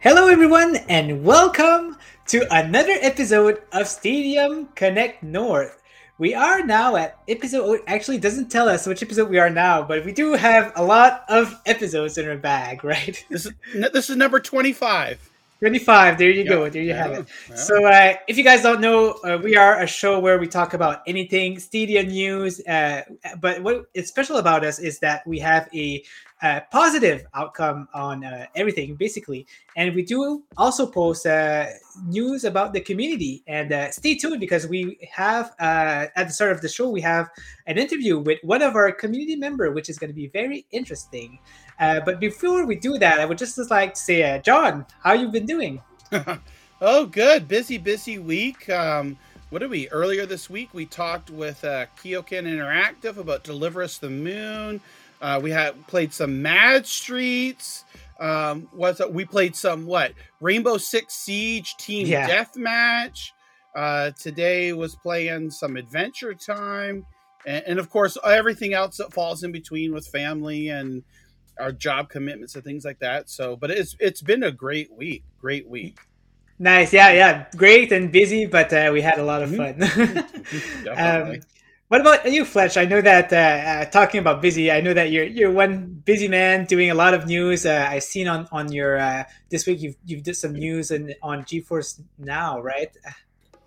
Hello, everyone, and welcome to another episode of Stadium Connect North. We are now at episode. Oh, actually, doesn't tell us which episode we are now, but we do have a lot of episodes in our bag, right? This is this is number twenty five. 25 there you go there you have it. So uh, if you guys don't know uh, we are a show where we talk about anything stadia news uh, but what is special about us is that we have a, a positive outcome on uh, everything basically. And we do also post uh, news about the community. And uh, stay tuned because we have at the start of the show we have an interview with one of our community member which is going to be very interesting uh, but before we do that, I would just like to say, uh, John, how you been doing? oh, good. Busy, busy week. Um, what did we earlier this week? We talked with uh, KeokeN Interactive about Deliver Us the Moon. Uh, we had played some Mad Streets. Um, what's we played some what Rainbow Six Siege Team yeah. Deathmatch. Uh, today was playing some Adventure Time, and, and of course everything else that falls in between with family and our job commitments and things like that. So, but it's it's been a great week, great week. Nice, yeah, yeah, great and busy, but uh, we had a lot of mm-hmm. fun. um, what about you, Fletch? I know that uh, uh, talking about busy, I know that you're you're one busy man doing a lot of news. Uh, I've seen on on your uh, this week you've you've did some news and on GeForce Now, right?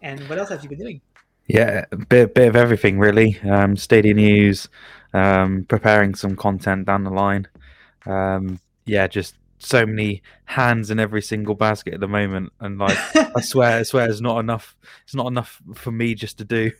And what else have you been doing? Yeah, a bit bit of everything really. Um, Stadia news, um, preparing some content down the line. Um, yeah, just so many hands in every single basket at the moment, and like I swear, I swear, it's not enough. It's not enough for me just to do.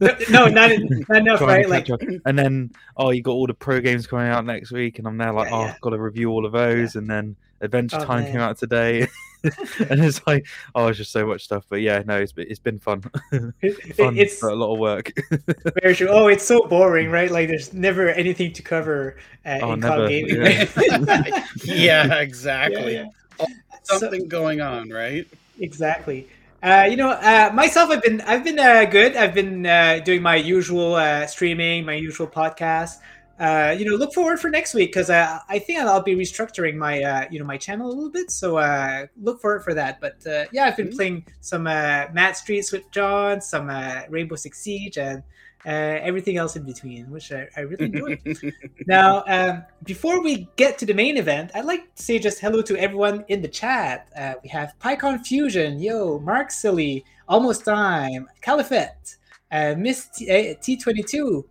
no, not, not enough, right? Like, and then oh, you got all the pro games coming out next week, and I'm there like, yeah, oh, yeah. I've got to review all of those, yeah. and then Adventure oh, Time man. came out today, and it's like, oh, it's just so much stuff. But yeah, no, it's it's been fun. fun it's a lot of work. very true. Oh, it's so boring, right? Like there's never anything to cover uh, oh, in never. gaming. Yeah, yeah exactly. Yeah, yeah. something so, going on, right? Exactly. Uh, you know, uh, myself, I've been I've been uh, good. I've been uh, doing my usual uh, streaming, my usual podcast uh, you know, look forward for next week because uh, I think I'll be restructuring my, uh, you know, my channel a little bit. So uh, look forward for that. But uh, yeah, I've been mm-hmm. playing some uh, Mad Streets with John, some uh, Rainbow Six Siege, and uh, everything else in between, which I, I really enjoy. now, um, before we get to the main event, I'd like to say just hello to everyone in the chat. Uh, we have PyCon Fusion, yo, Mark Silly, Almost Time, Caliphate, uh, Miss T- T22.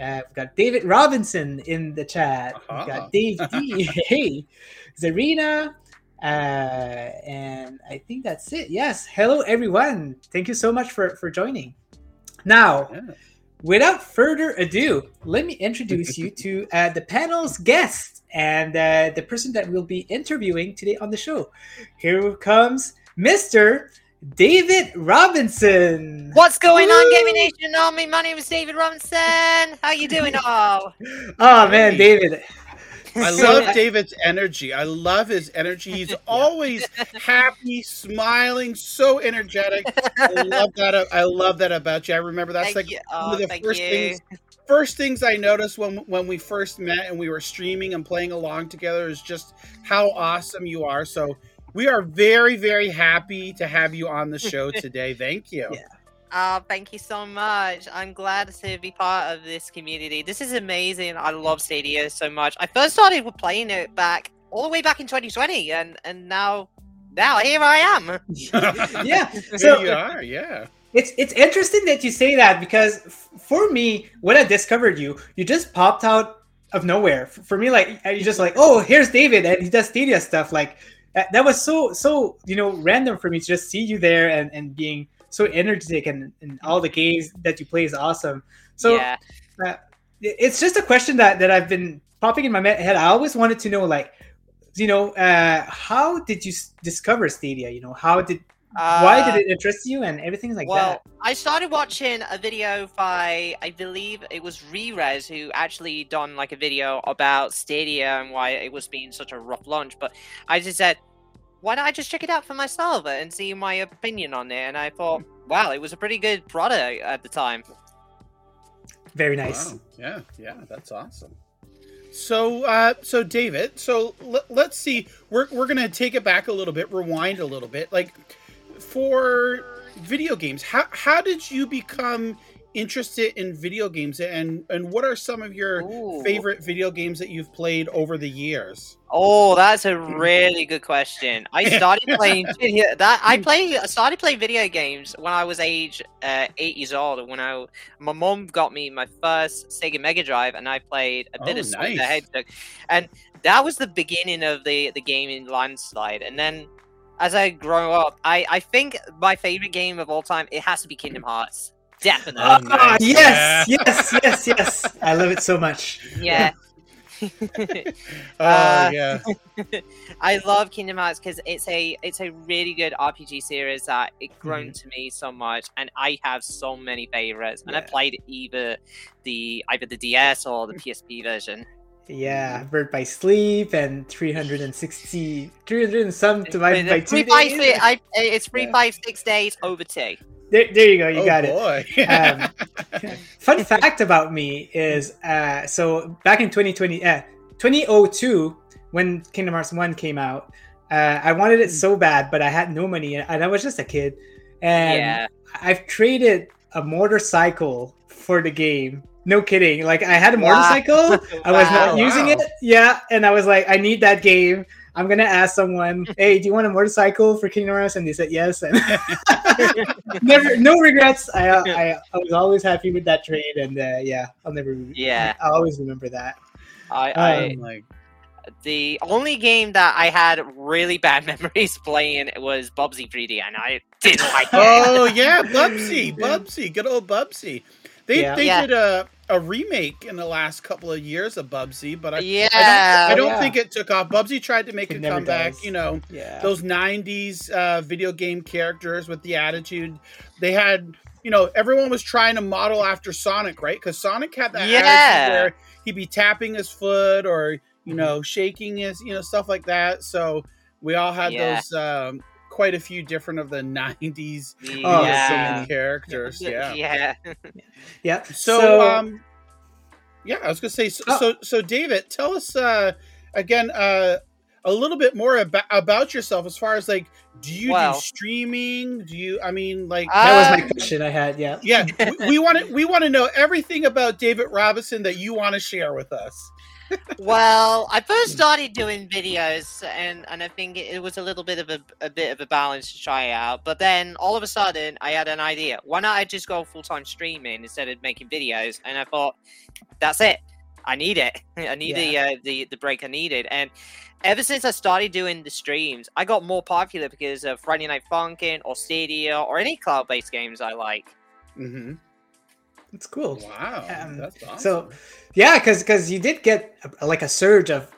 Uh, we've got David Robinson in the chat. Uh-huh. We've got Dave D. hey, Zarina. Uh, and I think that's it. Yes. Hello, everyone. Thank you so much for, for joining. Now, yeah. without further ado, let me introduce you to uh, the panel's guest and uh, the person that we'll be interviewing today on the show. Here comes Mr. David Robinson. What's going Woo! on, Gaming Nation Army? My name is David Robinson. How you doing all? oh man, David. I love David's energy. I love his energy. He's always happy, smiling, so energetic. I love that. I love that about you. I remember that's thank like oh, one of oh, the first you. things. First things I noticed when when we first met and we were streaming and playing along together is just how awesome you are. So we are very, very happy to have you on the show today. Thank you. Yeah. Oh, thank you so much. I'm glad to be part of this community. This is amazing. I love Stadia so much. I first started playing it back all the way back in 2020, and and now now here I am. yeah, so here you are. Yeah. It's it's interesting that you say that because f- for me, when I discovered you, you just popped out of nowhere. For me, like you're just like, oh, here's David, and he does Stadia stuff. Like that was so so you know random for me to just see you there and and being so energetic and, and all the games that you play is awesome. So yeah. uh, it's just a question that that i've been popping in my head. I always wanted to know like you know uh how did you discover stadia? You know how did uh, Why did it interest you and everything like well, that? I started watching a video by I believe it was Rerez who actually done like a video about Stadia and why it was being such a rough launch. But I just said, why don't I just check it out for myself and see my opinion on it? And I thought, wow, it was a pretty good product at the time. Very nice. Wow. Yeah, yeah, that's awesome. So, uh, so David, so l- let's see. We're we're gonna take it back a little bit, rewind a little bit. Like for video games, how how did you become interested in video games, and and what are some of your Ooh. favorite video games that you've played over the years? Oh, that's a really good question. I started playing video, that. I play. I started playing video games when I was age uh, eight years old. When I my mom got me my first Sega Mega Drive, and I played a bit Oh, of nice. Hedgehog, and that was the beginning of the the gaming landslide. And then as I grow up, I I think my favorite game of all time it has to be Kingdom Hearts. Definitely. Oh, Ah, nice. yes, yes, yes, yes. I love it so much. yeah. Oh Uh, yeah, I love Kingdom Hearts because it's a it's a really good RPG series that it grown Mm-hmm. to me so much, and I have so many favorites. And I played either the either the DS or the PSP version. Yeah, Birth by Sleep and 360, 300 and some divided by two three, five, days. six, I, it's three, Yeah. five, six days over two. There, there you go. You oh, got it. Um, Fun fact about me is uh, so back in 2020, uh, 2002, when Kingdom Hearts 1 came out, uh, I wanted it so bad, but I had no money and I was just a kid. And yeah, I've traded a motorcycle for the game. No kidding. Like I had a Wow. motorcycle, I was Wow. not using Wow. it. Yeah, and I was like, I need that game. I'm gonna ask someone, hey, do you want a motorcycle for Kingdom Hearts? And they said yes. And never, no regrets. I, uh, I, I was always happy with that trade, and uh, yeah, I'll never. Yeah. I'll always remember that. I, Um, like, the only game that I had really bad memories playing was Bubsy 3D, and I didn't like it. oh yeah, Bubsy, Bubsy, good old Bubsy. They Yeah. they Yeah. did a a remake in the last couple of years of Bubsy, but I, yeah, I don't, I don't yeah. think it took off. Bubsy tried to make It a never comeback. does. You know, Yeah. those '90s uh, video game characters with the attitude. They had, you know, everyone was trying to model after Sonic, right? Because Sonic had that Yeah. attitude where he'd be tapping his foot or you Mhm. know shaking his, you know, stuff like that. So we all had Yeah. those. Um, quite a few different of the '90s Oh, yeah. characters. Yeah. yeah. yeah. So, um, yeah, I was gonna say. So, Oh. so, so, David, tell us uh, again uh, a little bit more about about yourself. As far as like, do you Well- do streaming? Do you? I mean, like, that was my question I had. Yeah. yeah, we want to we want to know everything about David Robinson that you want to share with us. Well, I first started doing videos, and, and I think it, was a little bit of a, a bit of a balance to try out. But then all of a sudden, I had an idea. Why not I just go full time streaming instead of making videos? And I thought, that's it. I need it. I need the uh, the the break I needed. And ever since I started doing the streams, I got more popular because of Friday Night Funkin' or Stadia or any cloud based games I like. Mm-hmm. It's cool. Wow, Um, that's awesome. So, yeah, because because you did get a, like a surge of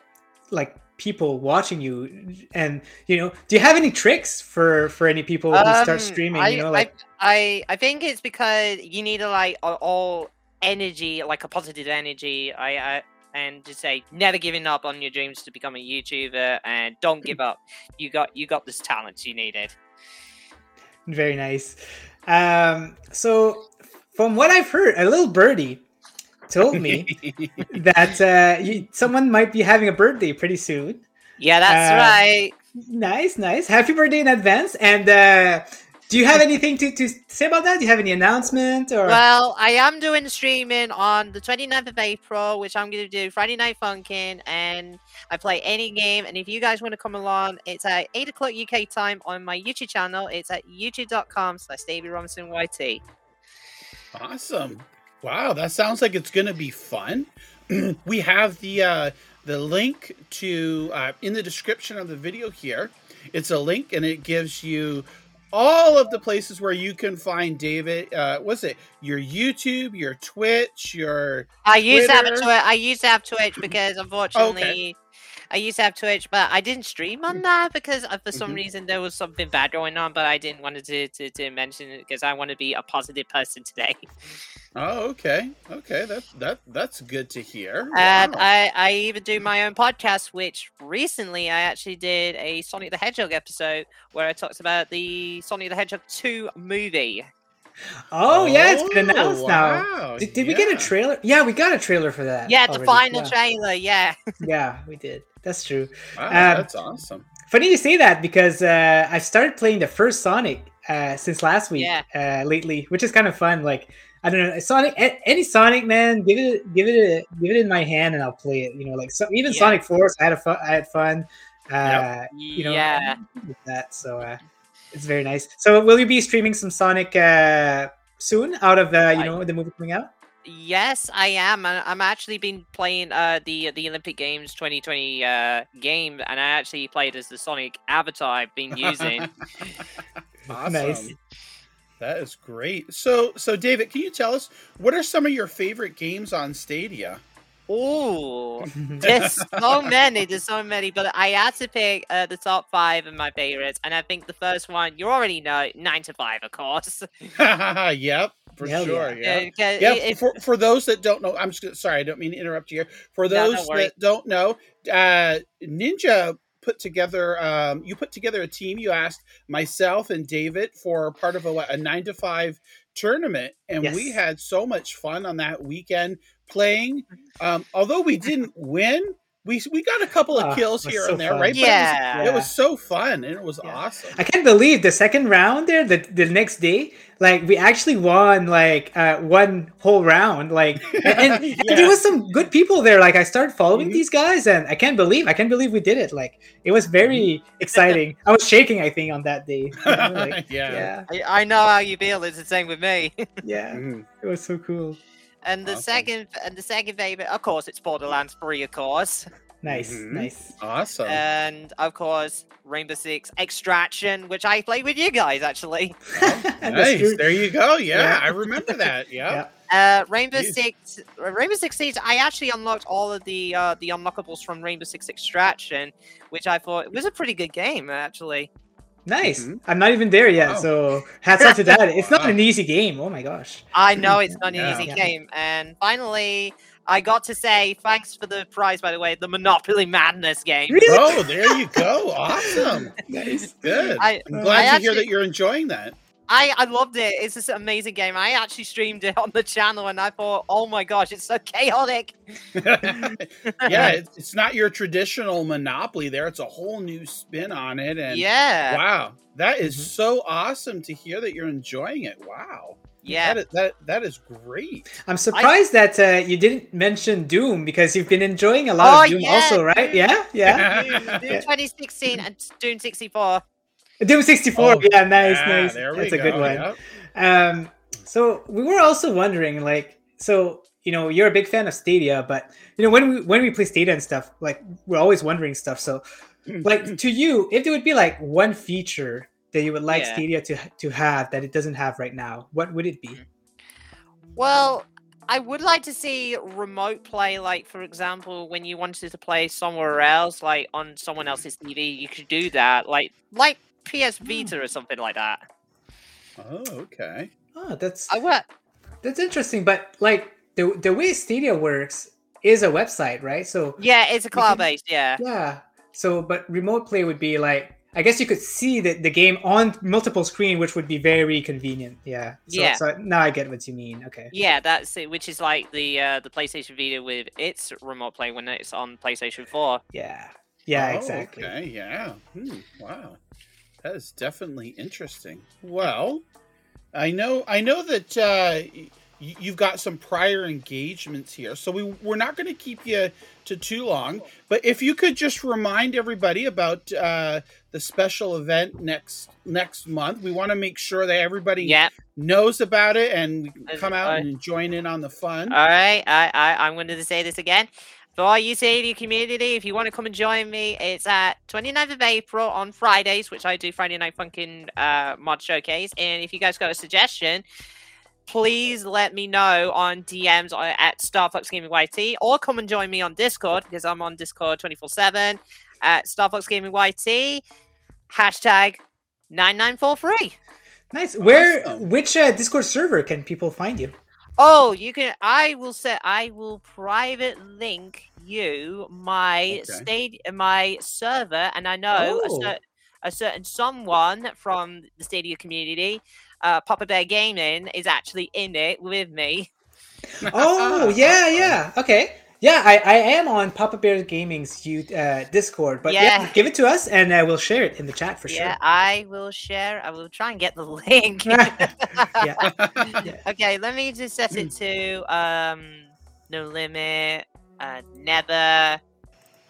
like people watching you, and you know, do you have any tricks for for any people who Um, start streaming? I, you know, like I, I I think it's because you need a like all energy, like a positive energy. I, I and just say never giving up on your dreams to become a YouTuber, and don't give up. You got you got this talent you needed. very nice. Um, so from what I've heard, a little birdie told me that uh, you, someone might be having a birthday pretty soon. Yeah, that's Uh, right. Nice, nice. Happy birthday in advance. And uh, do you have anything to, to say about that? Do you have any announcement or? Well, I am doing streaming on the 29th of April, which I'm going to do Friday Night Funkin', and I play any game. And if you guys want to come along, it's at 8 o'clock UK time on my YouTube channel. It's at youtube.com slash Davey Robinson YT. Awesome. Wow, that sounds like it's going to be fun. we have the uh, the link to uh, in the description of the video here. It's a link and it gives you all of the places where you can find David. Uh, what's it? Your YouTube, your Twitch, your I used to have a Twitch. I used to have Twitch because unfortunately, I used to have Twitch, but I didn't stream on that because uh, for some Mhm. reason there was something bad going on. But I didn't want to to, to mention it because I want to be a positive person today. Oh, okay, okay. That that that's good to hear. And Wow. I I even do my own podcast, which recently I actually did a Sonic the Hedgehog episode where I talked about the Sonic the Hedgehog two movie. Oh, yeah, it's been Oh, announced now. wow, Did, did we get a trailer? Yeah, we got a trailer for that. Yeah, the already. final Yeah. trailer. Yeah. Yeah, we did. That's true. Wow, Um, that's awesome. Funny you say that because uh, I've started playing the first Sonic uh, since last week Yeah. uh, lately, which is kind of fun. Like I don't know, Sonic, a- any Sonic man, give it, give it, a, give it in my hand, and I'll play it. You know, like so, even Yeah. Sonic Force, I had a fun, I had fun. Uh, you know, yeah. with that. So uh, it's very nice. So will you be streaming some Sonic uh, soon out of uh, you I- know the movie coming out? Yes, I am. I- I'm actually been playing uh, the the Olympic Games 2020 uh, game, and I actually played as the Sonic avatar I've been using. awesome. Nice. That is great. So, so David, can you tell us what are some of your favorite games on Stadia? Ooh, there's so many. There's so many, but I had to pick uh, the top five of my favorites, and I think the first one you already know, nine to five, of course. yep, for Hell sure. yeah. Yeah. 'cause Yeah, it- it- for, for those that don't know, I'm just sorry, I don't mean to interrupt you here. For No, don't those that don't know, uh, Ninja put together, um, you put together a team. You asked myself and David for part of a, a nine to five tournament, and we had so much fun on that weekend playing. Um, although we didn't win, we we got a couple of Ah, kills it was here so and there, fun. right? But it was- Yeah. it was, so fun and it was Yeah. awesome. I can't believe the second round there, the, the next day, like we actually won like uh, one whole round. Like and, and, and there was some good people there. Like I started following Mhm. these guys and I can't believe I can't believe we did it. Like it was very Mm-hmm. exciting. I was shaking, I think, on that day. You know, like, yeah. yeah. I, I know how you feel. It's the same with me. Yeah. Mhm. It was so cool. And the Awesome. second, and the second favorite, of course, it's Borderlands 3, of course, Nice, Mhm. nice. Awesome. and of course Rainbow Six Extraction, which I played with you guys actually. That's nice. true. There you go. Yeah, Yeah. I remember that. Yeah. Uh, Rainbow Jeez. Six, Rainbow Six Siege. I actually unlocked all of the uh, the unlockables from Rainbow Six Extraction, which I thought was a pretty good game actually. Nice. Mhm. I'm not even there yet, Wow. so hats off to that. It's not an easy game. Oh my gosh. I know it's not an Yeah. easy Yeah. game, and finally. I got to say thanks for the prize, by the way, the Monopoly Madness game. Really? Oh, there you go. Awesome. Nice. Good. I- I'm I glad to hear that you're enjoying that. I, I loved it. It's this amazing game. I actually streamed it on the channel and I thought, oh my gosh, it's so chaotic. yeah, it's, it's not your traditional Monopoly there. It's a whole new spin on it. And yeah. wow, that is Mhm. so awesome to hear that you're enjoying it. Wow. Yeah. That is, that, that is great. I'm surprised that uh, you didn't mention Doom because you've been enjoying a lot Oh, of Doom yeah, also, right? Doom. Yeah, yeah. Doom, Doom 2016 and Doom 64. Doom 64. Oh, yeah, nice, Ah, nice. There we That's go. a good one. Yep. Um, so we were also wondering, like, so you know, you're a big fan of Stadia, but you know, when we when we play Stadia and stuff, like, we're always wondering stuff. So, like, to you, if there would be like one feature that you would like Yeah. Stadia to to have that it doesn't have right now, what would it be? Well, I would like to see remote play, like, for example, when you wanted to play somewhere else, like on someone else's TV, you could do that. Like, like PS Vita or something like that. Oh, okay. Oh, that's I would. that's interesting. But like the the way Stadia works is a website, right? So Yeah, it's a cloud based, yeah. Yeah. So, but remote play would be like, I guess you could see the, the game on multiple screen, which would be very convenient. Yeah. So, Yeah. So now I get what you mean. Okay. Yeah, that's it. Which is like the uh, the PlayStation Vita with its remote play when it's on PlayStation 4. Yeah. Yeah. Oh, exactly. Okay, yeah. Hmm, wow. That is definitely interesting. Well, I know I know that uh, y- you've got some prior engagements here, so we we're not going to keep you to too long. But if you could just remind everybody about uh, the special event next next month, we want to make sure that everybody Yeah. knows about it and we can As- come out and join in on the fun. All right, I, I I'm going to say this again. For all you Stadia community, if you want to come and join me, it's at 29th of April on Fridays, which I do Friday Night Funkin' uh, mod showcase. And if you guys got a suggestion, please let me know on DMs or at Starfox Gaming YT, or come and join me on Discord because I'm on Discord 24 7 at Starfox Gaming YT. Hashtag 9943. Nice. Where, Awesome. which uh, Discord server can people find you? Oh, you can. I will set. I will private link you my Okay. state, my server, and I know a Oh. cer- a certain someone from the Stadia community, uh, Papa Bear Gaming, is actually in it with me. Oh yeah, yeah. Okay. Yeah, I, I am on Papa Bear Gaming's you uh, Discord, but yeah. Yeah. give it to us and uh, we'll share it in the chat for yeah, sure. Yeah, I will share. I will try and get the link. yeah. Okay, let me just set it to um no limit, uh never.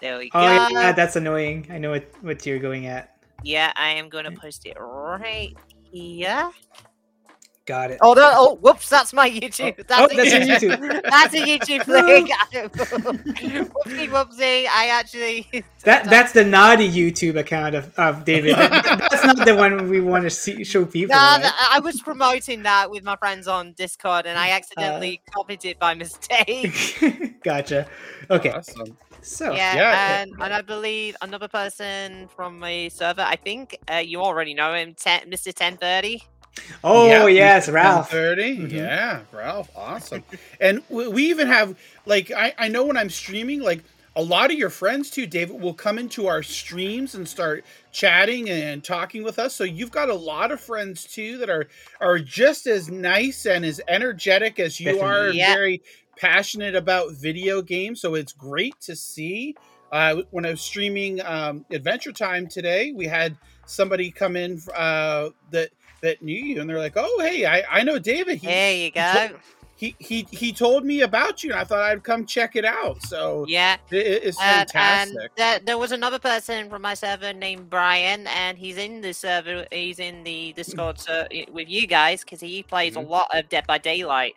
There we go. Oh yeah, that's annoying. I know what, what you're going at. Yeah, I am gonna post it right here. Got it. Oh, no, oh, whoops, that's my YouTube. Oh, That's, that's a, your YouTube. that's a YouTube link. whoopsie, whoopsie. I actually. That that's the naughty YouTube account of, of David. That's not the one we want to see show people. No, right? I was promoting that with my friends on Discord, and I accidentally Uh. copied it by mistake. gotcha. Okay. Awesome. So yeah, yeah, and, and I believe another person from my server. I think uh, you already know him, ten, Mr. Ten Thirty. Oh yes, Ralph. 30 Mhm. Yeah, Ralph. Awesome. and we we even have like I, I know when I'm streaming, like a lot of your friends too, David, will come into our streams and start chatting and talking with us. So you've got a lot of friends too that are are just as nice and as energetic as you Definitely. are, Yeah. very passionate about video games. So it's great to see. Uh, when I was streaming um, Adventure Time today, we had somebody come in uh, that that knew you, and they're like, "Oh, hey, I, I know David. He, There you go. he he he told me about you, and I thought I'd come check it out. So Yeah, it, it's and fantastic. there, there was another person from my server named Brian, and he's in the server. He's in the Discord ser- with you guys because he plays Mhm. a lot of Dead by Daylight.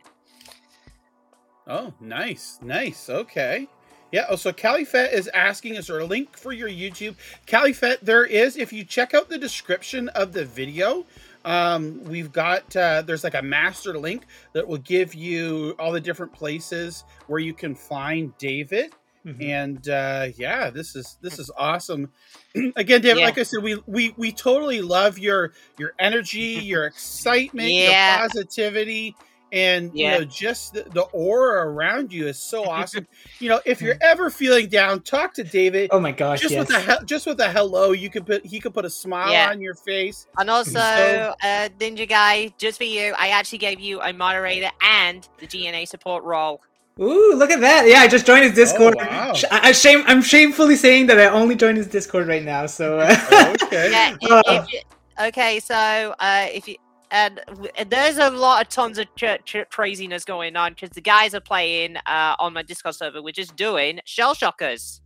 oh, nice, nice. Okay. Yeah. Oh, so Califet is asking, is there a link for your YouTube? Califet, there is. If you check out the description of the video, um, we've got uh, there's like a master link that will give you all the different places where you can find David. Mhm. and uh yeah this is this is awesome again david Yeah. like i said we we we totally love your your energy your excitement Yeah. your positivity and Yeah. you know just the, the aura around you is so awesome you know if you're ever feeling down talk to david Oh my gosh, just yes. with a he- just with a hello you could put he could put a smile Yeah. on your face And also, So- uh, Ninja Guy, just for you, I actually gave you a moderator and the GNA support role. Ooh, look at that! Yeah, I just joined his Discord. Oh, wow. Sh- I, I shame. I'm shamefully saying that I only joined his Discord right now. So uh, Oh, okay Yeah, if- Uh. if you- okay, so uh, if you and and there's a lot of tons of ch- ch- craziness going on because the guys are playing uh, on my Discord server. We're just doing shell shockers.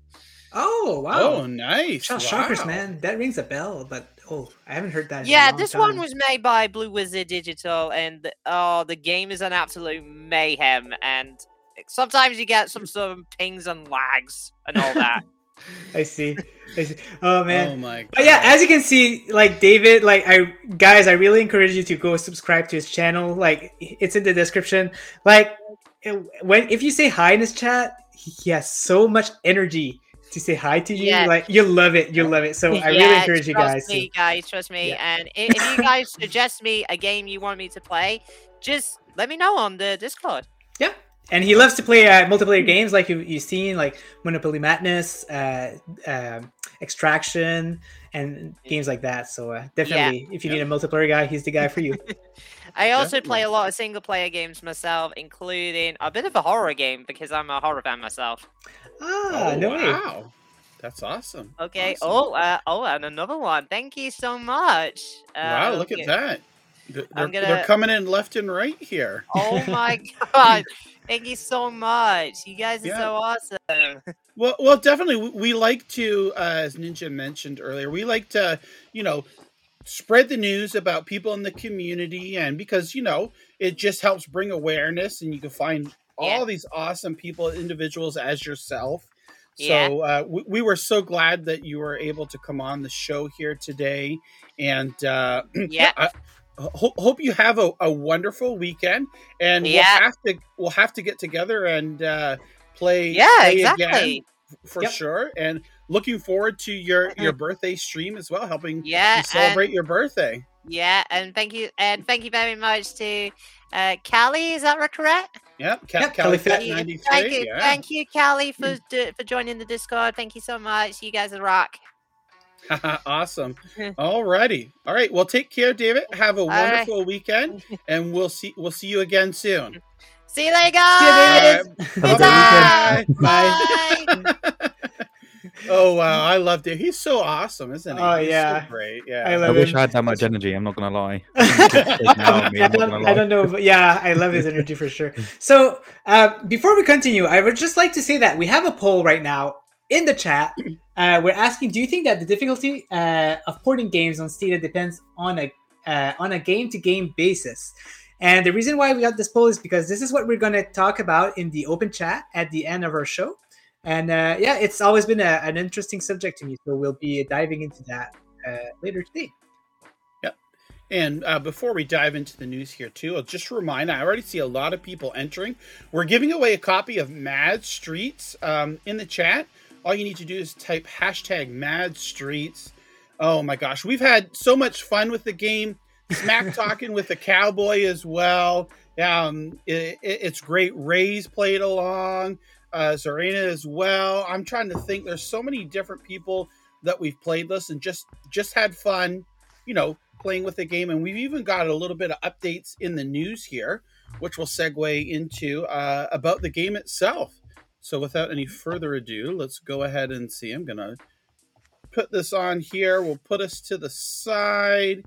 oh wow, oh nice Shell Shockers, man, that rings a bell. But oh, I haven't heard that. in a Yeah, long this time. one was made by Blue Wizard Digital, and oh, the game is an absolute mayhem. And sometimes you get some sort of pings and lags and all that. I see. I see. Oh man. oh my god But yeah, as you can see, like David, like I guys, I really encourage you to go subscribe to his channel. Like it's in the description. Like when if you say hi in his chat, he he has so much energy to say hi to you. Yeah. Like you love it, you love it. So I really encourage you trust guys to. guys, trust me. Yeah. And i- if you guys suggest me a game you want me to play, just let me know on the Discord. Yeah. And he loves to play uh, multiplayer games like you, you've seen, like Monopoly Madness, uh, um, Extraction, and games like that. So uh, definitely, if you need a multiplayer guy, he's the guy for you. I also Definitely. play a lot of single player games myself, including a bit of a horror game because I'm a horror fan myself. Ah, oh, no way. wow that's awesome Okay. Awesome. Oh, uh, oh, and another one. Thank you so much. Wow, Uh, look okay. at that. Th- They're, gonna- they're coming in left and right here. Oh my god! Thank you so much. You guys are Yeah. so awesome. Well, well, definitely. We, we like to, uh, as Ninja mentioned earlier, we like to, you know, spread the news about people in the community, and because you know, it just helps bring awareness, and you can find all Yeah. these awesome people, individuals as yourself. Yeah. So uh, we, we were so glad that you were able to come on the show here today, and uh, Yeah. I, ho- hope you have a, a wonderful weekend, and Yeah. we'll have to we'll have to get together and uh, play. Yeah, play again exactly. for Yep. sure. And looking forward to your your birthday stream as well, helping Yeah, you celebrate your birthday. Yeah, and thank you, and thank you very much to uh, Callie. Is that correct? Yep, Cal- Yep, Cali Califat Fat Yeah, 93. Thank you, yeah. thank you, Callie, for for joining the Discord. Thank you so much. You guys are rock. awesome. Alrighty. All right. Well, take care, David. Have a right. wonderful weekend, and we'll see we'll see you again soon. See you later, guys. David. Bye. Bye. Bye. Oh wow, I loved it. He's so awesome, isn't he? Oh, He's so yeah. great. I Yeah. I love wish. I had that much energy. I'm not gonna lie. It's taken out of me, I not don't, gonna I don't know, but yeah, I love his energy for sure. So, uh, before we continue, I would just like to say that we have a poll right now in the chat. Uh, we're asking, do you think that the difficulty uh, of porting games on Stadia depends on a uh, on a game to game basis? And the reason why we got this poll is because this is what we're going to talk about in the open chat at the end of our show. And uh, yeah, it's always been a, an interesting subject to me, so we'll be diving into that uh, later today. Yep. And uh, before we dive into the news here, too, I'll just remind I already see a lot of people entering. We're giving away a copy of Mad Streets um, in the chat. All you need to do is type hashtag Mad Streets. Oh my gosh, we've had so much fun with the game. Smack talking with the cowboy as well. Um, it, it- it's great. Ray's played along, uh, Zarina as well. I'm trying to think. There's so many different people that we've played this and just just had fun. You know, playing with the game, and we've even got a little bit of updates in the news here, which will segue into uh, about the game itself. So, without any further ado, let's go ahead and see. I'm gonna put this on here. We'll put us to the side,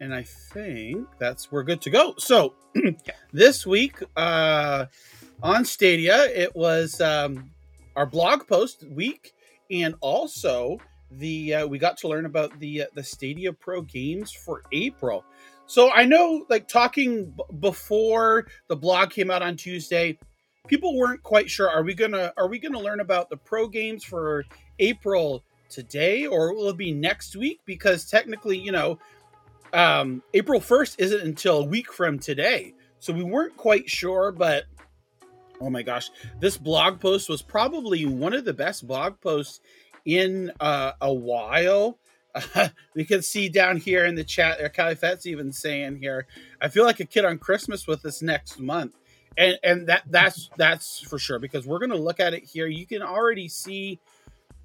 and I think that's we're good to go. So, this week uh, on Stadia, it was um, our blog post week, and also the uh, we got to learn about the uh, the Stadia Pro games for April. So I know, like talking b- before the blog came out on Tuesday, people weren't quite sure. Are we gonna are we gonna learn about the pro games for April today, or will it be next week? Because technically, you know, um, April first isn't until a week from today, so we weren't quite sure. But oh my gosh, this blog post was probably one of the best blog posts in uh, a while. we can see down here in the chat, uh, Callie Fett's even saying here, I feel like a kid on Christmas with this next month. And and that that's that's for sure because we're gonna look at it here. You can already see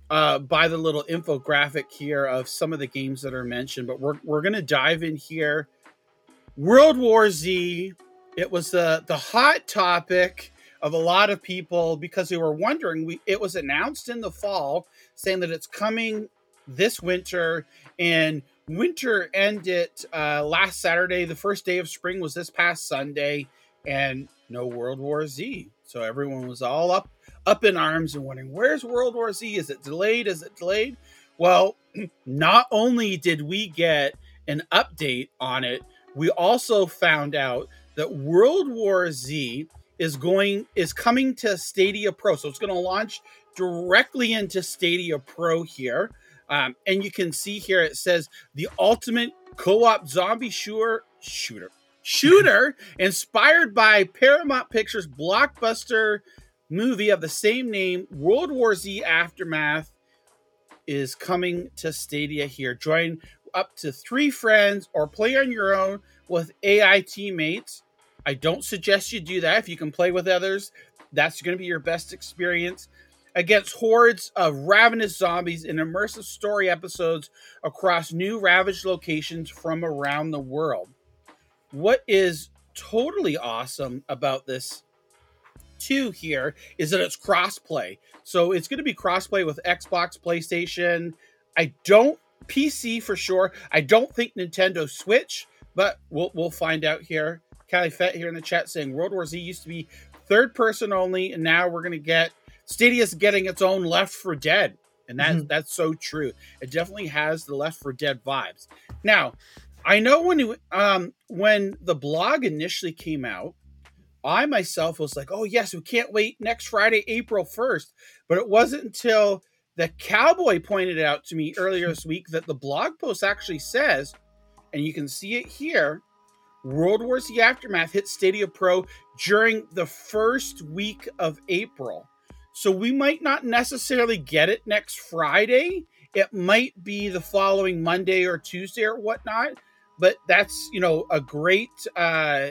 uh, by the little infographic here of some of the games that are mentioned, but we're we're gonna dive in here. World War Z, it was the the hot topic of a lot of people because they were wondering. We it was announced in the fall saying that it's coming this winter and winter ended uh, last Saturday. The first day of spring was this past Sunday, and no World War Z. So everyone was all up up in arms and wondering, where's World War Z? Is it delayed? Is it delayed? Well, not only did we get an update on it, we also found out that World War Z is going is coming to Stadia Pro. So it's going to launch directly into Stadia Pro here. Um, and you can see here it says the ultimate co-op zombie shooter shooter shooter inspired by Paramount Pictures blockbuster movie of the same name, World War Z Aftermath, is coming to Stadia here. Join up to three friends or play on your own with AI teammates. I don't suggest you do that. If you can play with others, that's going to be your best experience against hordes of ravenous zombies in immersive story episodes across new ravaged locations from around the world. What is totally awesome about this two here is that it's crossplay. So it's going to be crossplay with Xbox, PlayStation. I don't PC for sure. I don't think Nintendo Switch, but we'll we'll find out here. Callie Fett here in the chat saying World War Z used to be third person only, and now we're going to get Stadia's getting its own Left 4 Dead, and that's Mhm. that's so true. It definitely has the Left 4 Dead vibes. Now, I know when um when the blog initially came out, I myself was like, "Oh yes, we can't wait next Friday, April 1st." But it wasn't until the cowboy pointed out to me earlier this week that the blog post actually says, and you can see it here, World War Z Aftermath hit Stadia Pro during the first week of April. So we might not necessarily get it next Friday. It might be the following Monday or Tuesday or whatnot. But that's you know a great uh,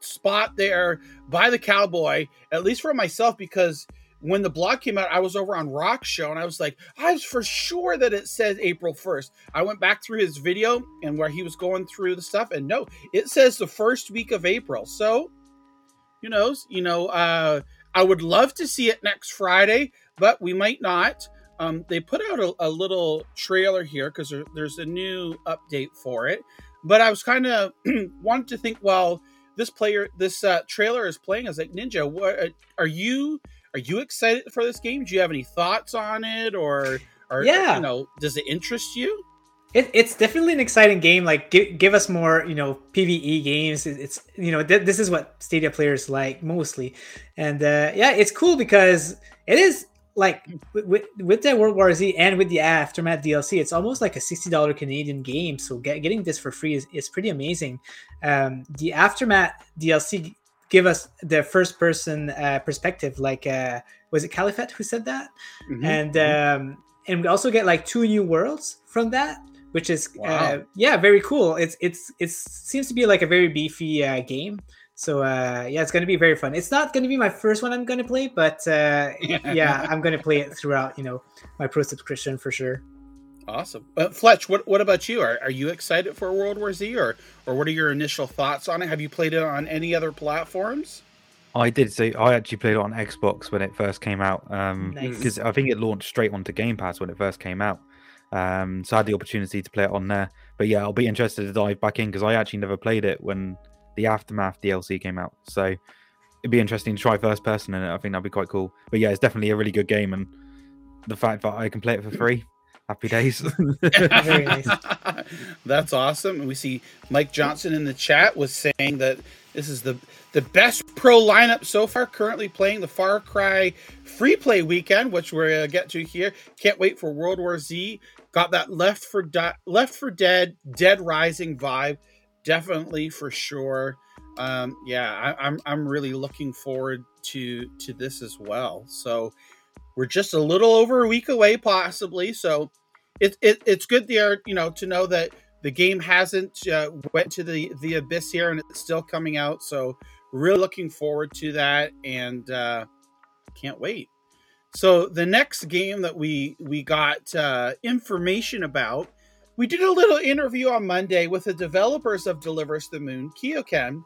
spot there by the cowboy, at least for myself, because when the blog came out, I was over on Rock Show and I was like, I was for sure that it says April 1st. I went back through his video and where he was going through the stuff, and no, it says the first week of April. So, who knows? You know, uh, I would love to see it next Friday, but we might not. Um, they put out a, a little trailer here because there, there's a new update for it. But I was kind of wanted to think, well, this player, this uh, trailer is playing. I was like, Ninja, what uh, are you? Are you excited for this game? Do you have any thoughts on it, or, or Yeah. you know, does it interest you? It, it's definitely an exciting game. Like, give, give us more, you know, PVE games. It- It's, you know, th- this is what Stadia players like mostly, and uh, yeah, it's cool because it is like with, with with the World War Z and with the aftermath DLC, it's almost like a sixty dollar Canadian game. So get, getting this for free is, is pretty amazing. Um, the aftermath DLC give us the first person uh, perspective. Like, uh, was it Caliphate who said that? Mhm. and um and we also get like two new worlds from that which is uh, yeah very cool it's it's it seems to be like a very beefy uh, game so uh yeah it's going to be very fun it's not going to be my first one i'm going to play but uh yeah i'm going to play it throughout you know my pro subscription for sure Awesome. Uh, Fletch, what what about you? Are, are you excited for World War Z, or or what are your initial thoughts on it? Have you played it on any other platforms? I did. So I actually played it on Xbox when it first came out. Um, Nice. because I think it launched straight onto Game Pass when it first came out. Um, so I had the opportunity to play it on there. But yeah, I'll be interested to dive back in because I actually never played it when the Aftermath DLC came out. So it'd be interesting to try first person in it. I think that'd be quite cool. But yeah, it's definitely a really good game, and the fact that I can play it for free, happy days. Nice. That's awesome. And we see Mike Johnson in the chat was saying that this is the the best pro lineup so far. Currently playing the Far Cry free play weekend, which we're gonna get to here. Can't wait for World War Z. Got that Left for Di- Left 4 Dead, Dead Rising vibe, definitely for sure. Um, yeah, I, I'm I'm really looking forward to to this as well. So we're just a little over a week away, possibly. So it, it it's good there, you know, to know that the game hasn't uh, went to the the abyss here and it's still coming out. So really looking forward to that and uh, can't wait. So the next game that we we got uh, information about, we did a little interview on Monday with the developers of Deliver Us the Moon, KeokeN,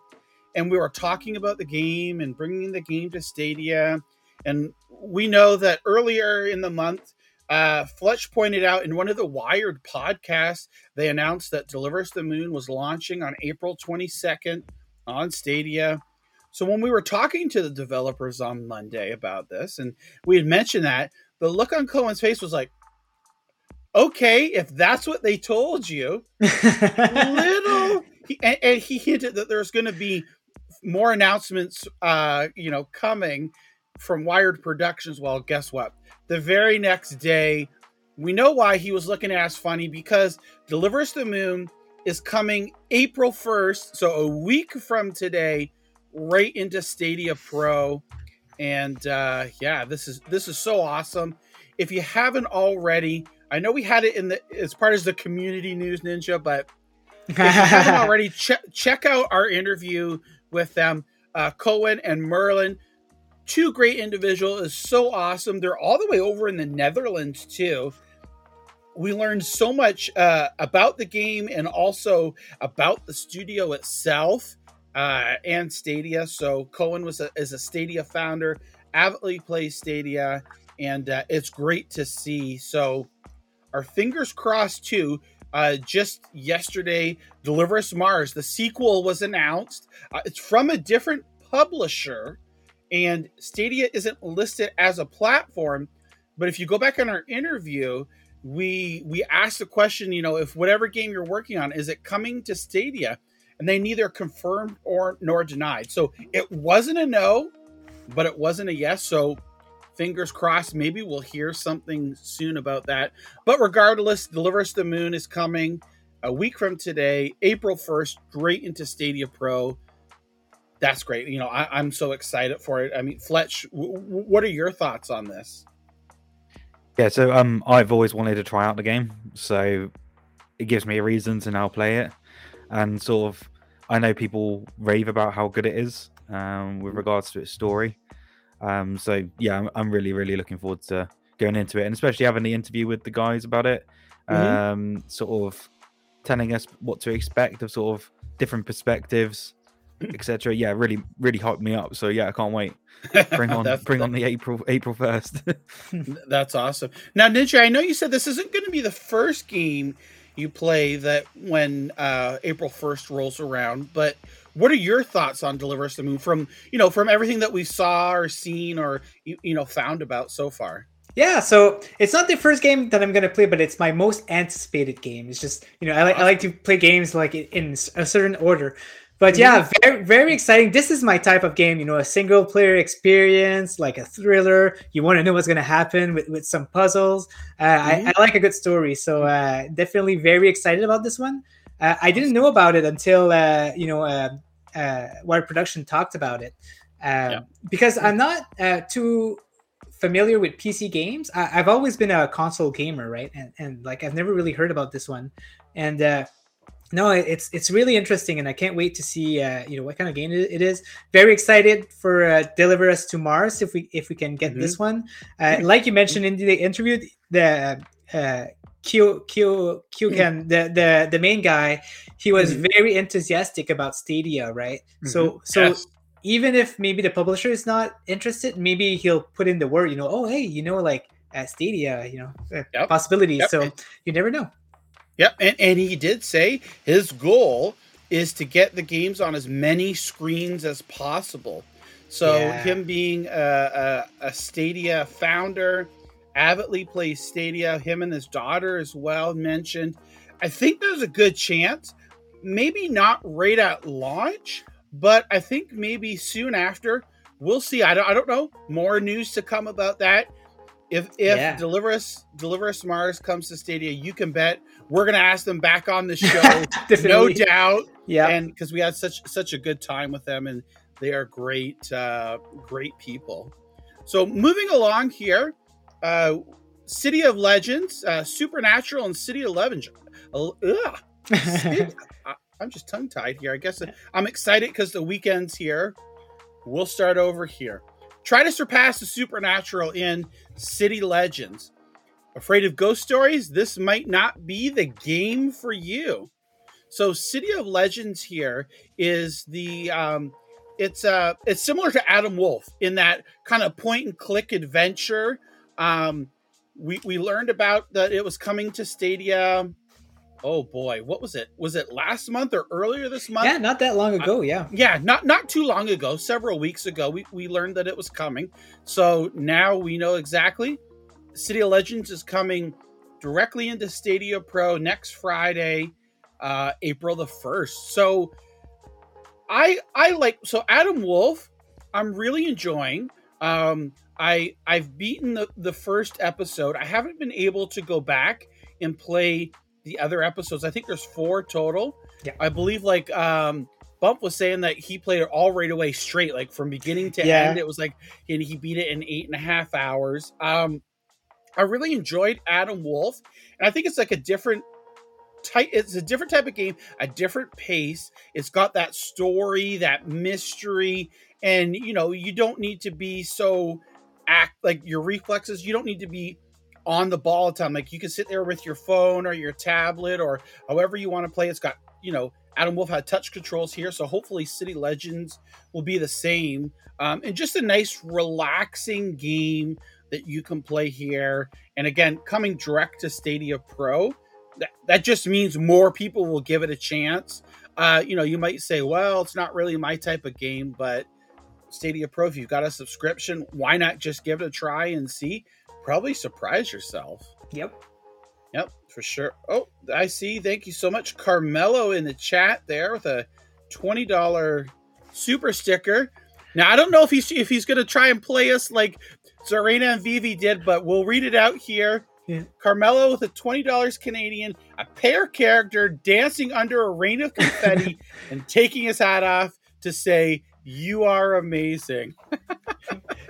and we were talking about the game and bringing the game to Stadia. And we know that earlier in the month, uh, Fletch pointed out in one of the Wired podcasts, they announced that Deliver Us the Moon was launching on April 22nd on Stadia. So when we were talking to the developers on Monday about this, and we had mentioned that, the look on Koen's face was like, okay, if that's what they told you, little he, and, and he hinted that there's going to be more announcements uh you know coming from wired productions. Well guess what? The very next day we know why he was looking at us funny because deliver us the moon is coming april 1st so a week from today right into stadia pro. And uh yeah this is this is so awesome. If you haven't already i know we had it in the as part of the community news ninja but if you haven't already, check check out our interview with them. Uh, Koen and Merlin, two great individuals, is so awesome. They're all the way over in the Netherlands too. We learned so much uh, about the game and also about the studio itself uh, and Stadia. So Koen was a, is a Stadia founder, avidly plays Stadia, and uh, it's great to see. So our fingers crossed too. Uh, just yesterday, Deliver Us Mars, the sequel was announced. Uh, it's from a different publisher, and Stadia isn't listed as a platform. But if you go back on our interview, we we asked the question, you know, if whatever game you're working on is it coming to Stadia, and they neither confirmed or nor denied. So it wasn't a no, but it wasn't a yes. So fingers crossed maybe we'll hear something soon about that. But regardless deliver us the moon is coming a week from today april 1st straight into stadia pro. That's great. You know I, i'm so excited for it. I mean fletch w- w- what are your thoughts on this? Yeah, so um, I've always wanted to try out the game, so it gives me a reason to now play it, and sort of, I know people rave about how good it is, um, with regards to its story, Um, so yeah, I'm, I'm really really looking forward to going into it, and especially having the interview with the guys about it, Mhm. um, sort of telling us what to expect of sort of different perspectives, etc. Yeah, really really hyped me up. So yeah, I can't wait. Bring on bring on the April April first. That's awesome. Now, Ninja, I know you said this isn't going to be the first game you play that when uh, April first rolls around, but what are your thoughts on Deliver Us the Moon from you know from everything that we saw or seen or you, you know found about so far? Yeah, so it's not the first game that I'm gonna play, but it's my most anticipated game. It's just you know I like I like to play games like in- a certain order. But yeah, very very exciting. This is my type of game. You know, a single player experience, like a thriller. You want to know what's gonna happen with with some puzzles. Uh, Mhm. I, I like a good story, so uh, definitely very excited about this one. Uh, I didn't know about it until uh, you know uh, Wired Production talked about it, um, Yeah. because I'm not uh, too familiar with PC games. I, I've always been a console gamer, right? And, and like I've never really heard about this one. And uh, no, it's it's really interesting, and I can't wait to see uh, you know what kind of game it is. Very excited for uh, Deliver Us to Mars if we if we can get this one. Uh, like you mentioned in the interview, the uh, Q Q Q can the the the main guy, he was Mhm. very enthusiastic about Stadia, right? So so Yes. even if maybe the publisher is not interested, maybe he'll put in the word, you know, oh hey, you know, like at Stadia, you know, uh, Yep. possibilities. Yep. So you never know. Yep, and, and he did say his goal is to get the games on as many screens as possible. So Yeah. him being a, a, a Stadia founder, avidly plays Stadia. Him and his daughter as well mentioned. I think there's a good chance, maybe not right at launch, but I think maybe soon after. We'll see. I don't, I don't know. More news to come about that. If if Yeah. Deliver Us Deliver Us Mars comes to Stadia, you can bet we're gonna ask them back on the show, no doubt. Yeah. And because we had such such a good time with them, and they are great, uh, great people. So moving along here, uh, City of Legends, uh, Supernatural, and City of Legends. Uh, ugh. I'm just tongue tied here. I guess I'm excited because the weekend's here. We'll start over here. Try to surpass the supernatural in City Legends. Afraid of ghost stories? This might not be the game for you. So, City of Legends here is the um, it's uh it's similar to Adam Wolfe in that kind of point and click adventure. Um, we we learned about that it was coming to Stadia. Oh boy, what was it? Was it last month or earlier this month? yeah, not that long ago. Yeah. yeah not not too long ago several weeks ago we, we learned that it was coming so now we know exactly city of legends is coming directly into stadia pro next friday uh april the 1st so i i like so adam wolfe i'm really enjoying um i i've beaten the the first episode. I haven't been able to go back and play the other episodes. I think there's four total. Yeah. i believe like um bump was saying that he played it all right away straight like from beginning to Yeah. end it was like and he beat it in eight and a half hours. Um i really enjoyed adam wolfe and i think it's like a different type it's a different type of game a different pace. It's got that story that mystery and you know you don't need to be so act like your reflexes you don't need to be on the ball all the time. Like you can sit there with your phone or your tablet or however you want to play. It's got you know adam wolfe had touch controls here so hopefully city legends will be the same. Um, and just a nice relaxing game that you can play here. And again coming direct to stadia pro that, that just means more people will give it a chance. Uh, you know you might say well it's not really my type of game but stadia pro if you've got a subscription why not just give it a try and see probably surprise yourself Yep. Yep, for sure. Oh, I see. Thank you so much, Carmelo, in the chat there with a twenty dollar super sticker. Now I don't know if he's if he's going to try and play us like Zarena and Vivi did, but we'll read it out here. Yeah. Carmelo with a twenty dollars Canadian, a pair character dancing under a rain of confetti and taking his hat off to say, "You are amazing."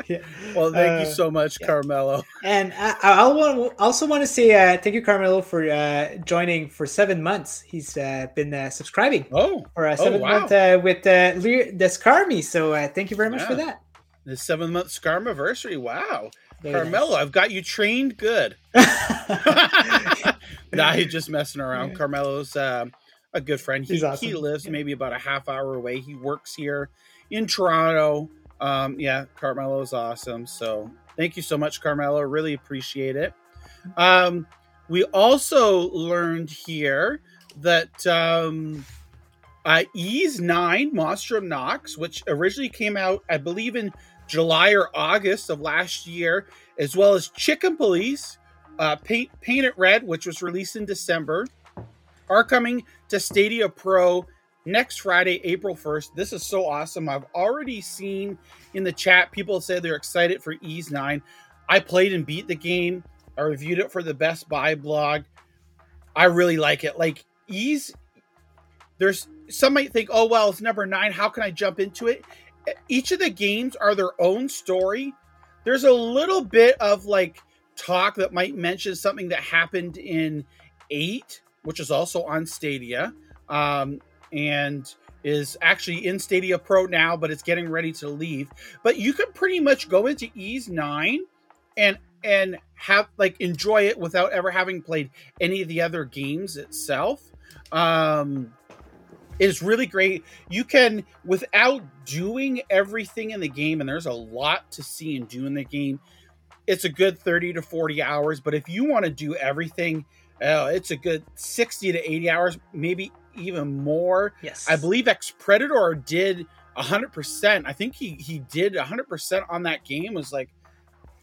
Yeah. Well, thank you Uh, so much, yeah. Carmelo. And I, I want- also want to say uh, thank you, Carmelo, for uh, joining for seven months. He's uh, been uh, subscribing Oh, for a Oh, seven wow. month uh, with uh, Lear Descarmi. So uh, thank you very much for that. The seven month Scarmiversary. Wow. Very Carmelo, nice. I've got you trained good. nah, he's just messing around. Yeah. Carmelo's a good friend. He, awesome. he lives Yeah. maybe about a half hour away. He works here in Toronto. Um, yeah, Carmelo is awesome. So thank you so much, Carmelo. Really appreciate it. Um, we also learned here that um, uh, Ys 9 Monstrum Nox, which originally came out, I believe, in July or August of last year, as well as Chicken Police, uh, Paint, Paint It Red, which was released in December, are coming to Stadia Pro next Friday, April 1st. This is so awesome. I've already seen in the chat people say they're excited for Ys 9. I played and beat the game. I reviewed it for the Best Buy blog. I really like it. Like Ys, there's some might think, oh well, it's number nine. How can I jump into it? Each of the games are their own story. There's a little bit of like talk that might mention something that happened in eight, which is also on Stadia, um, and is actually in Stadia Pro now, but it's getting ready to leave. But you can pretty much go into Ys nine and and have like enjoy it without ever having played any of the other games itself. Um, it's really great. You can without doing everything in the game, and there's a lot to see and do in the game. It's a good 30 to 40 hours, but if you want to do everything, uh, it's a good 60 to 80 hours, maybe even more. yes. I believe Ex Predator did 100%. I think he he did 100% on that game. It was like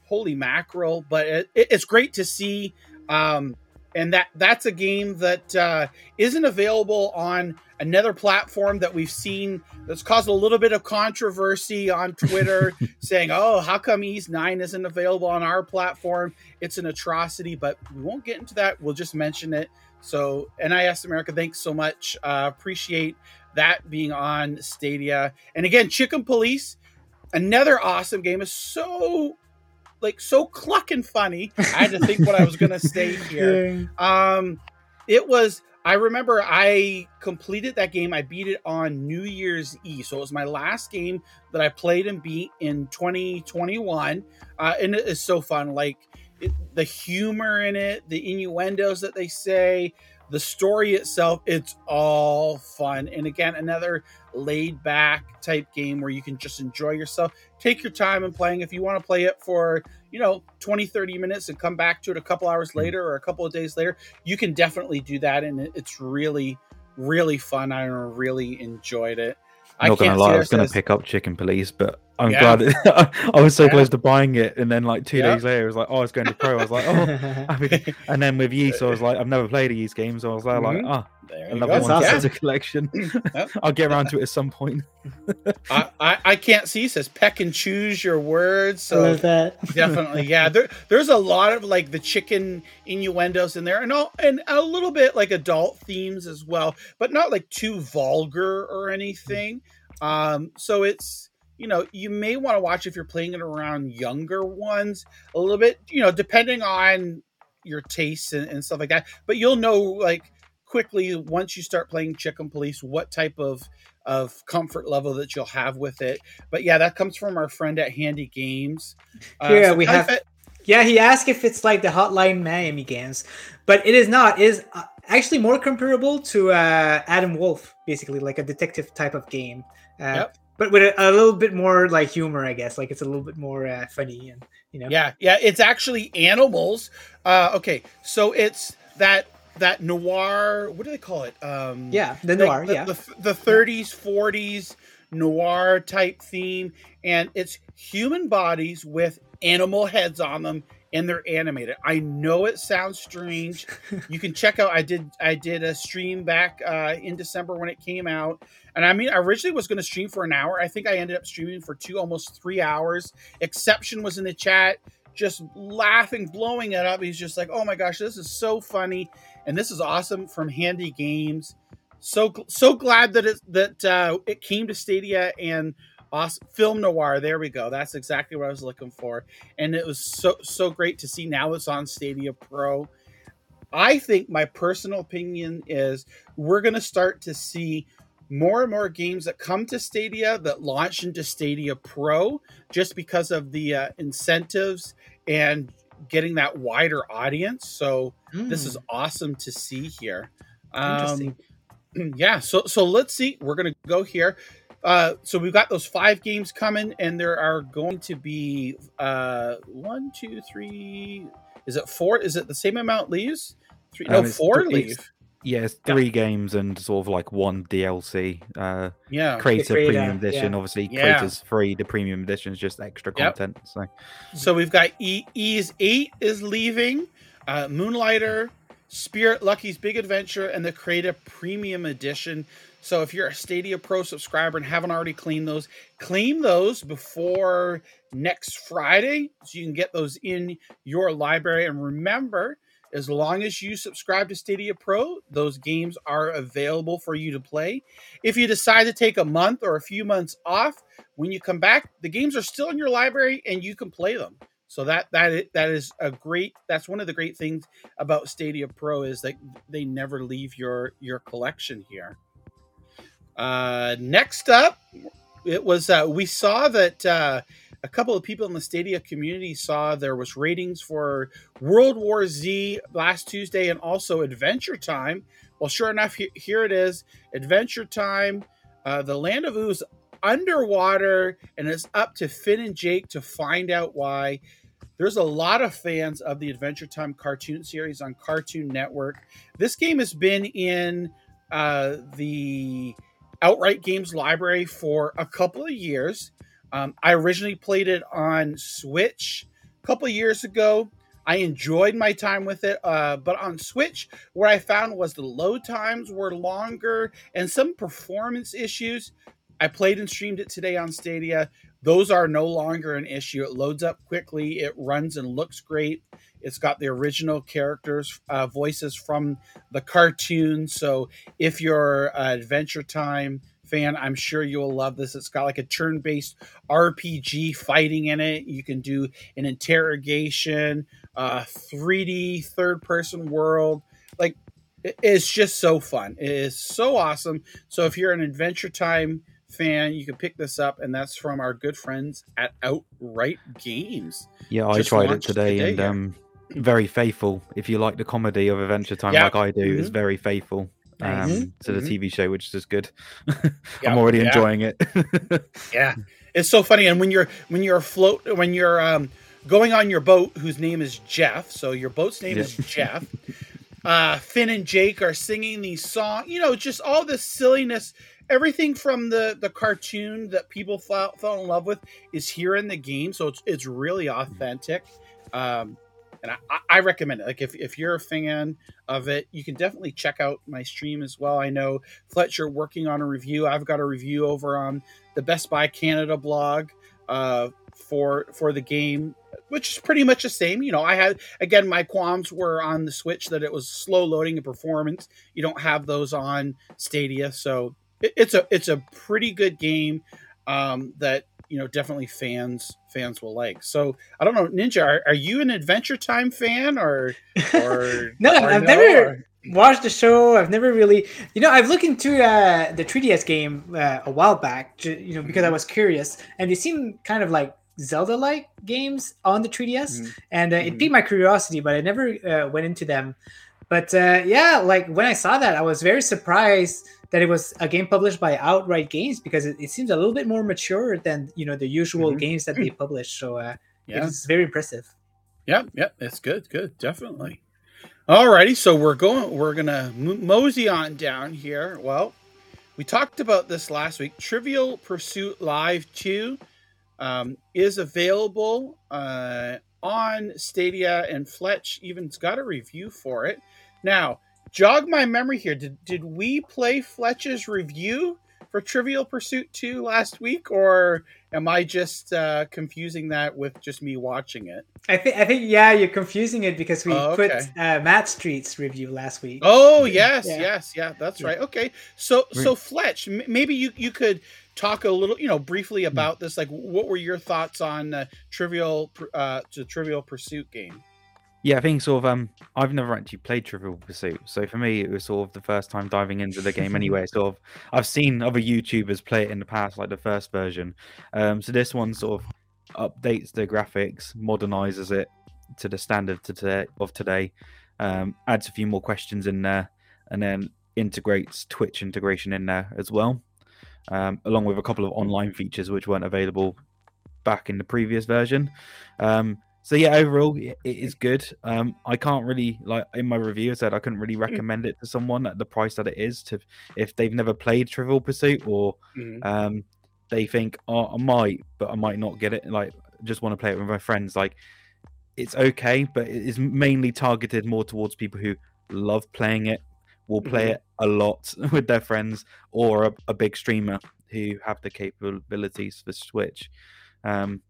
holy mackerel, but it, it- it's great to see um and that that's a game that uh isn't available on another platform that we've seen that's caused a little bit of controversy on Twitter saying, "Oh, how come Ys 9 isn't available on our platform? It's an atrocity." But we won't get into that. We'll just mention it. So, NIS America, thanks so much. Uh, appreciate that being on Stadia. And again, Chicken Police, another awesome game. Is so like so clucking funny. I had to think what I was gonna say here. Yeah. Um, it was. I remember I completed that game. I beat it on New Year's Eve, so it was my last game that I played and beat in 2021. Uh, and it is so fun. Like it, the humor in it, the innuendos that they say, the story itself. It's all fun. And again, another laid back type game where you can just enjoy yourself. Take your time and playing. If you want to play it for you know 20 30 minutes and come back to it a couple hours hmm. later or a couple of days later you can definitely do that and it's really really fun i really enjoyed it I'm not gonna lie, I was gonna pick up Chicken Police, but I'm Yeah. glad I was so Yeah. close to buying it, and then like two Yeah. days later, it was like, oh, it's going to pro. I was like, oh, and then with Ys, I was like, I've never played a Ys game, so I was like, Mhm. oh, there you another go. One awesome. to collection. Yep. I'll get around to it at some point. I, I, I can't see it says peck and choose your words I so love that. definitely yeah there, there's a lot of like the chicken innuendos in there and all and a little bit like adult themes as well but not like too vulgar or anything um so it's you know you may want to watch if you're playing it around younger ones a little bit you know depending on your tastes and, and stuff like that but you'll know like quickly once you start playing chicken police what type of of comfort level that you'll have with it but yeah that comes from our friend at handy games Uh, Here we have- bet- Yeah, he asked if it's like the Hotline Miami games, but it is not. It is uh, actually more comparable to uh, Adam Wolfe, basically like a detective type of game. Uh, Yep. But with a, a little bit more like humor, I guess. Like it's a little bit more uh, funny and you know. Yeah, yeah, it's actually animals. Uh, okay, so it's that that noir. What do they call it? Um, Yeah, the noir. the, yeah. the thirties, forties noir type theme, and it's human bodies with animal heads on them, and they're animated. I know it sounds strange. you can check out. I did I did a stream back uh, in December when it came out, and I mean, I originally was going to stream for an hour. I think I ended up streaming for two, almost three hours. Exception was in the chat, just laughing, blowing it up. He's just like, "Oh my gosh, this is so funny!" And this is awesome from Handy Games. So so glad that it that uh, it came to Stadia and awesome film noir. There we go. That's exactly what I was looking for, and it was so so great to see now it's on Stadia Pro. I think my personal opinion is we're going to start to see more and more games that come to Stadia that launch into Stadia Pro just because of the uh, incentives and getting that wider audience. So mm. this is hmm. awesome to see here. Um, yeah. So so let's see. We're gonna go here. Uh, so we've got those five games coming, and there are going to be uh, one, two, three. Is it four? Is it the same amount leaves? Three? No, um, four th- leave. Yeah, three yeah. games and sort of like one DLC. Uh, yeah, Creator Premium Edition. Yeah. Obviously, yeah. Creator's free. The Premium Edition is just extra content. Yep. So, so we've got E Ys eight is leaving. Uh, Moonlighter, Spirit, Lucky's Big Adventure, and the Creator Premium Edition. So if you're a Stadia Pro subscriber and haven't already claimed those, claim those before next Friday so you can get those in your library. And remember, as long as you subscribe to Stadia Pro, those games are available for you to play. If you decide to take a month or a few months off, when you come back, the games are still in your library and you can play them. So that that that is a great. That's one of the great things about Stadia Pro is that they never leave your your collection here. Uh, next up, it was uh, we saw that uh, a couple of people in the Stadia community saw there was ratings for World War Z last Tuesday and also Adventure Time. Well, sure enough, he- here it is. Adventure Time, uh, the Land of Ooze underwater, and it's up to Finn and Jake to find out why. There's a lot of fans of the Adventure Time cartoon series on Cartoon Network. This game has been in uh, the Outright Games library for a couple of years. Um, I originally played it on Switch a couple years ago. I enjoyed my time with it, uh, but on Switch, what I found was the load times were longer and some performance issues. I played and streamed it today on Stadia. Those are no longer an issue. It loads up quickly, it runs and looks great. It's got the original characters' uh, voices from the cartoon. So if you're Adventure Time fan, I'm sure you'll love this. It's got like a turn based RPG fighting in it. You can do an interrogation, uh, 3D third person world. Like, it's just so fun. It is so awesome. So if you're an Adventure Time fan, you can pick this up, and that's from our good friends at Outright Games. Yeah, I tried it today, today and um, very faithful. If you like the comedy of Adventure Time, like I do, mm-hmm. it's very faithful um, mm-hmm. to the mm-hmm. TV show, which is just good. I'm already yeah. enjoying it. yeah, it's so funny. And when you're when you're afloat, when you're um, going on your boat, whose name is Jeff, so your boat's name yeah. is Jeff. Uh, Finn and Jake are singing these songs. You know, just all this silliness. Everything from the the cartoon that people fell, fell in love with is here in the game, so it's it's really authentic. Um, and I, I, recommend it. Like if, if you're a fan of it, you can definitely check out my stream as well. I know Fletcher working on a review. I've got a review over on the Best Buy Canada blog uh, for for the game, which is pretty much the same. You know, I had again my qualms were on the Switch that it was slow loading and performance. You don't have those on Stadia, so it, it's a it's a pretty good game um, that you know definitely fans fans will like. So I don't know, Ninja, are, are you an Adventure Time fan or or no? Or I've no, never or... watched the show. I've never really, you know, I've looked into uh, the 3DS game uh, a while back, you know, because I mm-hmm. was curious, and they seem kind of like Zelda-like games on the 3DS, mm-hmm. and uh, it mm-hmm. piqued my curiosity, but I never uh, went into them. But uh, yeah, like when I saw that, I was very surprised that it was a game published by Outright Games because it, it seems a little bit more mature than you know the usual mm-hmm. games that they publish. So uh, yeah. it's very impressive. Yeah, yeah, it's good, good, definitely. Alrighty, so we're going. We're gonna mosey on down here. Well, we talked about this last week. Trivial Pursuit Live Two um, is available uh, on Stadia, and Fletch even's got a review for it. Now, jog my memory here. Did did we play Fletch's review for Trivial Pursuit 2 last week, or am I just uh, confusing that with just me watching it? I think I think yeah, you're confusing it because we oh, okay. put uh, Mad Streets' review last week. Oh yes, yeah. yes, yeah, that's yeah. right. Okay, so so Fletch, m- maybe you you could talk a little, you know, briefly hmm. about this. Like, what were your thoughts on uh, Trivial uh, the Trivial Pursuit game? Yeah, I think sort of um I've never actually played Trivial Pursuit. So for me it was sort of the first time diving into the game anyway. Sort of I've seen other YouTubers play it in the past, like the first version. Um so this one sort of updates the graphics, modernizes it to the standard to today, of today, um, adds a few more questions in there, and then integrates Twitch integration in there as well, um, along with a couple of online features which weren't available back in the previous version. Um, so yeah, overall it is good. Um, I can't really like in my review I said I couldn't really mm. recommend it to someone at the price that it is to if they've never played Trivial Pursuit or mm. um, they think oh I might but I might not get it like just want to play it with my friends like it's okay but it is mainly targeted more towards people who love playing it will play mm-hmm. it a lot with their friends or a, a, big streamer who have the capabilities for Switch. Um,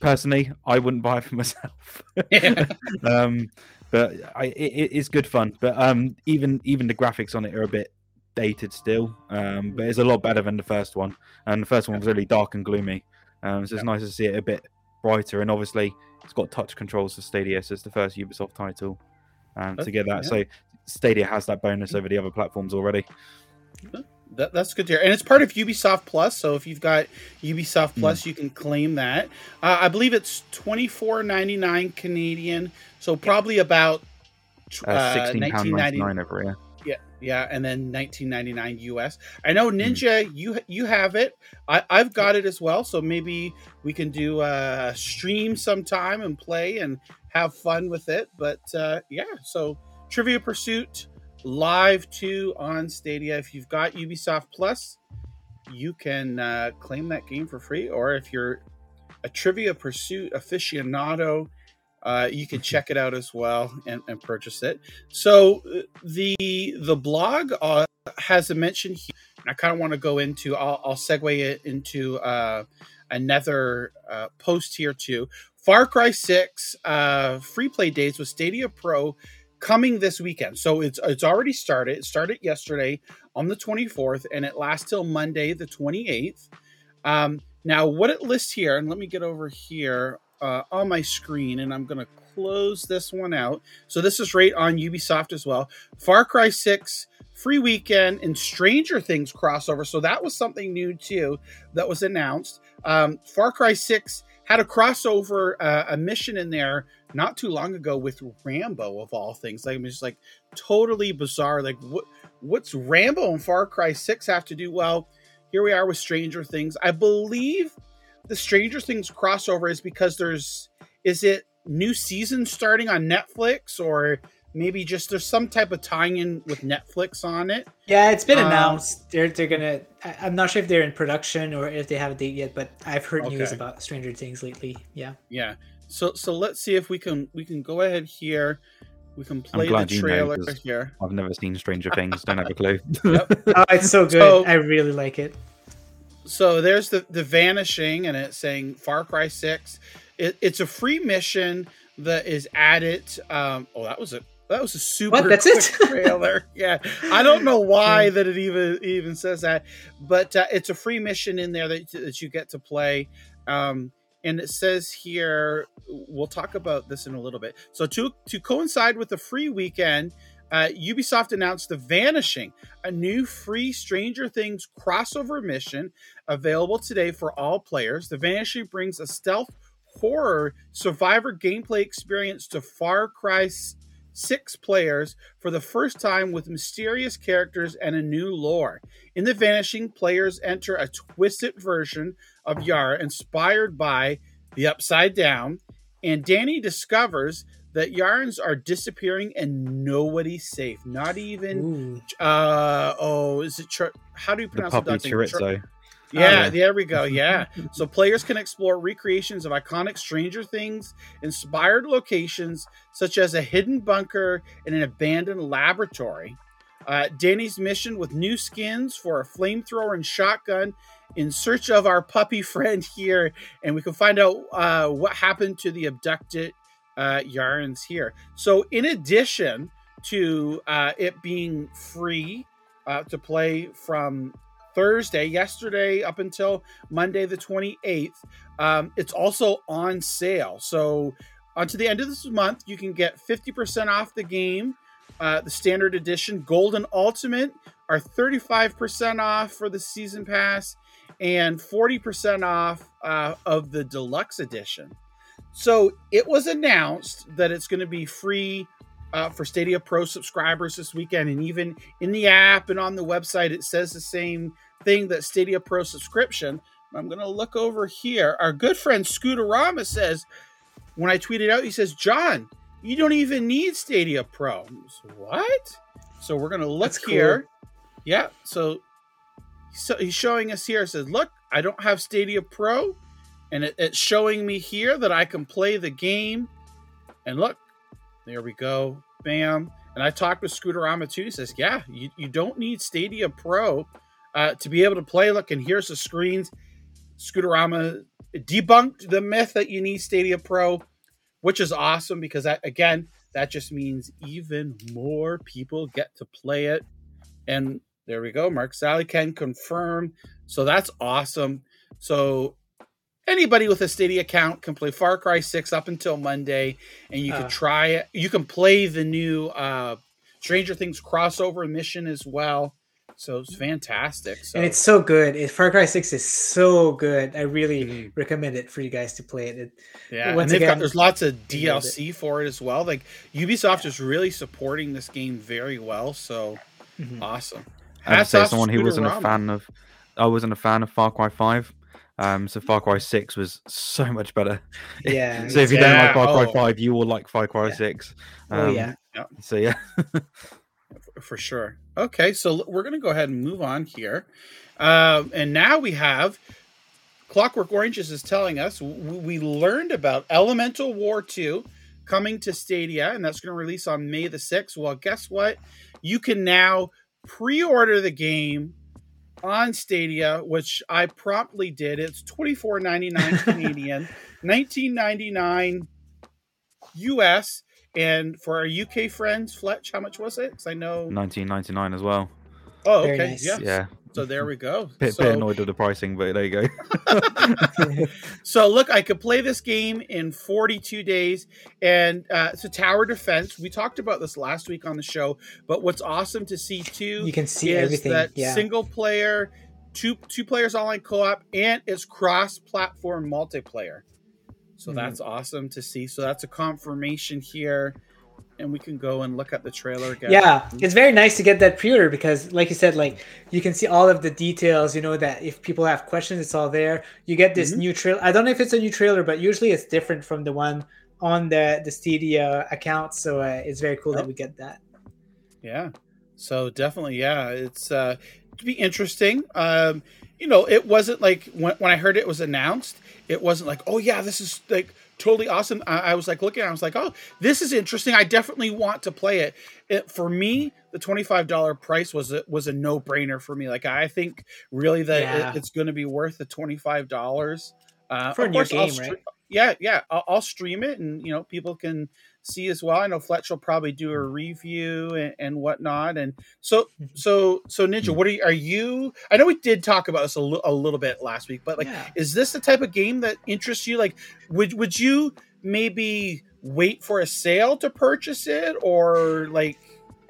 personally, I wouldn't buy it for myself. um, but I, it, it's good fun. But um, even even the graphics on it are a bit dated still. Um, but it's a lot better than the first one. And the first one was really dark and gloomy. Um, so it's nice to see it a bit brighter. And obviously, it's got touch controls for Stadia, so it's the first Ubisoft title um, to get that. Yeah. So Stadia has that bonus over the other platforms already. That, that's good to hear, and it's part of Ubisoft Plus. So if you've got Ubisoft hmm. Plus, mm. you can claim that. Uh, I believe it's twenty four ninety nine Canadian, so probably about uh, uh sixteen pound ninety nine over here. Yeah, yeah, and then nineteen ninety nine US. I know hmm. Ninja, mm. you you have it. I, I've got it as well. So maybe we can do a stream sometime and play and have fun with it. But uh, yeah, so Trivial Pursuit live too on Stadia. If you've got Ubisoft Plus, you can uh, claim that game for free. Or if you're a Trivial Pursuit aficionado, uh, you can check it out as well and, and purchase it. So uh, the the blog uh, has a mention here. And I kind of want to go into. I'll, I'll segue it into uh, another uh, post here too. Far Cry Six uh, free play days with Stadia Pro coming this weekend. So it's it's already started. It started yesterday on the 24th, and it lasts till Monday the 28th. Um, now, what it lists here, and let me get over here uh, on my screen, and I'm going to close this one out. So this is right on Ubisoft as well. Far Cry 6 free weekend and Stranger Things crossover. So that was something new too that was announced. Um, Far Cry 6 had a crossover, uh, a mission in there not too long ago with Rambo of all things. Like, I mean, it's like totally bizarre. Like, what what's Rambo and Far Cry Six have to do? Well, here we are with Stranger Things. I believe the Stranger Things crossover is because there's is it new season starting on Netflix or maybe just there's some type of tying in with Netflix on it. Yeah, it's been um, announced. They're they're gonna. I'm not sure if they're in production or if they have a date yet, but I've heard okay. news about Stranger Things lately. Yeah. Yeah. So so let's see if we can we can go ahead here. We can play the trailer know, here. I've never seen Stranger Things. Don't have a clue. yep. oh, it's so good. So, I really like it. So there's the the vanishing, and it's saying Far Cry Six. It, it's a free mission that is added. Um, oh, that was a that was a super what? That's it? trailer. yeah, I don't know why that it even even says that, but uh, it's a free mission in there that that you get to play. Um, and it says here we'll talk about this in a little bit so to to coincide with the free weekend uh, ubisoft announced the vanishing a new free stranger things crossover mission available today for all players the vanishing brings a stealth horror survivor gameplay experience to far cry six players for the first time with mysterious characters and a new lore. In The Vanishing, players enter a twisted version of Yara inspired by the Upside Down, and Danny discovers that Yarans are disappearing and nobody's safe. Not even. Uh, oh, is it. Tr- how do you pronounce the puppy chorizo? Yeah, there we go. Yeah. so players can explore recreations of iconic Stranger Things inspired locations, such as a hidden bunker and an abandoned laboratory. Uh, Danny's mission with new skins for a flamethrower and shotgun in search of our puppy friend here, and we can find out uh, what happened to the abducted uh, Yarans here. So, in addition to uh, it being free uh, to play from Thursday, yesterday up until Monday the 28th. Um, it's also on sale. So until the end of this month, you can get 50% off the game, uh, the standard edition. Gold and Ultimate are 35% off for the season pass and 40% off uh, of the deluxe edition. So it was announced that it's going to be free uh, for Stadia Pro subscribers this weekend. And even in the app and on the website, it says the same thing that Stadia Pro subscription. I'm going to look over here. Our good friend Scooterama says, when I tweeted out, he says, Jon, you don't even need Stadia Pro. What? So we're going to look here. Yeah. So, so he's showing us here. Says, look, I don't have Stadia Pro. And it, it's showing me here that I can play the game. And look, there we go. Bam. And I talked with Scooterama too. He says, yeah, you, you don't need Stadia Pro uh, to be able to play. Look, and here's the screens. Scooterama debunked the myth that you need Stadia Pro, which is awesome because that again, that just means even more people get to play it. And there we go. Mark Sally can confirm. So that's awesome. So anybody with a Stadia account can play Far Cry 6 up until Monday, and you Uh. can try it. You can play the new uh, Stranger Things crossover mission as well. So it's fantastic. So and it's so good. It, Far Cry Six is so good. I really Mhm. recommend it for you guys to play it. it Yeah, Once and they've got again, there's lots of they nailed DLC for it as well. Like Ubisoft is really supporting this game very well. So Mhm. awesome. I have to Hats say, someone who wasn't a fan of, I wasn't a fan of Far Cry Five. Um, so Far Cry Six was so much better. Yeah. so if you don't like Far Cry oh. Five, you will like Far Cry Yeah. Six. oh Um, yeah. So yeah, for sure. Okay, so we're going to go ahead and move on here. Um, and now we have Clockwork Origins is telling us we learned about Elemental War 2 coming to Stadia, and that's going to release on May the 6th. Well, guess what? You can now pre order the game on Stadia, which I promptly did. It's twenty four ninety nine Canadian, nineteen ninety nine US. And for our UK friends, Fletch, how much was it? Because I know. 1999 as well. Oh, okay. nice. Yeah. Yeah, So there we go. bit, so, bit annoyed with the pricing, but there you go. so look, I could play this game in 42 days, and uh, it's a tower defense. We talked about this last week on the show, but what's awesome to see too You can see is everything. that Yeah. single player, two two players online co-op, and it's cross-platform multiplayer. So Mhm. that's awesome to see. So that's a confirmation here, and we can go and look at the trailer again. Yeah, it's very nice to get that pre-order because, like you said, like you can see all of the details. You know that if people have questions, it's all there. You get this Mhm. new trailer. I don't know if it's a new trailer, but usually it's different from the one on the the Stadia account. So uh, it's very cool Oh. that we get that. Yeah. So definitely, yeah, it's uh to be interesting. Um, you know, it wasn't like when, when I heard it was announced, it wasn't like, oh yeah, this is like totally awesome. I, I was like looking, at it, I was like, oh, this is interesting. I definitely want to play it. it for me, the twenty five dollar price was a, was a no brainer for me. Like I think really that Yeah. it, it's going to be worth the twenty five dollars. Uh, For a new game, stre- right? Yeah, yeah, I'll, I'll stream it, and you know, people can see as well. I know Fletch will probably do a review and, and whatnot. And so, so, so Ninja, what are you, are you? I know we did talk about this a, li- a little bit last week, but like, Yeah. is this the type of game that interests you? Like, would would you maybe wait for a sale to purchase it, or like?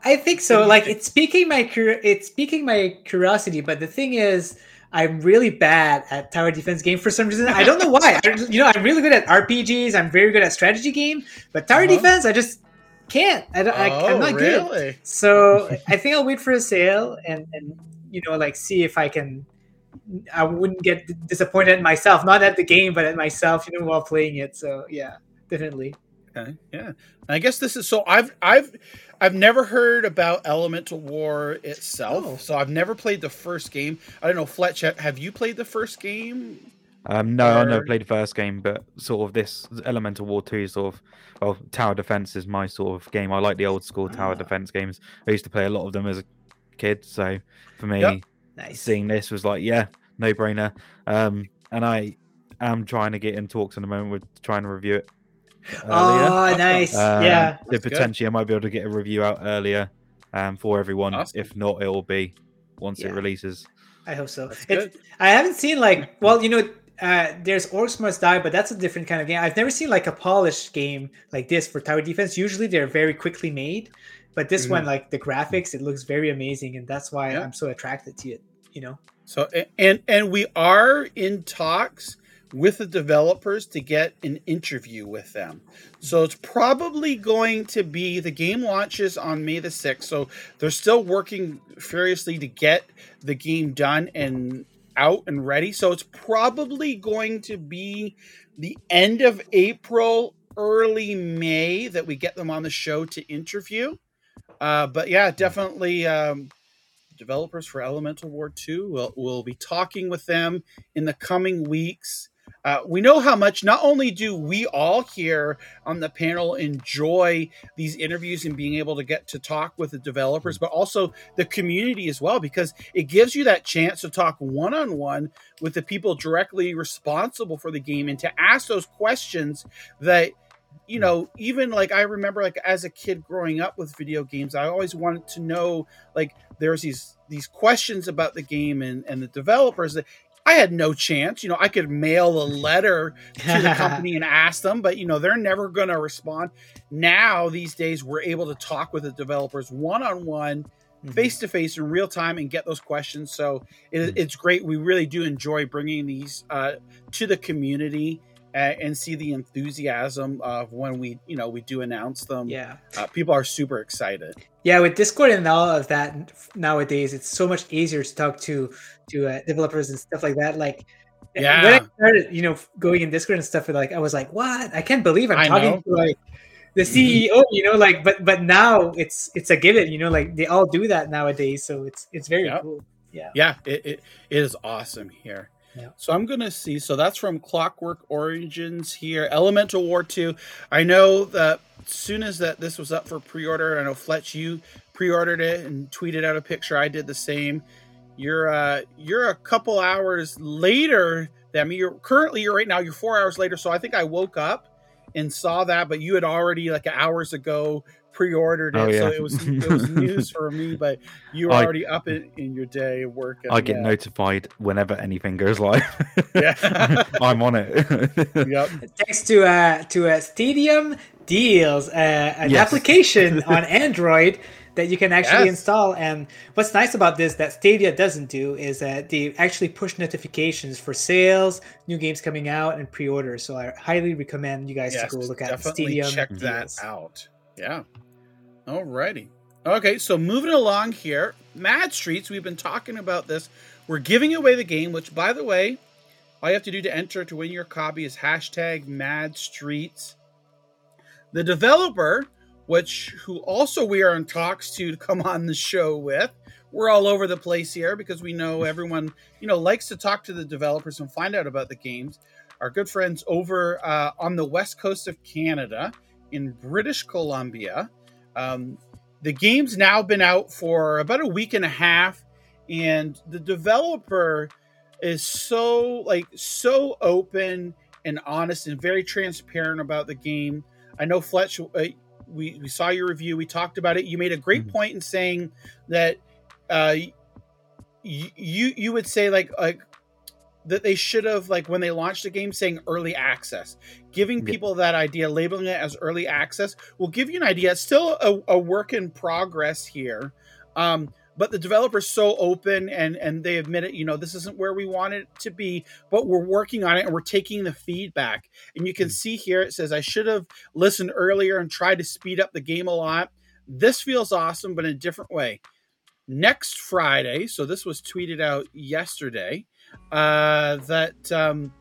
I think so. Like it's piquing my cur- it's piquing my curiosity, but the thing is, I'm really bad at tower defense game for some reason. I don't know why. I, you know, I'm really good at RPGs. I'm very good at strategy game, but tower Uh-huh. defense, I just can't. I don't. I, I'm not good. Oh, really? So I think I'll wait for a sale and and you know like see if I can. I wouldn't get disappointed at myself, not at the game, but at myself, you know, while playing it. So yeah, definitely. Okay, yeah. I guess this is so. I've I've I've never heard about Elemental War itself, Oh. so I've never played the first game. I don't know, Fletch. Have you played the first game? Um, no, I never Or- played the first game, but sort of this Elemental War 2 sort of, well, Tower Defense is my sort of game. I like the old school Tower Ah. Defense games. I used to play a lot of them as a kid, so for me, Yep. Nice. seeing this was like, yeah, no brainer. Um, and I am trying to get in talks in the moment with trying to review it earlier. Oh, nice. Um, yeah. so That's good. potentially I might be able to get a review out earlier um, for everyone. Awesome. If not, it will be once Yeah. it releases. I hope so. That's I haven't seen like well, you know, uh, there's Orcs Must Die, but that's a different kind of game. I've never seen like a polished game like this for tower defense. Usually they're very quickly made, but this mm-hmm. one, like the graphics, it looks very amazing, and that's why yeah. I'm so attracted to it. You know. So and and we are in talks with the developers to get an interview with them. So it's probably going to be the game launches on May the 6th. So they're still working furiously to get the game done and out and ready. So it's probably going to be the end of April, early May that we get them on the show to interview. Uh, but yeah, definitely um, developers for Elemental War 2. We'll, we'll be talking with them in the coming weeks. Uh, we know how much not only do we all here on the panel enjoy these interviews and being able to get to talk with the developers, but also the community as well, because it gives you that chance to talk one on one with the people directly responsible for the game and to ask those questions that you know even like i remember like as a kid growing up with video games i always wanted to know like there's these these questions about the game and and the developers that I had no chance. You know, I could mail a letter to the company and ask them, but you know, they're never going to respond. Now, these days, we're able to talk with the developers one on one, face to face in real time, and get those questions. So it, mm-hmm. it's great. We really do enjoy bringing these uh, to the community and see the enthusiasm of when we you know we do announce them. Yeah. Uh, people are super excited. Yeah with discord and all of that nowadays it's so much easier to talk to to uh, developers and stuff like that. Like yeah when i started you know going in discord and stuff like i was like what? I can't believe i'm I talking know. to like the ceo mm-hmm. you know like but but now it's it's a given you know like they all do that nowadays so it's it's very yep. cool. Yeah. Yeah it, it, it is awesome here So I'm to see. So that's from Clockwork Origins here. Elemental War 2. I know that as soon as that this was up for pre-order, I know Fletch you pre-ordered it and tweeted out a picture. I did the same. You're uh you're a couple hours later than mean you're currently you're right now you're 4 hours later. So I think I woke up and saw that but you had already like hours ago pre-ordered it, oh, yeah. so it was it was news for me. But you were I, already up in, in your day working. I get yeah. notified whenever anything goes live. yeah, I'm on it. yep. Thanks to uh, to a uh, Stadium Deals, uh, an yes. application on Android that you can actually yes. install. And what's nice about this that Stadia doesn't do is that they actually push notifications for sales, new games coming out, and pre-orders. So I highly recommend you guys yes, to go look at Stadium. Check that out. Yeah. Alrighty. Okay, so moving along here, Mad Streets. We've been talking about this. We're giving away the game, which, by the way, all you have to do to enter to win your copy is hashtag Mad Streets. The developer, which who also we are in talks to, to come on the show with. We're all over the place here because we know everyone, you know, likes to talk to the developers and find out about the games. Our good friends over uh, on the west coast of Canada in British Columbia um, the game's now been out for about a week and a half, and the developer is so like so open and honest and very transparent about the game. I know Fletch, uh, we we saw your review, we talked about it. You made a great mm-hmm. point in saying that uh, you you would say like like that they should have like when they launched the game saying early access. Giving people that idea labeling it as early access will give you an idea. It's still a, a work in progress here um, but the developer's so open and and they admit it you know this isn't where we want it to be but we're working on it and we're taking the feedback. And you can hmm. see here it says i should have listened earlier and tried to speed up the game a lot. This feels awesome but in a different way. Next friday so this was tweeted out yesterday uh, that um,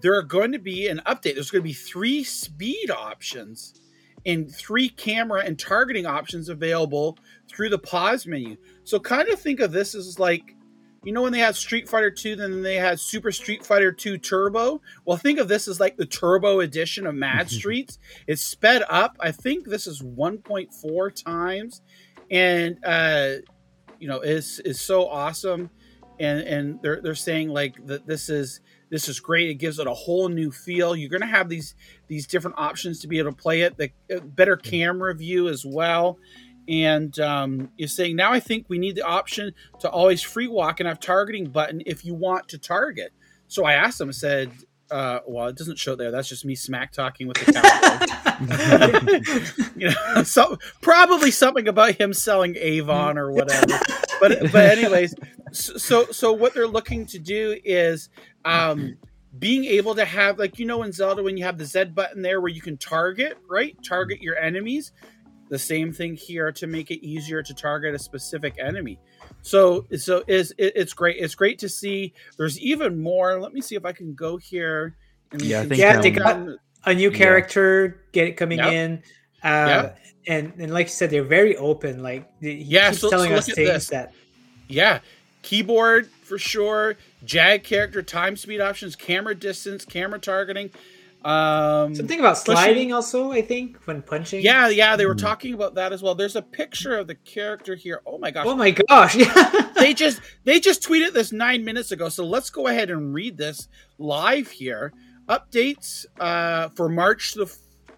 there are going to be an update. There's going to be three speed options and three camera and targeting options available through the pause menu. So kind of think of this as like, you know, when they had Street Fighter 2, then they had Super Street Fighter 2 Turbo. Well, think of this as like the turbo edition of Mad Streets. it's sped up. I think this is 1.4 times. And, uh, you know, is is so awesome and and they're they're saying like that this is this is great it gives it a whole new feel you're going to have these these different options to be able to play it the uh, better camera view as well and um, you're saying now i think we need the option to always free walk and have targeting button if you want to target So I asked him, I said, uh, well, it doesn't show there. That's just me smack talking with the cowboy. you know, so probably something about him selling Avon or whatever. But but anyways, so so what they're looking to do is um, being able to have like you know in Zelda when you have the Z button there where you can target right, target your enemies. The same thing here to make it easier to target a specific enemy. So so is it, it's great. It's great to see. There's even more. Let me see if I can go here. And yeah, I think yeah, they got a new character yeah. get coming yep. in. Uh, yep. and and like you said, they're very open. Like he yeah, keeps so, telling so us things that yeah, keyboard for sure. Jag character, time speed options, camera distance, camera targeting. Um, Something about sliding also, I think, when punching. Yeah, yeah, they were hmm. talking about that as well. There's a picture of the character here. Oh my gosh. Oh my gosh. they just they just tweeted this nine minutes ago. So let's go ahead and read this live here. Updates uh, for March the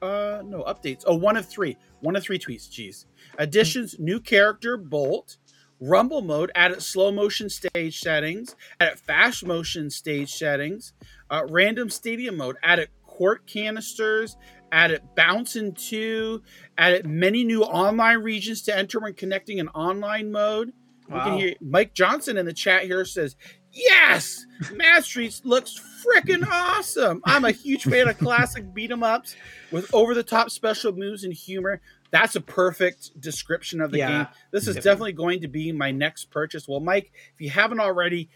uh no updates. Oh, one of three. One of three tweets. Jeez. Additions, new character, Bolt. Rumble mode, added slow motion stage settings, added fast motion stage settings, uh, random stadium mode, added quart canisters, added Bouncing 2, added many new online regions to enter when connecting in online mode. Wow. We can hear Mike Johnson in the chat here says, Yes, Mad Streets looks freaking awesome. I'm a huge fan of classic beat 'em ups with over the top special moves and humor. That's a perfect description of the yeah, game. This is definitely. going to be my next purchase. Well, Mike, if you haven't already,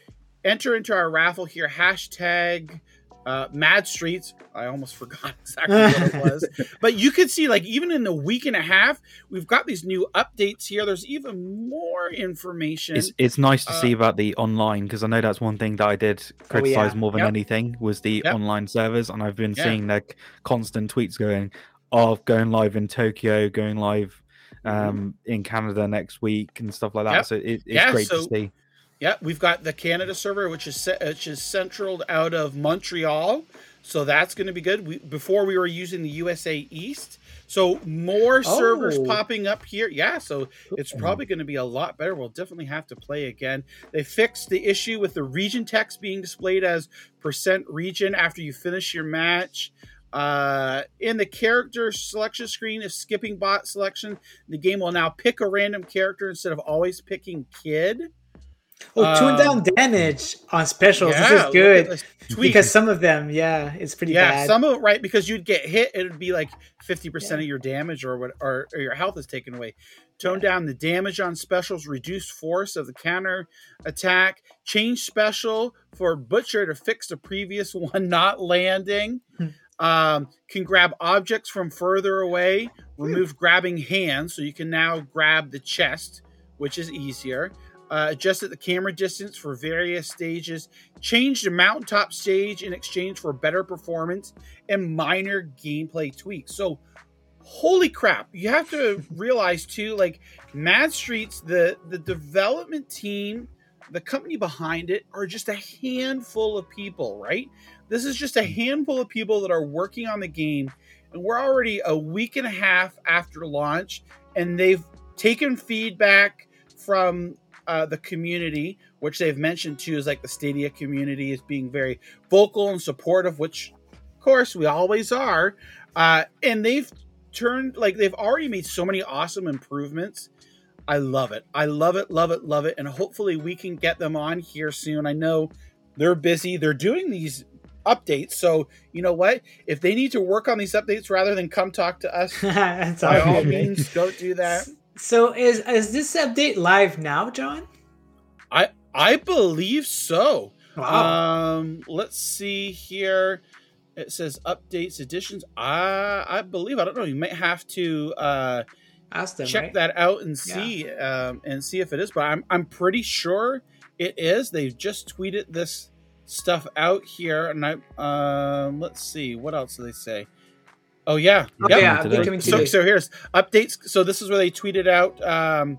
enter into our raffle here. Hashtag uh, Mad Streets. I almost forgot exactly what it was, but you can see like even in the week and a half, we've got these new updates here. There's even more information. It's, it's nice to uh, see about the online because I know that's one thing that I did criticize oh, yeah. more than yep. anything was the yep. online servers, and I've been seeing like constant tweets going of going live in Tokyo, going live um, in Canada next week, and stuff like that. Yep. So it, it's yeah, great so, to see. Yeah, we've got the Canada server, which is which is centraled out of Montreal, so that's going to be good. We, before we were using the USA East, so more oh. servers popping up here. Yeah, so it's probably going to be a lot better. We'll definitely have to play again. They fixed the issue with the region text being displayed as percent region after you finish your match. Uh, in the character selection screen, if skipping bot selection, the game will now pick a random character instead of always picking kid. Oh, tune um, down damage on specials. Yeah, this is good because some of them, yeah, it's pretty yeah, bad. some of it, right? Because you'd get hit, it would be like fifty yeah. percent of your damage or what, or, or, your health is taken away. Tone yeah. down the damage on specials, reduce force of the counter attack, change special for butcher to fix the previous one not landing. Um, can grab objects from further away. Remove grabbing hands, so you can now grab the chest, which is easier uh, adjusted the camera distance for various stages, changed the mountaintop stage in exchange for better performance, and minor gameplay tweaks. So, holy crap! You have to realize too, like Mad Streets, the the development team, the company behind it, are just a handful of people, right? This is just a handful of people that are working on the game, and we're already a week and a half after launch, and they've taken feedback from uh, the community, which they've mentioned too, is like the Stadia community is being very vocal and supportive, which, of course, we always are. Uh, and they've turned like they've already made so many awesome improvements. I love it. I love it, love it, love it. And hopefully we can get them on here soon. I know they're busy. They're doing these updates. So you know what? If they need to work on these updates rather than come talk to us, by all means, go do that. So is is this update live now, John? I I believe so. Wow. Um, let's see here. It says updates, additions. I I believe I don't know. You might have to uh, ask them. Check right? that out and see yeah. um, and see if it is. But I'm I'm pretty sure it is. They've just tweeted this stuff out here, and I um, let's see what else do they say. Oh yeah, oh, yeah. yeah so, so here's updates. So this is where they tweeted out um,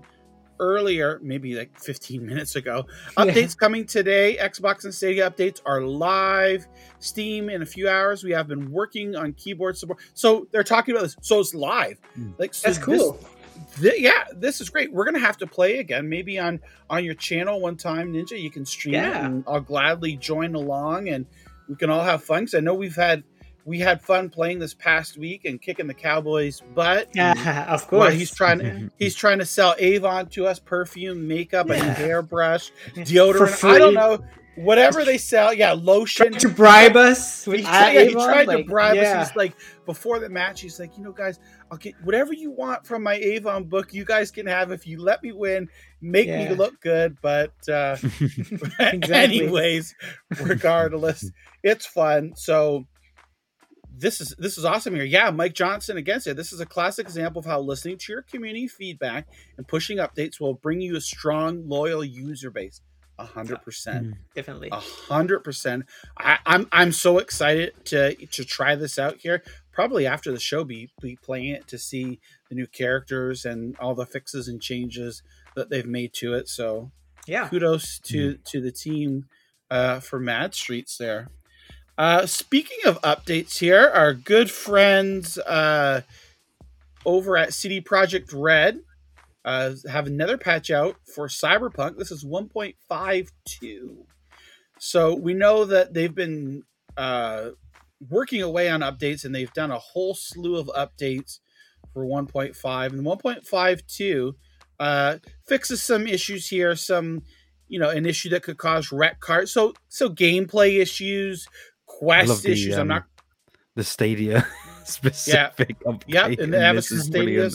earlier, maybe like 15 minutes ago. Updates yeah. coming today. Xbox and Stadia updates are live. Steam in a few hours. We have been working on keyboard support. So they're talking about this. So it's live. Hmm. Like so that's cool. This, th- yeah, this is great. We're gonna have to play again, maybe on on your channel one time, Ninja. You can stream it, and I'll gladly join along, and we can all have fun. Because I know we've had we had fun playing this past week and kicking the Cowboys' butt. Yeah, of course. he's trying to he's trying to sell Avon to us, perfume, makeup, a new hairbrush, deodorant. I don't know. Whatever they sell, yeah, lotion. To bribe us. He tried, yeah, he tried to bribe yeah. us. He's like, before the match, he's like, you know, guys, I'll get whatever you want from my Avon book. You guys can have if you let me win, make Yeah. me look good. But uh, anyways, regardless, it's fun. So this is this is awesome here. Yeah, Mike Johnson against it. This is a classic example of how listening to your community feedback and pushing updates will bring you a strong, loyal user base. A hundred percent. Definitely. A hundred percent. I- I'm I'm so excited to to try this out here. Probably after the show, be be playing it to see the new characters and all the fixes and changes that they've made to it. So Yeah. kudos to to the team uh, for Mad Streets there. Uh, speaking of updates here, our good friends uh, over at CD Projekt Red uh, have another patch out for Cyberpunk. This is 1.52. So we know that they've been uh, working away on updates and they've done a whole slew of updates for 1.5 and 1.52 uh, fixes some issues here some you know an issue that could cause wreck card so so gameplay issues quest the, issues i'm um, not the Stadia specific update. Yep, and in they have a Stadia,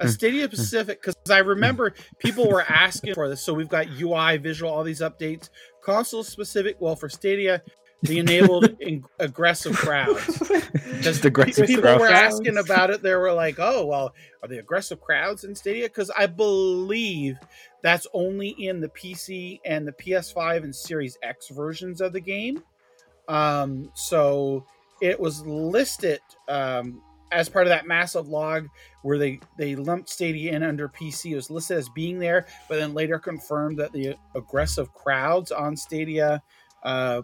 a Stadia Pacific because I remember people were asking for this. So we've got UI, visual, all these updates. Console specific. Well, for Stadia, they enabled in- aggressive crowds. Just aggressive people crowd. were asking about it. They were like, "Oh, well, are the aggressive crowds in Stadia?" Because I believe that's only in the PC and the PS5 and Series X versions of the game. Um, so it was listed um, as part of that massive log where they they lumped Stadia in under PC. It was listed as being there, but then later confirmed that the aggressive crowds on Stadia uh,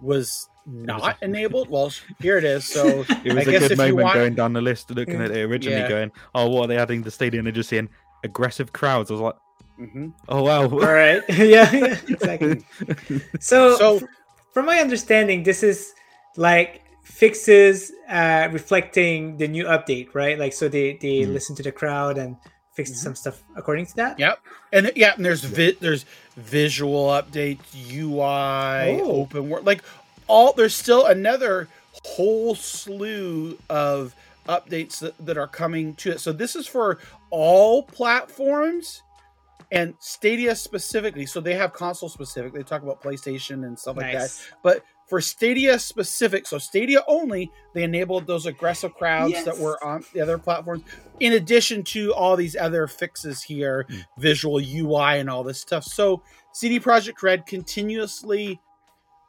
was not enabled. Well, here it is. So It was I a guess good if you moment want- going down the list, looking at it originally, Yeah. going, "Oh, what are they adding to Stadia?" And they're just seeing aggressive crowds. I was like, mhm. "Oh wow!" All right. yeah, yeah, exactly. So, So- f- from my understanding, this is like fixes uh, reflecting the new update, right? Like, so they they Mm. listen to the crowd and fixed Mhm. some stuff according to that. Yep. And yeah, and there's vi- there's visual updates, UI, Oh. open world, like all. There's still another whole slew of updates that, that are coming to it. So this is for all platforms and Stadia specifically. So they have console specific. They talk about PlayStation and stuff like that. But for Stadia specific, so Stadia only, they enabled those aggressive crowds that were on the other platforms, in addition to all these other fixes here, Mm. visual UI and all this stuff. So CD Projekt Red continuously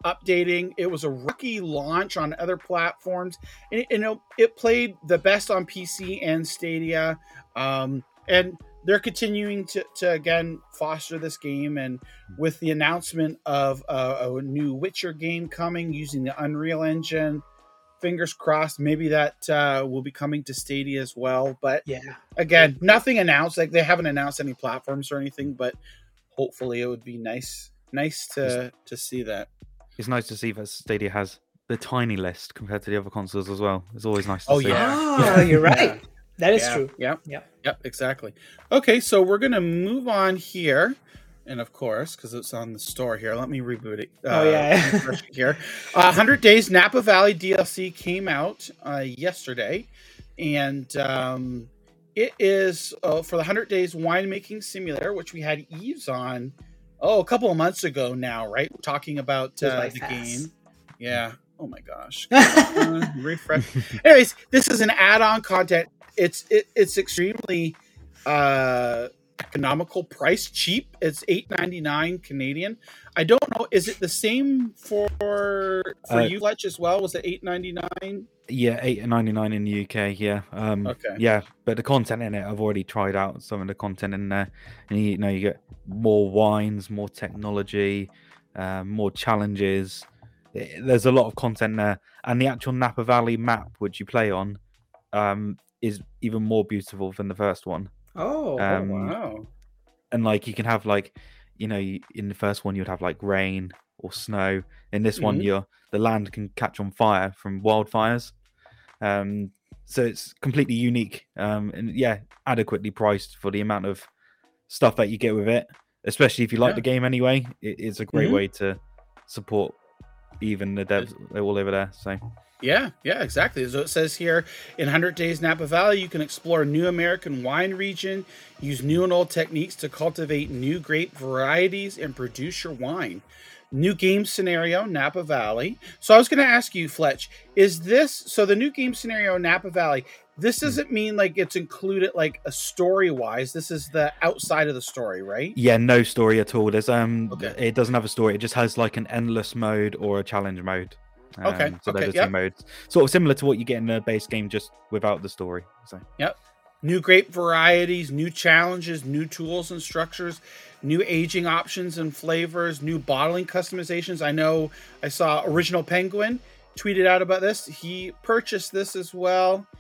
updating. It was a rookie launch on other platforms, and it, you know it played the best on PC and Stadia, um, and they're continuing to, to again foster this game. And with the announcement of a, a new Witcher game coming using the Unreal Engine, fingers crossed, maybe that uh, will be coming to Stadia as well. But Yeah. again, nothing announced. Like they haven't announced any platforms or anything, but hopefully it would be nice, nice to to see that. it's nice to see that Stadia has the tiny list compared to the other consoles as well. It's always nice to see. Oh, see. yeah. Ah, you're right. That is yeah, true. Yeah. Yeah. Yep. Exactly. Okay, so we're gonna move on here, and of course, because it's on the store here, let me reboot it. uh, Oh, yeah. here. Uh, Hundred Days Napa Valley DLC came out uh, yesterday, and um, it is uh, for the Hundred Days Winemaking Simulator, which we had Yves on. Oh, a couple of months ago now, right? Talking about uh, the fast. game. Yeah. Oh my gosh. Uh, refresh. Anyways, this is an add-on content. It's it, it's extremely uh economical price cheap it's 8.99 canadian i don't know is it the same for for Uh, you Fletch as well was it 8.99 Yeah, eight ninety nine in the UK. Yeah, um, Okay. Yeah, but the content in it, I've already tried out some of the content in there, and you, know you get more wines, more technology, um, more challenges. Eh, There's a lot of content there, and the actual Napa Valley map, which you play on, um, is even more beautiful than the first one. Oh, Um, wow. and like you can have like you know in the first one you'd have like rain or snow in this one Mhm. you're the land can catch on fire from wildfires um so it's completely unique um and yeah adequately priced for the amount of stuff that you get with it especially if you like Yeah. the game anyway it, it's a great Mhm. way to support even the devs all over there so Yeah, yeah, exactly. So it says here in 100 Days Napa Valley, you can explore a new American wine region, use new and old techniques to cultivate new grape varieties, and produce your wine. New game scenario, Napa Valley. So I was going to ask you, Fletch, is this so the new game scenario, Napa Valley? This doesn't mean like it's included like a story wise. This is the outside of the story, right? yeah no story at all there's um Okay. it doesn't have a story it just has like an endless mode or a challenge mode Okay, Um, so okay, they're the yep. two modes sort of similar to what you get in the base game just without the story so yep, new grape varieties, new challenges, new tools and structures, new aging options and flavors, new bottling customizations. I know I saw Original Penguin tweeted out about this. He purchased this as well.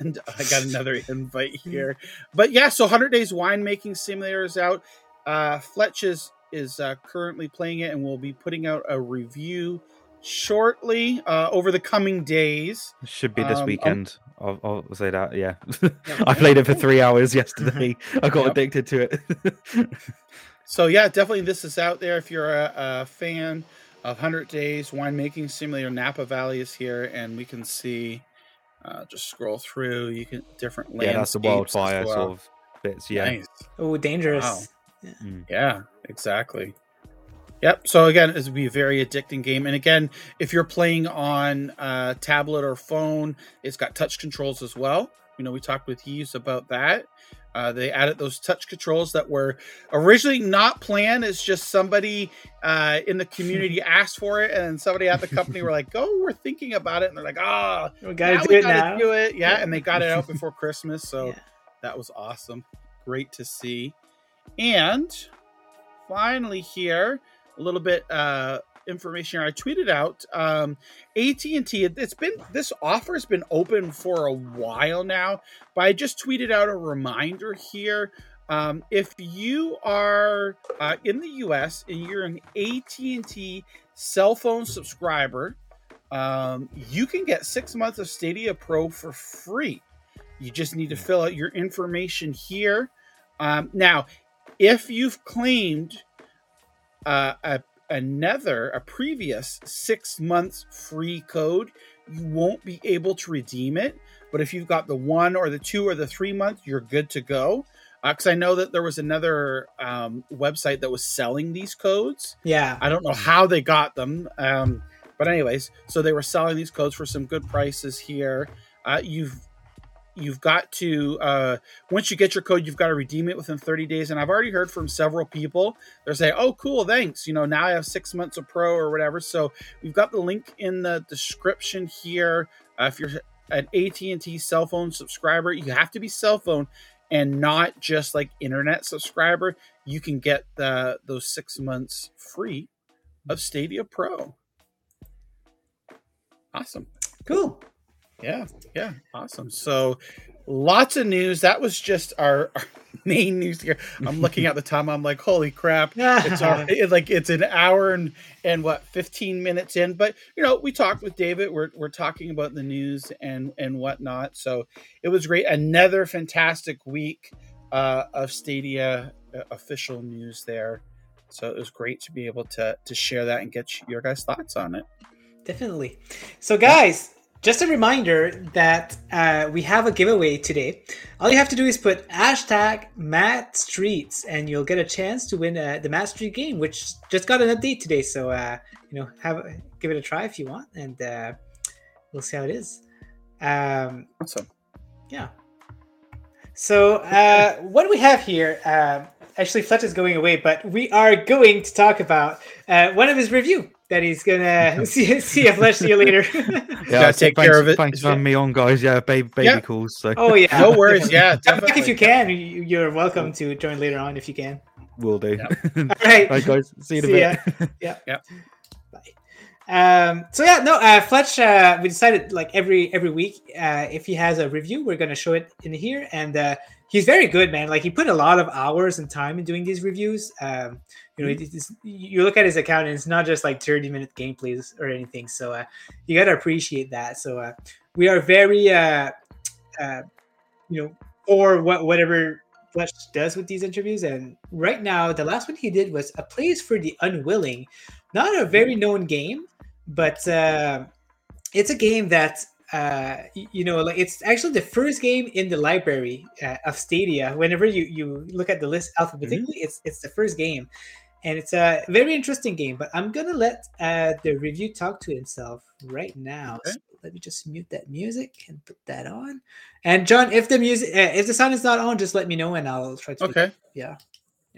And I got another invite here. But yeah, so 100 Days Winemaking Simulator is out. Uh, Fletch is, is uh, currently playing it and we will be putting out a review shortly uh, over the coming days. Should be this Um, I'll- weekend. I'll, I'll say that. Yeah, I played it for three hours yesterday. I got Yep. addicted to it. So yeah, definitely this is out there if you're a, a fan of 100 Days Winemaking Simulator. Napa Valley is here, and we can see. Uh, just scroll through. You can different yeah, that's the wildfire well. sort of bits. Yeah, Nice. oh, dangerous. Wow. Mm. Yeah, exactly. Yep. So again, would be a very addicting game. And again, if you're playing on uh, tablet or phone, it's got touch controls as well. You know, we talked with Yves about that. Uh, they added those touch controls that were originally not planned. It's just somebody uh, in the community asked for it, and somebody at the company were like, "Oh, we're thinking about it," and they're like, "Ah, we gotta now do we it gotta now. do it." Yeah, Yeah. and they got it out before Christmas, so Yeah. that was awesome. Great to see. And finally, here a little bit uh, information I tweeted out. Um, AT and T. It's been this offer has been open for a while now, but I just tweeted out a reminder here. Um, if you are uh, in the U.S. and you're an AT and T cell phone subscriber, um, you can get six months of Stadia Pro for free. You just need to fill out your information here. Um, now, if you've claimed uh, a, another, a previous six months free code, you won't be able to redeem it. But if you've got the one or the two or the three month, you're good to go. Because I know that there was another um, website that was selling these codes. Yeah. I don't know how they got them. Um, but anyways, so they were selling these codes for some good prices here. Uh, you've you've got to uh, once you get your code, you've got to redeem it within 30 days. And I've already heard from several people. They're saying, "Oh, cool, thanks. You know, now I have six months of pro or whatever." So we've got the link in the description here. Uh, if you're an AT and T cell phone subscriber, you have to be cell phone and not just like internet subscriber. You can get the those six months free of Stadia Pro. Awesome. Cool. Yeah, yeah, awesome. So lots of news. That was just our, our main news here. I'm looking at the time. I'm like, holy crap! It's our, it, like it's an hour and and what 15 minutes in. But you know, we talked with David. We're we're talking about the news and and whatnot. So it was great. Another fantastic week uh, of Stadia uh, official news there. So it was great to be able to to share that and get your guys' thoughts on it. Definitely. So, guys, just a reminder that uh, we have a giveaway today. All you have to do is put hashtag Mad Streets, and you'll get a chance to win uh, the Mad Street game, which just got an update today. So, uh, you know, have give it a try if you want, and uh, we'll see how it is. Um, Awesome. yeah. So, uh, what do we have here? Um, actually, Fletch is going away, but we are going to talk about uh, one of his review that he's gonna see. See you, Fletch. See you later. Yeah, gotta take thanks, care of it. Thanks for having me on, guys. Yeah, baby, baby Yeah. calls. So oh yeah. No worries. Yeah, definitely. if you can. You- You're welcome to join later on if you can. we'll do. Yep. All right. Right, guys. See you in a bit. ya. Yeah. Bye. Um, so yeah, no, uh, Fletch, uh, we decided like every every week, uh, if he has a review, we're gonna show it in here, and uh, he's very good, man. Like he put a lot of hours and time in doing these reviews. Um, you know, it's, you look at his account, and it's not just like thirty minute gameplays or anything. So uh, you gotta appreciate that. So uh, we are very, uh, uh, you know, for what whatever Fletch does with these interviews. And right now, the last one he did was a place for the unwilling, not a very known game but uh, it's a game that uh, you know, like it's actually the first game in the library uh, of Stadia. Whenever you you look at the list alphabetically, mm-hmm. it's it's the first game, and it's a very interesting game. But I'm gonna let uh, the review talk to himself right now. Okay. So let me just mute that music and put that on. And John, if the music, uh, if the sound is not on, just let me know and I'll try to. Okay. Yeah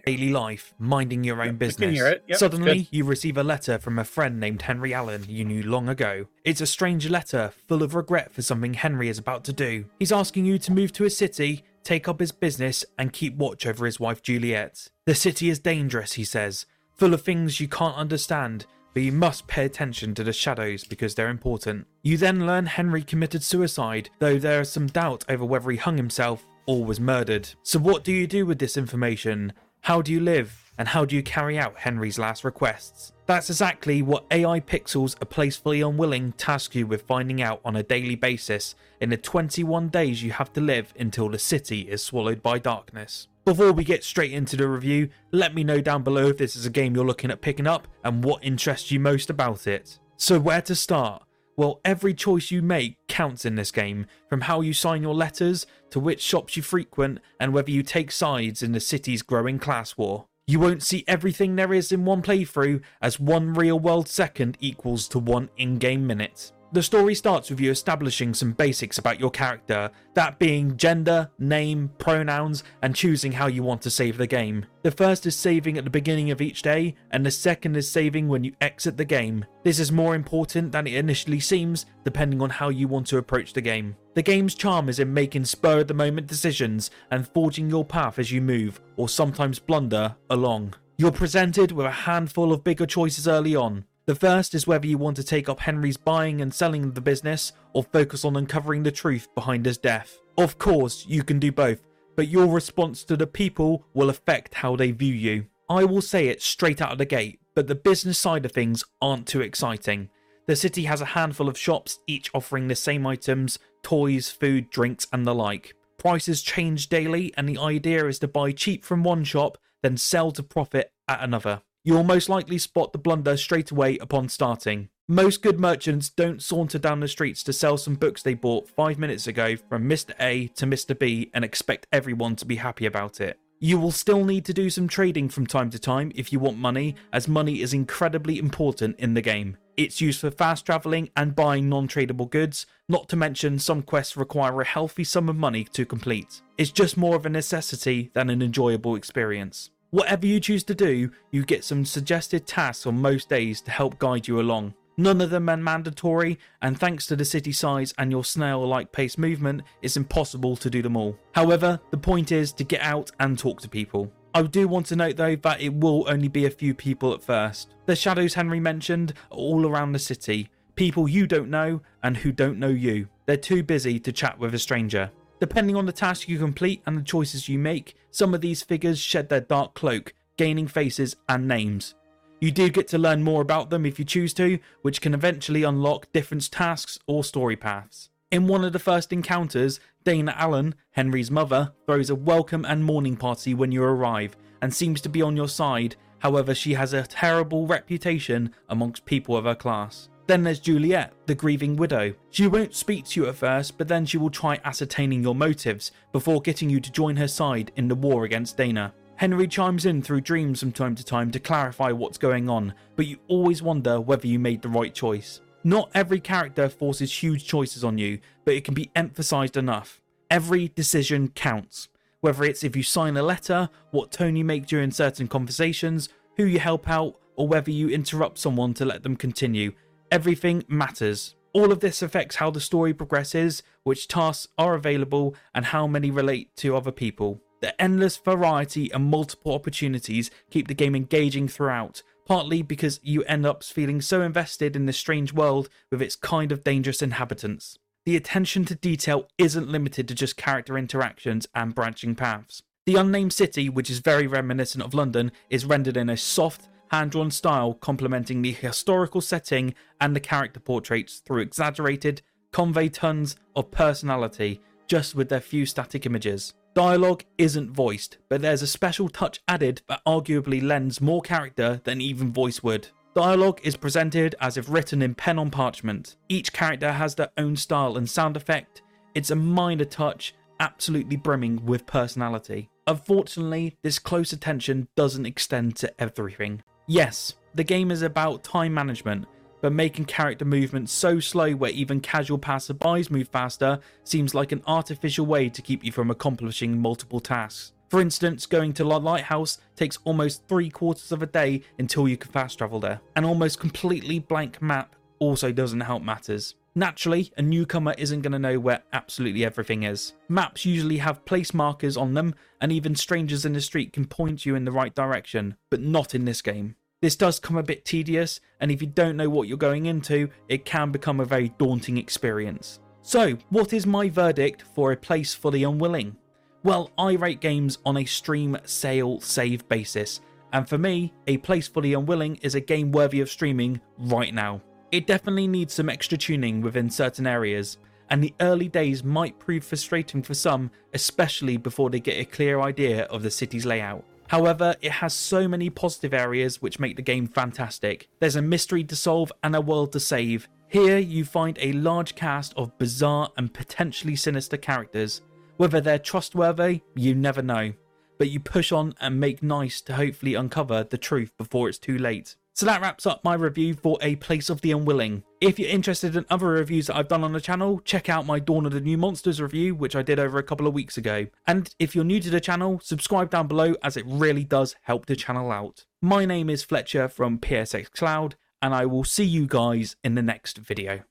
daily life, minding your own business. Yep, Suddenly, you receive a letter from a friend named Henry Allen you knew long ago. It's a strange letter, full of regret for something Henry is about to do. He's asking you to move to a city, take up his business, and keep watch over his wife Juliet. The city is dangerous, he says, full of things you can't understand, but you must pay attention to the shadows because they're important. You then learn Henry committed suicide, though there is some doubt over whether he hung himself or was murdered. So, what do you do with this information? How do you live? And how do you carry out Henry's last requests? That's exactly what ALPixel's A Place for the Unwilling task you with finding out on a daily basis in the 21 days you have to live until the city is swallowed by darkness. Before we get straight into the review, let me know down below if this is a game you're looking at picking up and what interests you most about it. So, where to start? Well, every choice you make counts in this game, from how you sign your letters to which shops you frequent and whether you take sides in the city's growing class war. You won't see everything there is in one playthrough, as one real world second equals to one in game minute. The story starts with you establishing some basics about your character, that being gender, name, pronouns, and choosing how you want to save the game. The first is saving at the beginning of each day, and the second is saving when you exit the game. This is more important than it initially seems, depending on how you want to approach the game. The game's charm is in making spur of the moment decisions and forging your path as you move, or sometimes blunder, along. You're presented with a handful of bigger choices early on, the first is whether you want to take up Henry's buying and selling the business or focus on uncovering the truth behind his death. Of course, you can do both, but your response to the people will affect how they view you. I will say it straight out of the gate, but the business side of things aren't too exciting. The city has a handful of shops, each offering the same items toys, food, drinks, and the like. Prices change daily, and the idea is to buy cheap from one shop, then sell to profit at another. You'll most likely spot the blunder straight away upon starting. Most good merchants don't saunter down the streets to sell some books they bought five minutes ago from Mr. A to Mr. B and expect everyone to be happy about it. You will still need to do some trading from time to time if you want money, as money is incredibly important in the game. It's used for fast travelling and buying non tradable goods, not to mention some quests require a healthy sum of money to complete. It's just more of a necessity than an enjoyable experience. Whatever you choose to do, you get some suggested tasks on most days to help guide you along. None of them are mandatory, and thanks to the city size and your snail like pace movement, it's impossible to do them all. However, the point is to get out and talk to people. I do want to note though that it will only be a few people at first. The shadows Henry mentioned are all around the city, people you don't know and who don't know you. They're too busy to chat with a stranger. Depending on the task you complete and the choices you make, some of these figures shed their dark cloak, gaining faces and names. You do get to learn more about them if you choose to, which can eventually unlock different tasks or story paths. In one of the first encounters, Dana Allen, Henry's mother, throws a welcome and mourning party when you arrive and seems to be on your side, however, she has a terrible reputation amongst people of her class. Then there's Juliet, the grieving widow. She won't speak to you at first, but then she will try ascertaining your motives before getting you to join her side in the war against Dana. Henry chimes in through dreams from time to time to clarify what's going on, but you always wonder whether you made the right choice. Not every character forces huge choices on you, but it can be emphasized enough. Every decision counts. Whether it's if you sign a letter, what tone you make during certain conversations, who you help out, or whether you interrupt someone to let them continue, Everything matters. All of this affects how the story progresses, which tasks are available, and how many relate to other people. The endless variety and multiple opportunities keep the game engaging throughout, partly because you end up feeling so invested in this strange world with its kind of dangerous inhabitants. The attention to detail isn't limited to just character interactions and branching paths. The unnamed city, which is very reminiscent of London, is rendered in a soft, hand drawn style complementing the historical setting and the character portraits through exaggerated, convey tons of personality just with their few static images. Dialogue isn't voiced, but there's a special touch added that arguably lends more character than even voice would. Dialogue is presented as if written in pen on parchment. Each character has their own style and sound effect. It's a minor touch, absolutely brimming with personality. Unfortunately, this close attention doesn't extend to everything. Yes, the game is about time management, but making character movement so slow where even casual passerbys move faster seems like an artificial way to keep you from accomplishing multiple tasks. For instance, going to La Lighthouse takes almost three quarters of a day until you can fast travel there. An almost completely blank map also doesn't help matters. Naturally, a newcomer isn't going to know where absolutely everything is. Maps usually have place markers on them, and even strangers in the street can point you in the right direction, but not in this game. This does come a bit tedious, and if you don't know what you're going into, it can become a very daunting experience. So, what is my verdict for a place for the unwilling? Well, I rate games on a stream, sale, save basis, and for me, A Place for the Unwilling is a game worthy of streaming right now. It definitely needs some extra tuning within certain areas, and the early days might prove frustrating for some, especially before they get a clear idea of the city's layout. However, it has so many positive areas which make the game fantastic. There's a mystery to solve and a world to save. Here, you find a large cast of bizarre and potentially sinister characters. Whether they're trustworthy, you never know. But you push on and make nice to hopefully uncover the truth before it's too late. So that wraps up my review for A Place of the Unwilling. If you're interested in other reviews that I've done on the channel, check out my Dawn of the New Monsters review, which I did over a couple of weeks ago. And if you're new to the channel, subscribe down below as it really does help the channel out. My name is Fletcher from PSX Cloud, and I will see you guys in the next video.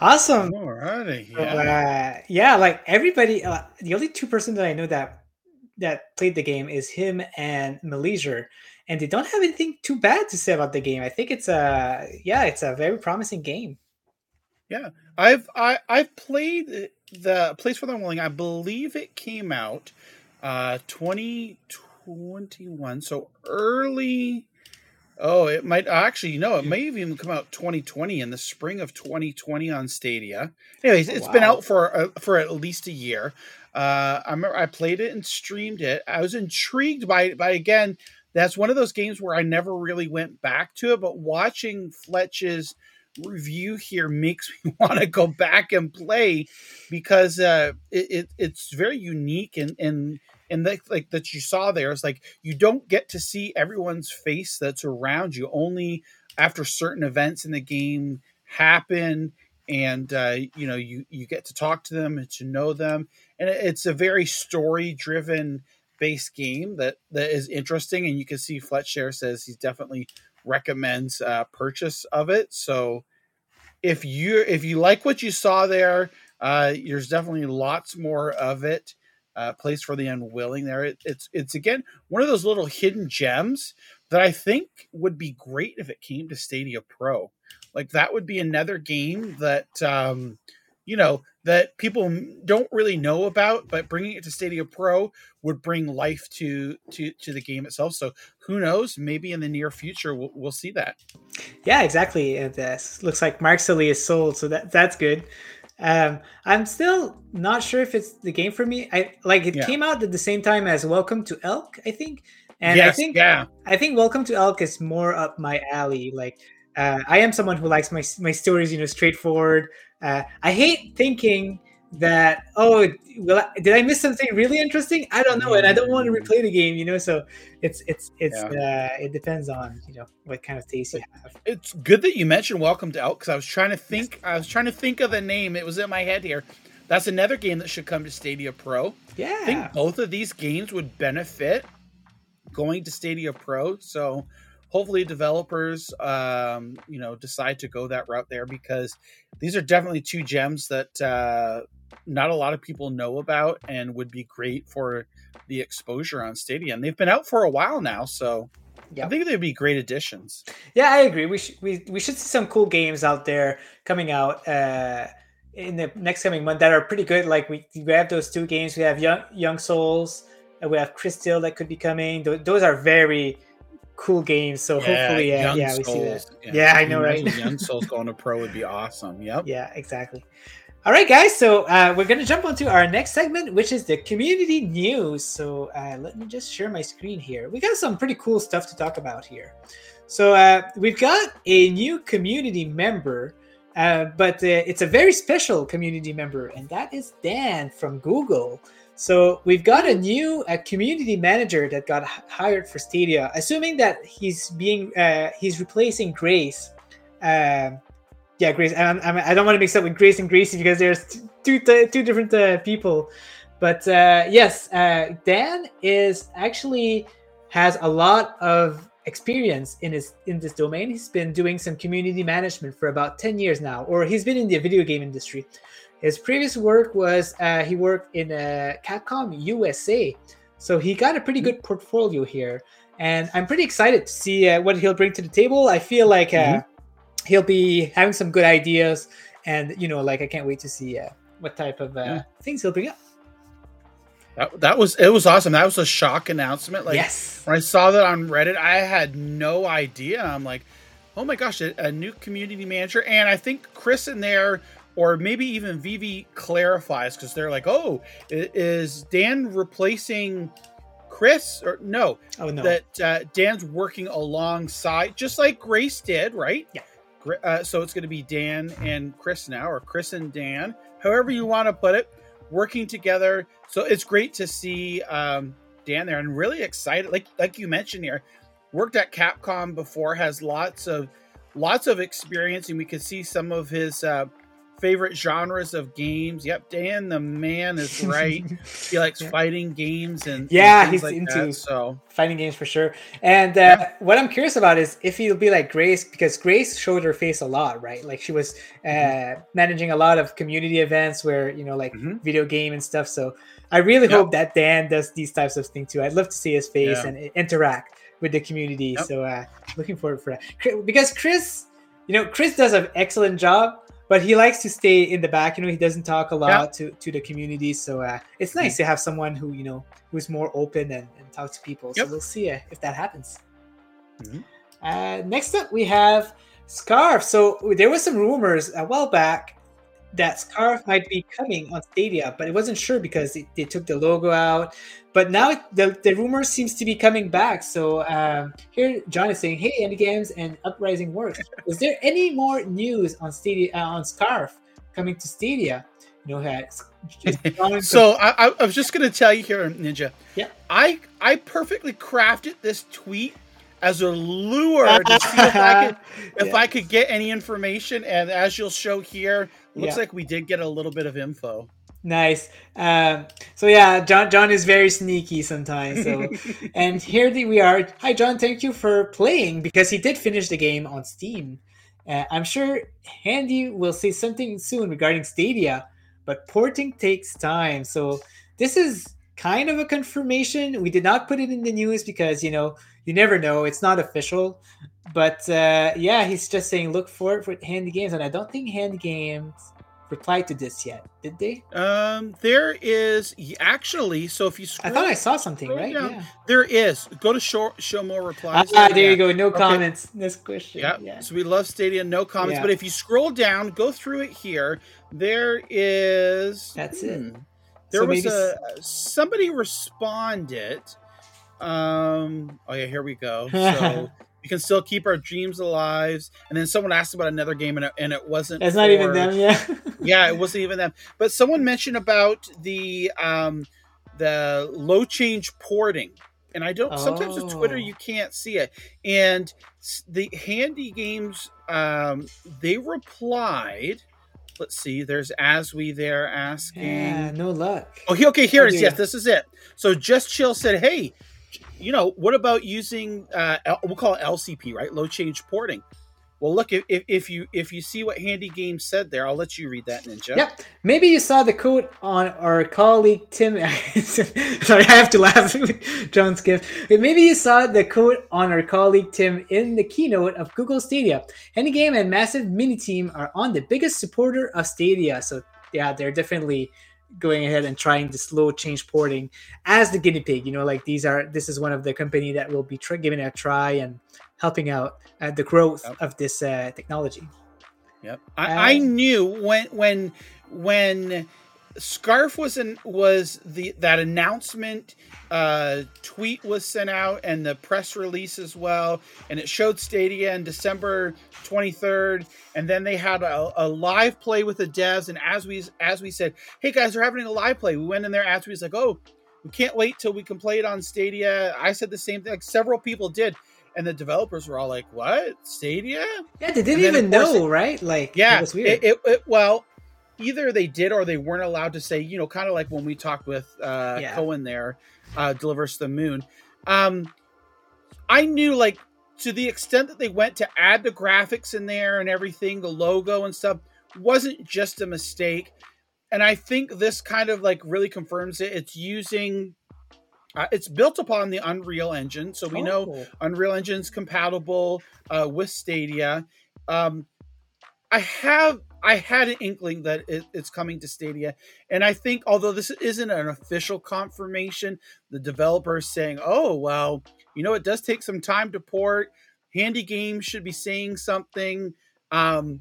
Awesome. Alrighty. Yeah. uh, yeah, like everybody, uh, the only two person that I know that that played the game is him and Malaysia, and they don't have anything too bad to say about the game. I think it's a yeah, it's a very promising game. Yeah, I've I I've played the Place for the Unwilling. I believe it came out uh 2021, so early. Oh, it might actually you know it may have even come out 2020 in the spring of 2020 on Stadia. Anyways, Oh, it's been out for uh, for at least a year. Uh, I remember I played it and streamed it. I was intrigued by it, but again, that's one of those games where I never really went back to it. But watching Fletch's review here makes me want to go back and play because uh, it, it it's very unique and and and like that you saw there is like you don't get to see everyone's face that's around you only after certain events in the game happen and uh, you know you you get to talk to them and to know them and it- it's a very story driven based game that that is interesting and you can see Fletcher says he definitely recommends uh, purchase of it. So if you if you like what you saw there uh, there's definitely lots more of it uh, place for the unwilling there. It, it's it's again one of those little hidden gems that i think would be great if it came to stadia pro. Like that would be another game that um you know that people don't really know about but bringing it to stadia pro would bring life to to to the game itself so who knows maybe in the near future we'll, we'll see that Yeah, exactly. And this looks like Mark Sully is sold, so that that's good. Um, I'm still not sure if it's the game for me. I like it Yeah. came out at the same time as Welcome to Elk, I think, and I think yeah I think Welcome to Elk is more up my alley. Like, uh, I am someone who likes my my stories, you know, straightforward. Uh, I hate thinking that oh, well, did I miss something really interesting? I don't know, and I don't want to replay the game, you know. So it's it's it's uh, it depends on you know what kind of taste you have. it's good that you mentioned Welcome to Elk because I was trying to think. I was trying to think of the name. It was in my head here. That's another game that should come to Stadia Pro. Yeah, I think both of these games would benefit going to Stadia Pro. So hopefully developers, um, you know, decide to go that route there because these are definitely two gems that uh, not a lot of people know about and would be great for the exposure on Stadia. And they've been out for a while now, so Yeah. I think they'd be great additions. Yeah, I agree. We should we, we should see some cool games out there coming out uh, in the next coming month that are pretty good. Like we we have those two games. We have Young Young Souls. And we have Crystal that could be coming. Th- those are very cool games. So hopefully, yeah, Young yeah, we see that. Souls. Yeah, I know, right? Young Souls going to pro would be awesome. Yep. Yeah, exactly. All right, guys. So uh, we're gonna jump onto our next segment, which is the community news. So uh, let me just share my screen here. We got some pretty cool stuff to talk about here. So uh, we've got a new community member, uh, but uh, it's a very special community member, and that is Dan from Google. So we've got a new uh, community manager that got hired for Stadia, assuming that he's being uh, he's replacing Grace. Um, yeah, Grace. I'm, I'm, I don't want to mix up with Grace and Gracie because there's two two different uh, people. But uh, yes, uh, Dan is actually has a lot of experience in his in this domain. He's been doing some community management for about ten years now, or he's been in the video game industry. His previous work was uh, he worked in uh, Capcom USA, so he got a pretty good portfolio here, and I'm pretty excited to see uh, what he'll bring to the table. I feel like uh, he'll be having some good ideas, and you know, like I can't wait to see uh, what type of uh, Yeah. things he'll bring up. That, that was it was awesome. That was a shock announcement. Like yes, when I saw that on Reddit, I had no idea. I'm like, oh my gosh, a, a new community manager. And I think Chris in there, or maybe even Vivi clarifies because they're like, oh, is Dan replacing Chris? Or no, oh no, that uh, Dan's working alongside, just like Grace did, right? Yeah. Uh, so it's going to be Dan and Chris now, or Chris and Dan, however you want to put it, working together. So it's great to see um, Dan there, and really excited. Like like you mentioned here, worked at Capcom before, has lots of lots of experience, and we can see some of his uh, favorite genres of games. Yep, Dan the man is right. he likes Yeah. fighting games and and Yeah, things he's like into- that, so. fighting games for sure. And uh, Yeah. what I'm curious about is if he'll be like Grace, because Grace showed her face a lot, right? Like she was uh, Mm-hmm. managing a lot of community events where you know, like Mhm. video game and stuff. So I really Yeah. hope that Dan does these types of things too. I'd love to see his face Yeah. and interact with the community. Yep. So uh, looking forward for that. Because Chris, you know, Chris does an excellent job. But he likes to stay in the back. You know, he doesn't talk a lot to, to the community. So uh, it's Mm-hmm. nice to have someone who you know who's more open and, and talk to people. Yep. So we'll see uh, if that happens. Mhm. Uh, next up, we have Scarf. So there was some rumors a while back that Scarf might be coming on Stadia, but it wasn't sure because it, they took the logo out. But now it- the, the rumor seems to be coming back. So um, here, John is saying, "Hey, Handy Games and Uprising Works. Is there any more news on Stadia uh, on Scarf coming to Stadia? No drawing So I, I- was just going to tell you here, Ninja. Yeah. I I perfectly crafted this tweet as a lure to see if I could if Yeah. I could get any information. And as you'll show here, looks Yeah. like we did get a little bit of info. Nice. Um, so yeah, John John is very sneaky sometimes. So and here we are. Hi John, thank you for playing because he did finish the game on Steam. Uh, I'm sure Handy will say something soon regarding Stadia, but porting takes time. So this is kind of a confirmation. We did not put it in the news because you know you never know. It's not official. But uh, yeah, he's just saying look for it for Handy Games, and I don't think Handy Games replied to this yet. Did they? Um, there is actually. So if you I thought I saw something, right? down. Yeah. there is. Go to show show more replies. Ah, there Yeah. you go. No Okay. comments. Next question. Yep. Yeah. So we love Stadia, no comments. Yeah. But if you scroll down, go through it here. There is. That's it. hmm, There So was maybe a somebody responded. Um. Oh yeah, here we go. So we can still keep our dreams alive. And then someone asked about another game, and it, and it wasn't. It's not even them. Yeah. Yeah, it wasn't even them. But someone mentioned about the um the low change porting. And I don't. Sometimes with Twitter Oh. you can't see it. And the Handy Games, um, they replied. Let's see. There's as we there asking. yeah. No luck. Oh, he, okay. Here it is. Okay, Yes, this is it. So just chill said, "Hey, you know what about using? Uh, we'll call it LCP, right? Low change porting. Well, look if, if you if you see what Handy Games said there, I'll let you read that, Ninja. Yep. Maybe you saw the quote on our colleague Tim. Sorry, I have to laugh. John Skiff. Maybe you saw the quote on our colleague Tim in the keynote of Google Stadia. Handy Game and Massive Mini Team are on the biggest supporter of Stadia. So yeah, they're definitely going ahead and trying to slow change porting as the guinea pig. You know, like these are this is one of the company that will be tr- giving it a try and helping out uh, the growth yep. of this uh, technology. Yep, I, I, knew when when when Scarf was in, was the that announcement uh, tweet was sent out and the press release as well, and it showed Stadia in December 23rd, and then they had a, a, live play with the devs. And as we as we said, hey guys, we're having a live play. We went in there after we was like, oh, we can't wait till we can play it on Stadia. I said the same thing. Like several people did, and the developers were all like, "What Stadia?" Yeah, they didn't even know, it, right? Like, yeah, it was weird. It, it, well, either they did or they weren't allowed to say. You know, kind of like when we talked with uh, yeah. Koen there, uh, Deliver Us the Moon. Um, I knew like to the extent that they went to add the graphics in there and everything, the logo and stuff wasn't just a mistake. And I think this kind of like really confirms it. It's using uh, it's built upon the Unreal Engine, so we oh. know Unreal Engine's compatible uh, with Stadia. Um, I have I had an inkling that it, it's coming to Stadia, and I think although this isn't an official confirmation, the developer is saying, "Oh well, you know, it does take some time to port. Handy Games should be saying something." Um,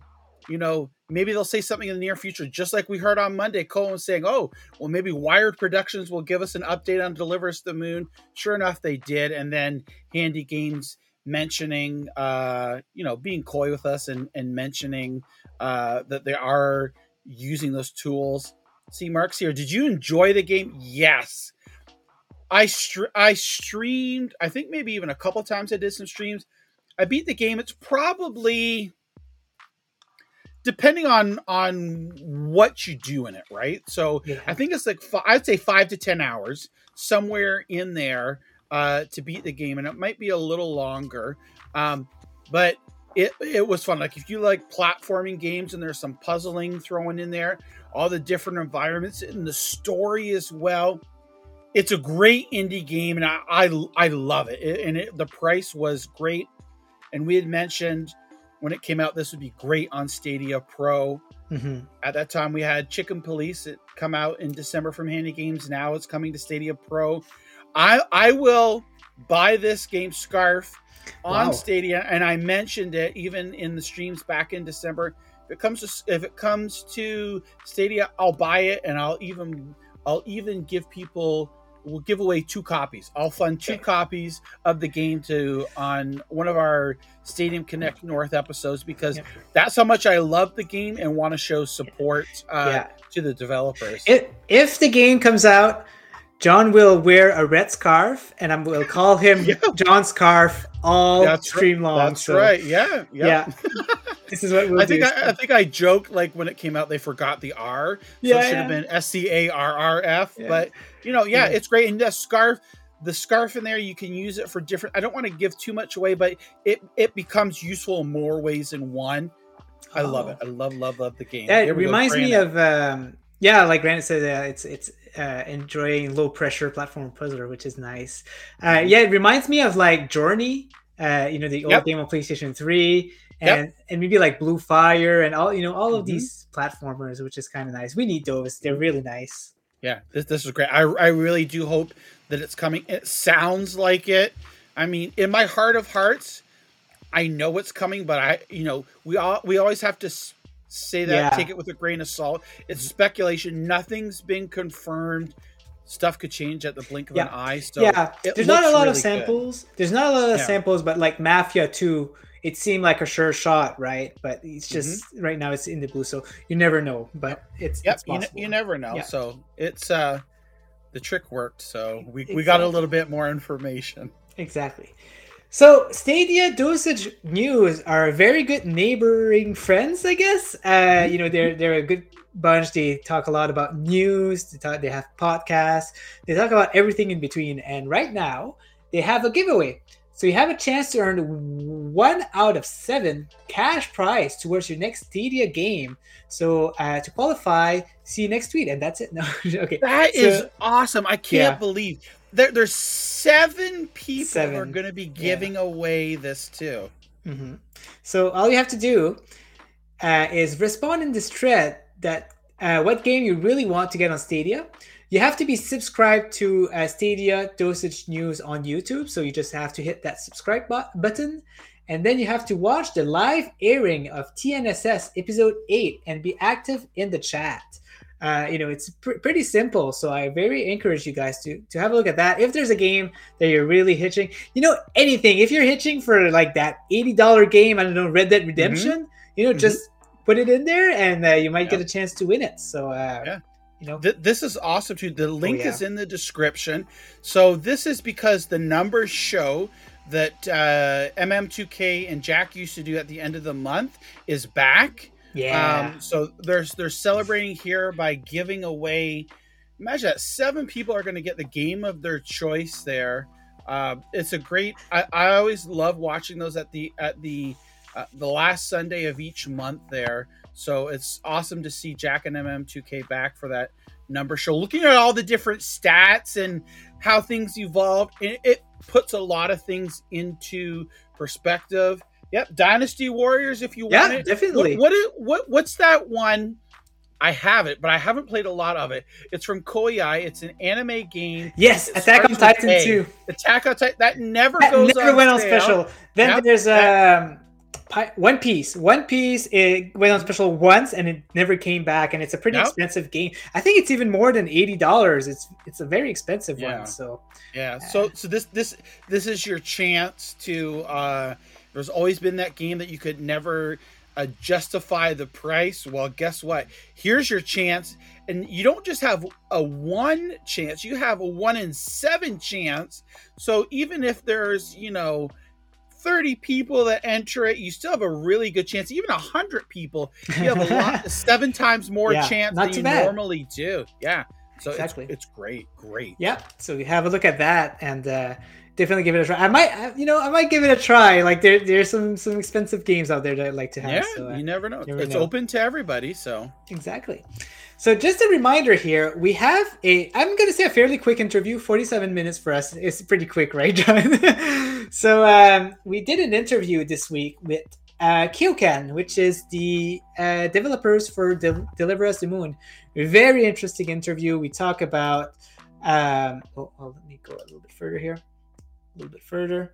you know, maybe they'll say something in the near future, just like we heard on Monday. Koen saying, "Oh, well, maybe Wired Productions will give us an update on Deliver Us the Moon." Sure enough, they did, and then Handy Games mentioning, uh, you know, being coy with us and and mentioning uh, that they are using those tools. See, Mark's here. Did you enjoy the game? Yes. I str- I streamed. I think maybe even a couple times I did some streams. I beat the game. It's probably depending on on what you do in it, right? So yeah. I think it's like I'd say five to ten hours somewhere in there uh, to beat the game, and it might be a little longer, um, but it it was fun. Like if you like platforming games and there's some puzzling thrown in there, all the different environments and the story as well. It's a great indie game, and I I, I love it. it and it, the price was great. And we had mentioned when it came out, this would be great on Stadia Pro. Mm-hmm. At that time, we had Chicken Police it come out in December from Handy Games. Now it's coming to Stadia Pro. I I will buy this game Scarf on wow. Stadia, and I mentioned it even in the streams back in December. If it comes to if it comes to Stadia, I'll buy it, and I'll even I'll even give people we'll give away two copies. I'll fund two copies of the game to on one of our Stadium Connect North episodes because that's how much I love the game and want to show support uh, yeah. to the developers. If, if the game comes out, John will wear a red scarf, and I will call him yeah. John Scarf all that's stream right. long. That's so, right. Yeah. Yeah. this is what we'll I think. do. I, I, think I joked like when it came out, they forgot the R. So yeah. It should have been S C A R R F. But you know, yeah, it's great. And the scarf, the scarf in there, you can use it for different. I don't want to give too much away, but it it becomes useful in more ways than one. I oh. love it. I love love love the game. Yeah, it reminds me of. Um, yeah, like Brandon said, uh, it's it's uh, enjoying low pressure platform puzzler, which is nice. Uh, yeah, it reminds me of like Journey, uh, you know, the old yep. game on PlayStation Three, and yep. and maybe like Blue Fire and all you know all of mm-hmm. these platformers, which is kind of nice. We need those; they're really nice. Yeah, this this is great. I I really do hope that it's coming. It sounds like it. I mean, in my heart of hearts, I know it's coming, but I you know we all we always have to say that. Yeah. take it with a grain of salt. It's speculation. Nothing's been confirmed. Stuff could change at the blink of yeah. an eye so yeah. there's not a lot really of samples. Good. there's not a lot of yeah. samples but like mafia 2 it seemed like a sure shot right? But it's just mm-hmm. right now it's in the blue so you never know but it's yep it's you, n- you, never know. So it's uh the trick worked so we, exactly. we got a little bit more information. Exactly so Stadia Dosage News are very good neighboring friends, I guess. Uh, you know, they're they're a good bunch. They talk a lot about news. They talk. They have podcasts. They talk about everything in between. And right now, they have a giveaway. So you have a chance to earn one out of seven cash prize towards your next Stadia game. So uh, to qualify, see you next tweet, and that's it. No, okay. That So- is awesome. I can't Yeah. believe there, there's seven people who are going to be giving away this too. hmm So all you have to do uh, is respond in this thread that uh, what game you really want to get on Stadia. You have to be subscribed to uh, Stadia Dosage News on YouTube, so you just have to hit that subscribe bu- button, and then you have to watch the live airing of TNSS Episode Eight and be active in the chat. Uh, you know, it's pr- pretty simple, so I very encourage you guys to to have a look at that. If there's a game that you're really hitching, you know, anything. If you're hitching for like that eighty dollar game, I don't know, Red Dead Redemption, you know, Mhm. just put it in there, and uh, you might Yeah. get a chance to win it. So, uh, Yeah. you know, Th- this is awesome too. The link Oh, yeah. is in the description. So this is because the numbers show that uh, MM2K and Jack used to do at the end of the month is back. Yeah, Um, so they're they're celebrating here by giving away. Imagine that seven people are going to get the game of their choice. There, uh, it's a great. I, I always love watching those at the at the uh, the last Sunday of each month. There, so it's awesome to see Jack and MM2K back for that number show. Looking at all the different stats and how things evolved, it, it puts a lot of things into perspective. Yep, Dynasty Warriors. If you want yeah, it, definitely. what, what what what's that one? I have it, but I haven't played a lot of it. It's from Koei. It's an anime game. yes, Attack on Titan A. too. Attack on Titan. That never That goes never on went on sale. special. Then Yep, there's um, One Piece. One Piece it went on special once and it never came back, and it's a pretty Yep. expensive game. I think it's even more than eighty dollars. It's it's a very expensive Yeah. one. So Yeah. So so this this this is your chance to. uh There's always been that game that you could never uh, justify the price. Well, guess what? Here's your chance, and you don't just have a one chance; you have a one in seven chance. So even if there's you know. 30 people that enter it you still have a really good chance even 100 people you have a lot seven times more Yeah, chance than you bad. normally do yeah so Exactly. it's, it's great great yeah, so you have a look at that and uh, definitely give it a try. I might, you know, I might give it a try. Like there, there's some some expensive games out there that I'd like to have. yeah so, uh, you never know never it's know. open to everybody so Exactly. So just a reminder here, we have a I'm going to say a fairly quick interview, 47 minutes for us. It's pretty quick, right, John? so um, we did an interview this week with uh, KeokeN, which is the uh, developers for Del- Deliver Us the Moon. Very interesting interview. We talk about um, oh, oh, let me go a little bit further here. A little bit further.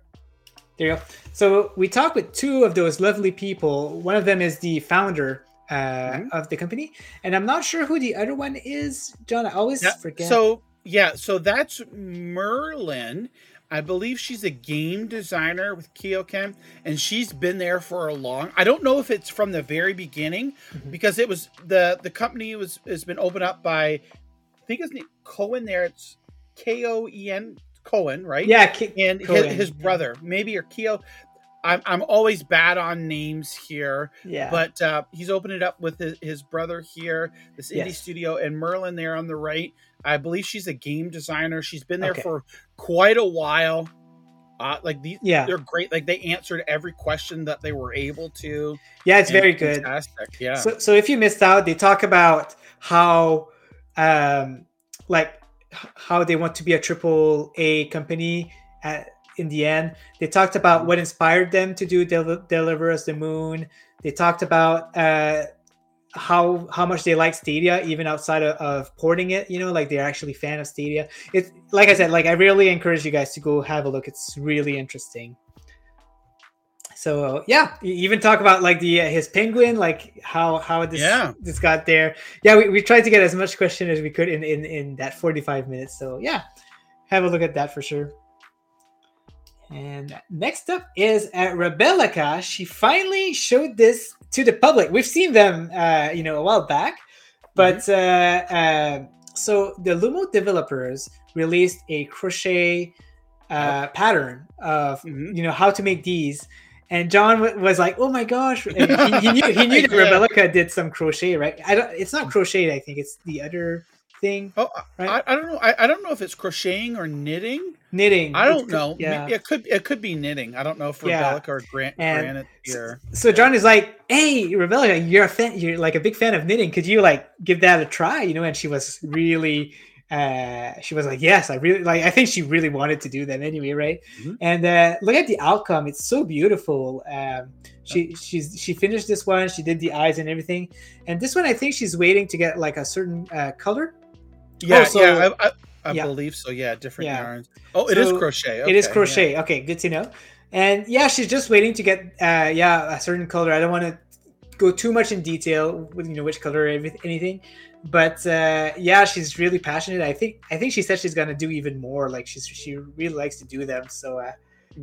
There you go. So we talked with two of those lovely people. One of them is the founder uh, Mhm. of the company, and I'm not sure who the other one is. John, I always Yeah, forget. So yeah, so that's Merlin. I believe she's a game designer with KeokeN, and she's been there for a long. I don't know if it's from the very beginning, Mhm. because it was the the company was has been opened up by, I think his name Koen. There, it's K O E N Koen, right? yeah, Ki- and his, his brother, maybe or Keo. I'm I'm always bad on names here yeah, but uh, he's opened it up with his, his brother here, this indie Yes. studio, and Merlin there on the right. I believe she's a game designer. She's been there Okay. for quite a while. Uh, like these, yeah, they're great. Like they answered every question that they were able to. yeah. It's very good. Fantastic. Yeah. So, so if you missed out, they talk about how, um, like how they want to be a triple A company. At, in the end, they talked about what inspired them to do Del- Deliver Us the Moon. They talked about uh, how how much they like Stadia, even outside of, of porting it. You know, like they're actually fan of Stadia. It's like I said, like I really encourage you guys to go have a look. It's really interesting. So yeah, even talk about like the uh, his penguin, like how how this Yeah. this got there. Yeah, we, we tried to get as much question as we could in in in that forty five minutes. So yeah, have a look at that for sure. And next up is uh, Rebellica. She finally showed this to the public. We've seen them, uh, you know, a while back, but uh, uh, so the Lumo developers released a crochet uh, pattern of Mhm. you know how to make these. And John w- was like, "Oh my gosh!" He, he knew he knew that Yeah. Rebellica did some crochet, right? I don't. It's not crochet. I think it's the other thing. Oh, Right. I, I don't know. I, I don't know if it's crocheting or knitting. Knitting. I don't know. Yeah. It could it could be knitting. I don't know if Yeah. Or Grant And Granite here. So John is like, "Hey, Rebecca, you're a fan. You're like a big fan of knitting. Could you like give that a try?" You know, and she was really, uh, she was like, "Yes, I really like. I think she really wanted to do that anyway, right?" Mhm. And uh, look at the outcome; it's so beautiful. Um, she she's she finished this one. She did the eyes and everything, and this one I think she's waiting to get like a certain uh, color. Yeah, yeah, I, I, I yeah. believe so. Yeah, different Yeah. yarns. Oh, it is So, crochet. it is okay, crochet. Okay, good to know. And yeah, she's just waiting to get uh yeah a certain color. I don't want to go too much in detail with you know which color or everything, anything, but uh yeah, she's really passionate. I think I think she said she's gonna do even more. Like she's she really likes to do them. So uh,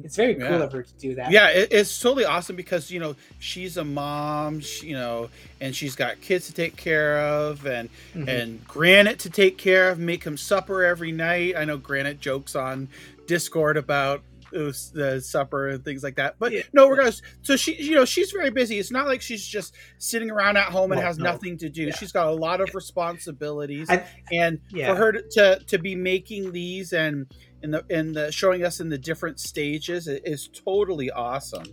it's very cool Yeah. of her to do that. Yeah, it, it's totally awesome because you know she's a mom, she, you know, and she's got kids to take care of, and Mhm. and Granite to take care of, make him supper every night. I know Granite jokes on Discord about the supper and things like that, but Yeah. no, regardless. So she, you know, she's very busy. It's not like she's just sitting around at home and No, has no. nothing to do. Yeah. She's got a lot of responsibilities, I- and Yeah. for her to, to be making these and in the in the showing us in the different stages is totally awesome.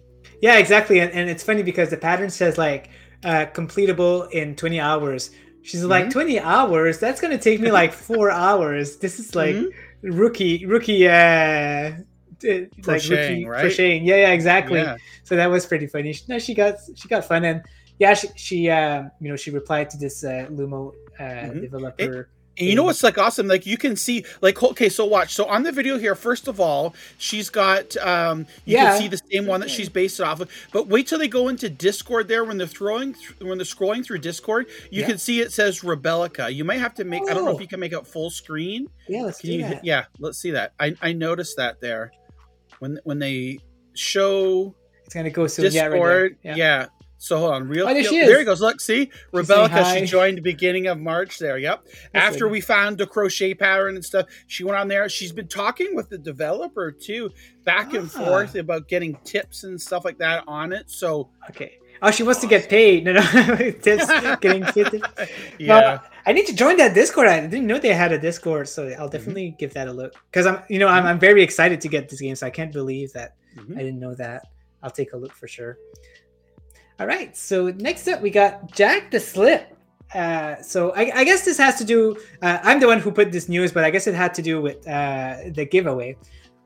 Yeah, exactly. And, and it's funny because the pattern says like uh, completable in 20 hours. She's like, Mhm. 20 hours? That's going to take me like four hours. This is like Mhm. rookie, rookie, uh, t- like Crocheting, right? crocheting. Yeah, yeah, exactly. Yeah. So that was pretty funny. She, no, she got, she got fun. And yeah, she, she um, you know, she replied to this uh, Lumo uh, Mhm. developer. And you know what's like awesome? Like you can see, like okay, so watch. So on the video here, first of all, she's got um, you Yeah. can see the same one that she's based it off of. But wait till they go into Discord there when they're throwing th- when they're scrolling through Discord, you Yeah. can see it says Rebellica. You might have to make. I don't know Oh. if you can make it full screen. Yeah, let's Can do you? that. Yeah, let's see that. I I noticed that there when when they show It's going to go soon. Yeah, Discord. right there. yeah. So hold on, real. Oh, there there he goes. Look, see, hi. She joined the beginning of March. There. Yep. That's After like- we found the crochet pattern and stuff, she went on there. She's been talking with the developer too, back and Ah. forth about getting tips and stuff like that on it. So Okay. Oh, she wants to get paid. No, no. Tips, getting paid. yeah, Well, I need to join that Discord. I didn't know they had a Discord, so Mm-hmm. I'll definitely give that a look. Because I'm, you know, I'm, I'm very excited to get this game, so I can't believe that Mhm. I didn't know that. I'll take a look for sure. All right. So next up, we got Jack the Slip. Uh, so I, I guess this has to do. Uh, I'm the one who put this news, but I guess it had to do with uh, the giveaway.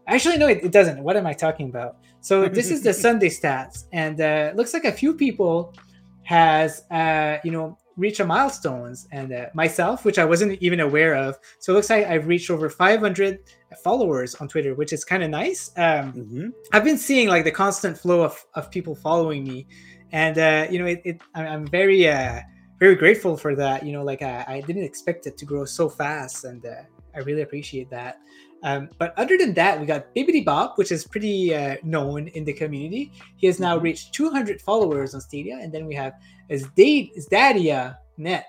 Actually, no, it, it doesn't. What am I talking about? So this is the Sunday stats, and uh, looks like a few people has uh, you know reached a milestones, and uh, myself, which I wasn't even aware of. So it looks like I've reached over 500 followers on Twitter, which is kind of nice. Um, Mhm. I've been seeing like the constant flow of, of people following me, and uh, you know, it, it I'm, I'm very uh, very grateful for that. You know, like I, I didn't expect it to grow so fast, and uh, I really appreciate that. Um, but other than that, we got Bibbidi Bob, which is pretty uh, known in the community. He has now Mhm. reached 200 followers on Stadia, and then we have Zdadia Net,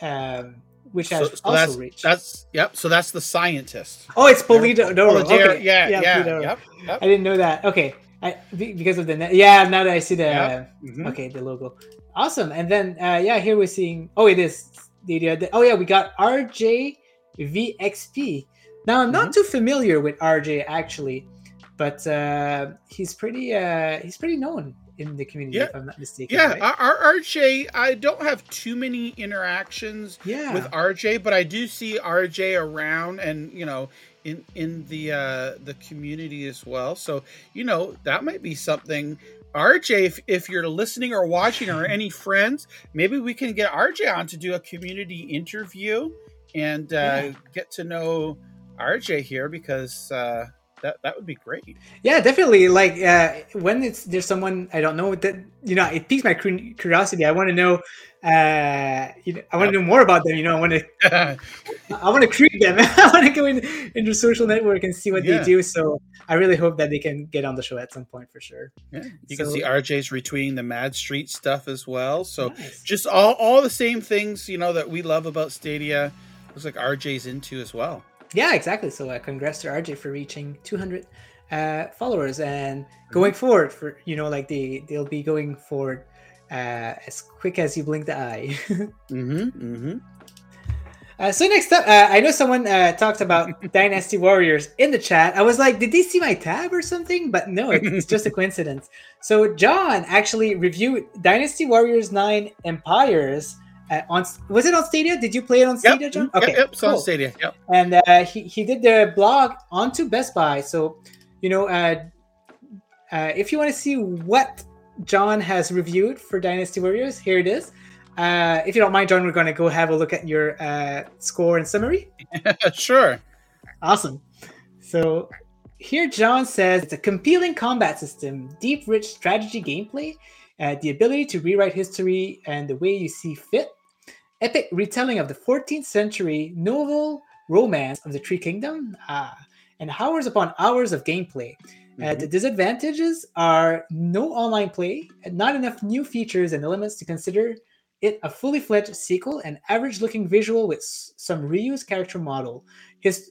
um, which has So- so also that's reached. that's yep. So that's the scientist. oh, it's Polito. No, okay. yeah, yeah, Polito. yep, yep. I didn't know that. Okay, I, because of the net. Yeah, now that I see the Yep. Mhm. okay the logo, awesome. And then uh, yeah, here we're seeing. Oh, it is the oh yeah, we got RJ RJVXP. Now I'm Mm-hmm. not too familiar with RJ actually, but uh, he's pretty uh, he's pretty known in the community Yeah. if I'm not mistaken. Yeah, right? RJ. I don't have too many interactions yeah. with RJ, but I do see RJ around, and you know, in in the uh, the community as well. So you know, that might be something. RJ, if, if you're listening or watching, or any friends, maybe we can get RJ on to do a community interview and uh, Yeah. get to know RJ here because uh, that that would be great. Yeah, definitely. Like uh, when it's there's someone I don't know that you know it piques my curiosity. I want to know. Uh, you know, I want to know more about them. You know, I want to I want to create them. I want to go in into social network and see what Yeah. they do. So I really hope that they can get on the show at some point for sure. Yeah, you can see RJ's retweeting the Mad Street stuff as well. So Nice. just all all the same things you know that we love about Stadia. Looks like RJ's into as well. Yeah, exactly. So uh, congrats to RJ for reaching 200 uh, followers and going forward for you know like they they'll be going forward uh, as quick as you blink the eye. Mm-hmm. Mm-hmm. Uh, so next up, uh, I know someone uh, talked about Dynasty Warriors in the chat. I was like, did they see my tab or something? But no, it's just a coincidence. So John actually reviewed Dynasty Warriors Nine Empires uh, on. Was it on Stadia? Did you play it on Stadia, yep. John? Okay, yep, yep. It's on Stadia. Yep. And uh, he he did the blog onto Best Buy. So you know, uh, uh, if you want to see what John has reviewed for Dynasty Warriors, here it is. Uh, if you don't mind, John, we're going to go have a look at your uh, score and summary. sure. Awesome. So here, John says it's a compelling combat system, deep, rich strategy gameplay, uh, the ability to rewrite history and the way you see fit, epic retelling of the 14th century novel romance of the Tree Kingdom, ah, and hours upon hours of gameplay. Uh, Mhm. the disadvantages are no online play, not enough new features and elements to consider it a fully fledged sequel, and average looking visual with s- some reused character model. His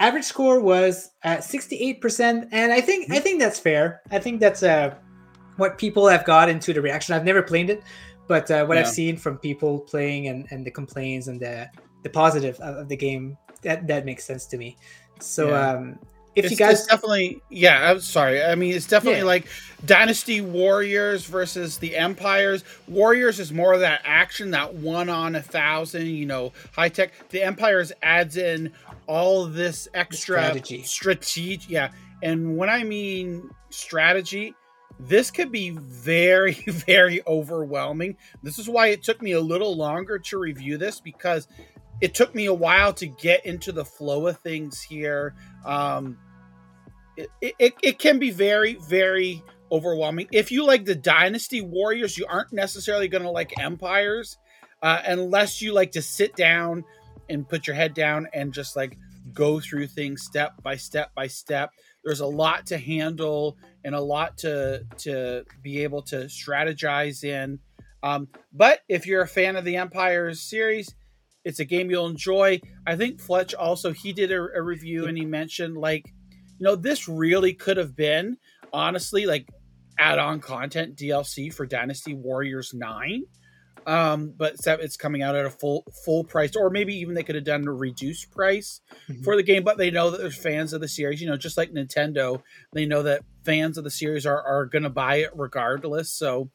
average score was at 68%, and I think I think that's fair. I think that's uh, what people have got into the reaction. I've never played it, but uh, what I've seen from people playing and, and the complaints and the the positive of, of the game, that that makes sense to me. So Yeah. um, if it's, you guys it's definitely yeah i'm sorry i mean it's definitely Yeah. like dynasty warriors versus the empires warriors is more of that action that one on a thousand you know high tech the empires adds in all this extra strategy. strategy yeah and when i mean strategy this could be very very overwhelming. This is why it took me a little longer to review this because it took me a while to get into the flow of things here. Um it, it, it can be very very overwhelming. If you like the dynasty warriors you aren't necessarily going to like empires uh, unless you like to sit down and put your head down and just like go through things step by step by step there's a lot to handle and a lot to to be able to strategize in. Um, but if you're a fan of the Empire series it's a game you'll enjoy. I think fletch also he did a, a review and he mentioned like you know this really could have been honestly like add-on content dlc for dynasty warriors 9 um but it's, coming out at a full full price or maybe even they could have done a reduced price Mhm. for the game but they know that there's fans of the series you know just like nintendo they know that fans of the series are, are gonna buy it regardless so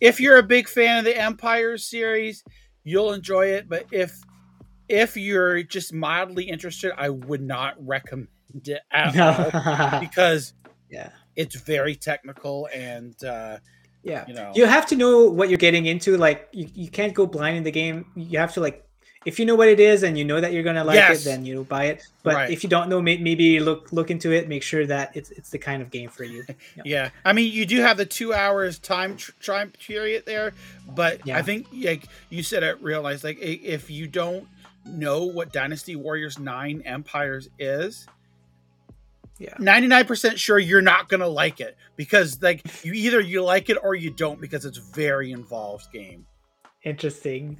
if you're a big fan of the empire series you'll enjoy it but if if you're just mildly interested i would not recommend it at all because yeah. it's very technical and uh Yeah. you know You have to know what you're getting into. Like you, you can't go blind in the game. You have to like if you know what it is and you know that you're gonna like Yes. it, then you know buy it. But Right. if you don't know, maybe look look into it. Make sure that it's it's the kind of game for you. yeah i mean you do have the two hours time tr- time period there but Yeah. i think like you said it realized like if you don't know what dynasty warriors 9 empires is Yeah. 99% sure you're not gonna like it because like you either you like it or you don't because it's a very involved game Interesting.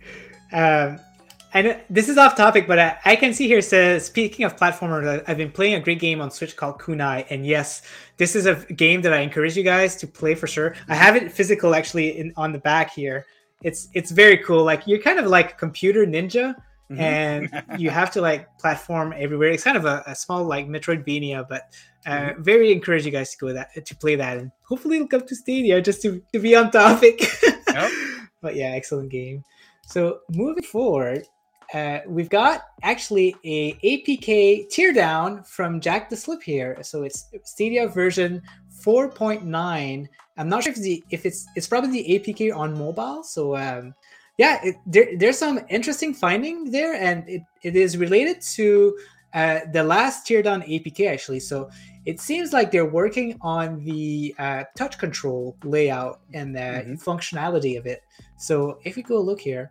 Um, I know this is off topic, but I, I can see here it says speaking of platformers, I- I've been playing a great game on Switch called Kunai, and yes, this is a game that I encourage you guys to play for sure. I have it physical actually in on the back here. It's it's very cool. Like you're kind of like a computer ninja, Mhm. and you have to like platform everywhere. It's kind of a, a small like Metroidvania, but uh, very encourage you guys to go that to play that, and hopefully it'll come to Stadia just to, to be on topic. Yep. but yeah, excellent game. So moving forward, uh, we've got actually a APK teardown from Jack the Slip here. So it's Stadia version 4.9. I'm not sure if the if it's it's probably the APK on mobile. So um, yeah, it, there, there's some interesting finding there, and it, it is related to uh, the last teardown APK actually. So it seems like they're working on the uh, touch control layout and the Mhm. functionality of it. So if we go look here,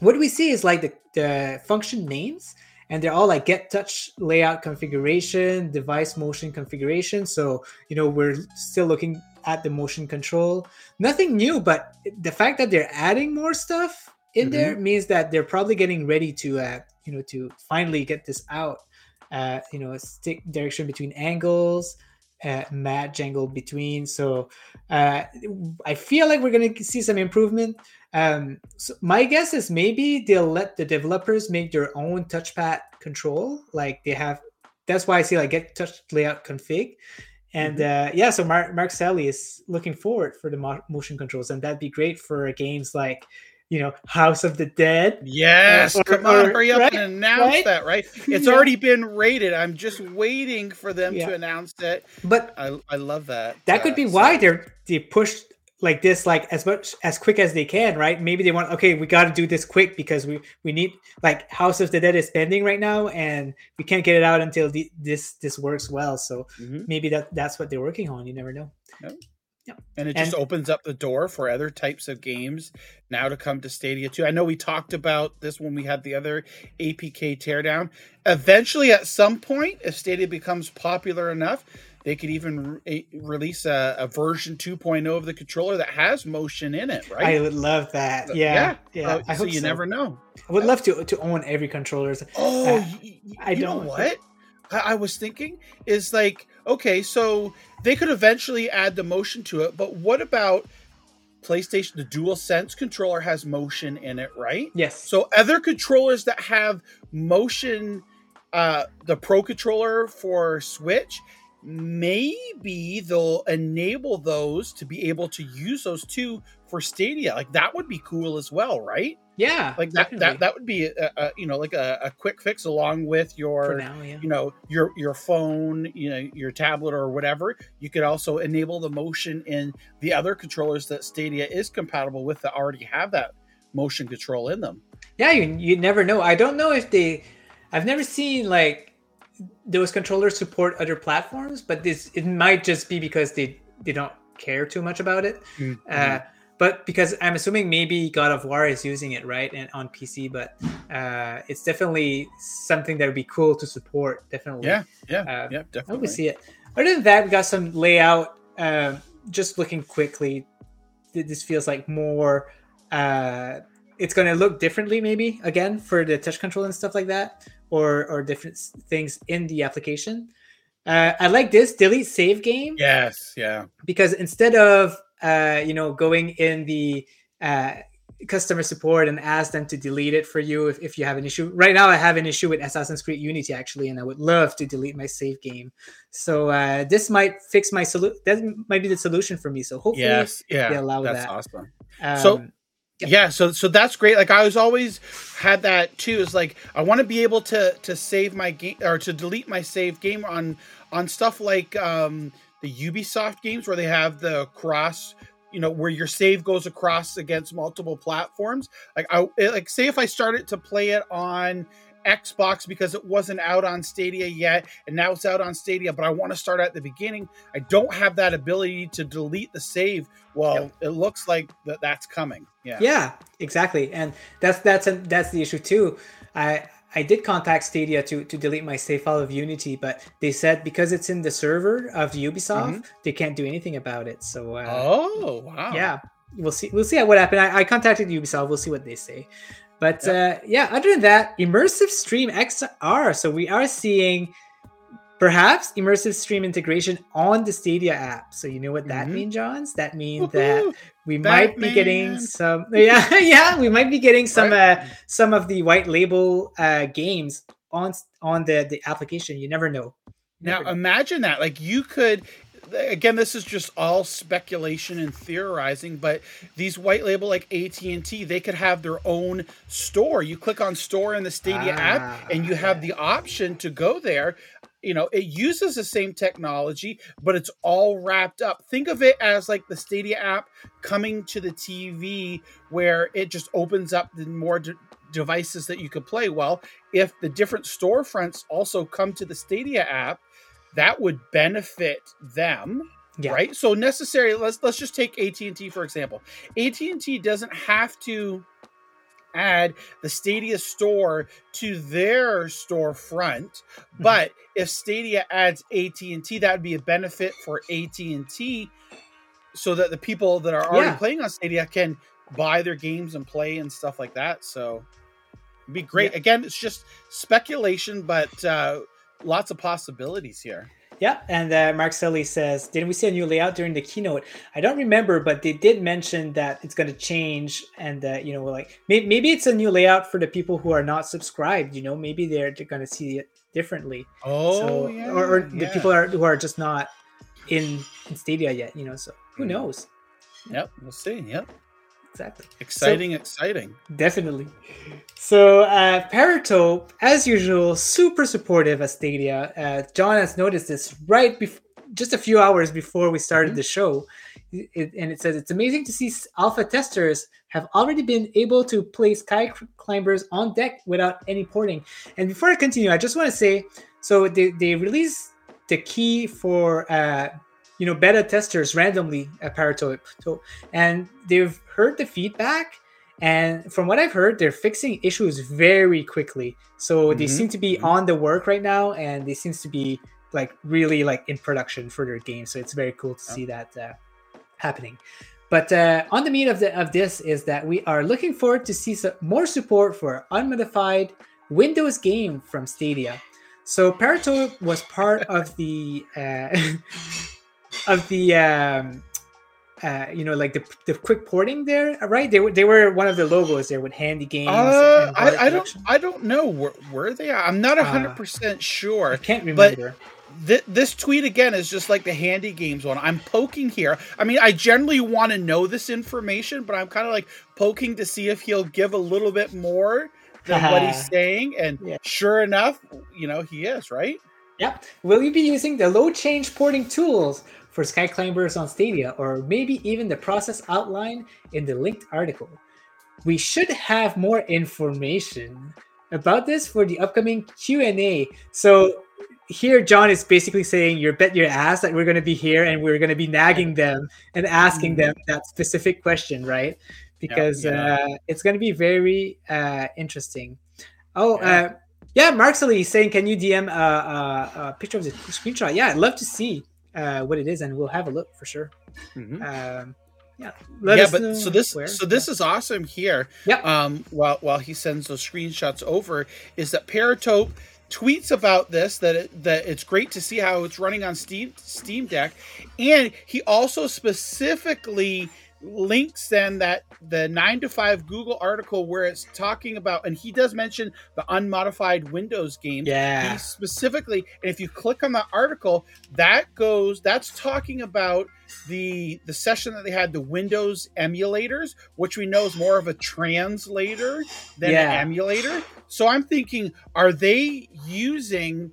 what we see is like the, the function names, and they're all like get touch layout configuration, device motion configuration. So you know we're still looking at the motion control. Nothing new, but the fact that they're adding more stuff in Mhm. there means that they're probably getting ready to uh, you know to finally get this out. Uh, you know, stick direction between angles, uh, mad jangle between. So uh, I feel like we're gonna see some improvement. Um, so my guess is maybe they'll let the developers make their own touchpad control. Like they have. That's why I see like get touch layout config. And uh, yeah, so Mark Mark Sally is looking forward for the mo- motion controls, and that'd be great for games like you know House of the Dead. Yes, Or- come on, or- hurry up right, and announce right? that, right? It's Yeah. already been rated. I'm just waiting for them Yeah. to announce it. But I, I love that. that could uh, be so- why they're they pushed like this like as much as quick as they can right maybe they want okay we got to do this quick because we we need like house of the dead is pending right now and we can't get it out until the, this this works well so Mhm. maybe that that's what they're working on you never know And it just And- opens up the door for other types of games now to come to Stadia too. I know we talked about this when we had the other APK teardown. Eventually, at some point, if Stadia becomes popular enough, they could even re- release a, a version 2.0 of the controller that has motion in it, right? i would love that yeah yeah, Uh, i so hope you so. never know. i would love to to own every controller Oh, Uh, I you know don't- what? I, I was thinking is like, okay, so they could eventually add the motion to it, but what about PlayStation? The Dual Sense controller has motion in it, right? yes So other controllers that have motion, uh, the Pro controller for Switch, maybe they'll enable those to be able to use those too for Stadia. Like that would be cool as well, right? yeah Like that definitely. that, that would be a, a you know like a, a quick fix along with your now yeah you know your your phone you know your tablet or whatever you could also enable the motion in the other controllers that stadia is compatible with that already have that motion control in them yeah you, you never know i don't know if they i've never seen like those controllers support other platforms but this it might just be because they they don't care too much about it Mm-hmm. uh, but because i'm assuming maybe god of war is using it right and on pc but uh, it's definitely something that would be cool to support definitely yeah yeah Uh, yeah definitely we see it. Other than that, we got some layout. Um, just looking quickly, this feels like more. Uh, it's going to look differently, maybe again for the touch control and stuff like that, or or different things in the application. Uh, I like this delete save game yes yeah because instead of uh, you know going in the uh, customer support and ask them to delete it for you if, if you have an issue right now i have an issue with assassin's creed unity actually and i would love to delete my save game so uh, this might fix my solution that might be the solution for me so hopefully yes yeah they allow that's that. awesome um, So-. Yeah. So so that's great. Like i was always had that too is like i want to be able to to save my game or to delete my save game on on stuff like um the ubisoft games where they have the cross you know where your save goes across against multiple platforms. Like i it- like say if i started to play it on xbox because it wasn't out on stadia yet and now it's out on stadia but i want to start at the beginning. I don't have that ability to delete the save well it looks like that that's coming. Yeah. Yeah exactly. And that's that's a, that's the issue too. I i did contact stadia to to delete my save file of unity but they said because it's in the server of ubisoft they can't do anything about it. So uh, oh wow. yeah we'll see we'll see what happened. I, I contacted ubisoft. We'll see what they say but uh yeah other than that immersive stream xr so we are seeing perhaps immersive stream integration on the stadia app so you know what that Mhm. means johns that means that we might be getting some yeah yeah we might be getting some Right. uh some of the white label uh games on on the the application you never know You Now know. imagine that. Like you could again this is just all speculation and theorizing, but these white label like AT&T, they could have their own store. You click on store in the Stadia Ah, app and you have the option to go there. You know, it uses the same technology, but it's all wrapped up. Think of it as like the Stadia app coming to the TV where it just opens up the more de- devices that you could play. Well, if the different storefronts also come to the Stadia app, that would benefit them yeah right so necessary let's let's just take AT&T for example AT&T doesn't have to add the Stadia store to their storefront Mm-hmm. but if Stadia adds AT&T that would be a benefit for AT&T so that the people that are already Yeah. playing on Stadia can buy their games and play and stuff like that so it'd be great Yeah. again it's just speculation but uh lots of possibilities here Yeah, and uh, Mark Sully says, "Didn't we see a new layout during the keynote? I don't remember, but they did mention that it's going to change, and uh, you know, we're like maybe, maybe it's a new layout for the people who are not subscribed. You know, maybe they're, they're going to see it differently. Oh, so, yeah, or, or the people are who are just not in, in Stadia yet. You know, so who Mhm. knows? Yep, we'll see. Yep, Exactly. exciting, exciting. Definitely. So, uh, Paratope, as usual, super supportive of Stadia. Uh, John has noticed this right before, just a few hours before we started Mhm. the show. It, and it says it's amazing to see alpha testers have already been able to play Sky Climbers on deck without any porting. And before I continue, I just want to say so they, they released the key for uh, you know beta testers randomly at Paratope, So- and they've heard the feedback and from what I've heard, they're fixing issues very quickly. So they Mhm, seem to be mhm. on the work right now, and they seems to be like really like in production for their game. So it's very cool to Yeah. see that uh, happening. But uh, on the meat of the of this is that we are looking forward to see some more support for unmodified Windows game from Stadia. So Paratope was part of the uh, of the um, uh, you know, like the, the quick porting there, right? They were they were one of the logos there with handy games. Uh, I, I don't, I don't know where, where they are. I'm not Uh, hundred percent I sure. can't but- remember. Th- this tweet again is just like the handy games one. I'm poking here. I mean, I generally want to know this information, but I'm kind of like poking to see if he'll give a little bit more than what he's saying. And Yeah. sure enough, you know, he is right. Yep. Will you be using the low change porting tools for Sky Climbers on Stadia, or maybe even the process outlined in the linked article? We should have more information about this for the upcoming Q and A. So here, John is basically saying, "You bet your ass that we're going to be here and we're going to be nagging them and asking them that specific question, right?" Because yeah. Uh, it's going to be very uh, interesting. Oh, Yeah. uh, yeah, Mark Sully saying, "Can you DM a, a, a picture of the screenshot?" Yeah, I'd love to see uh, what it is, and we'll have a look for sure. Um, yeah, let yeah, but so this where. so this is awesome here. Yeah. Um, while while he sends those screenshots over, is that Paratope tweets about this that it, that it's great to see how it's running on Steam Steam Deck, and he also specifically links then that the 9 to 5 google article where it's talking about and he does mention the unmodified windows game. Yeah, he specifically and if you click on that article that goes that's talking about the the session that they had the windows emulators which we know is more of a translator than Yeah. an emulator. So i'm thinking are they using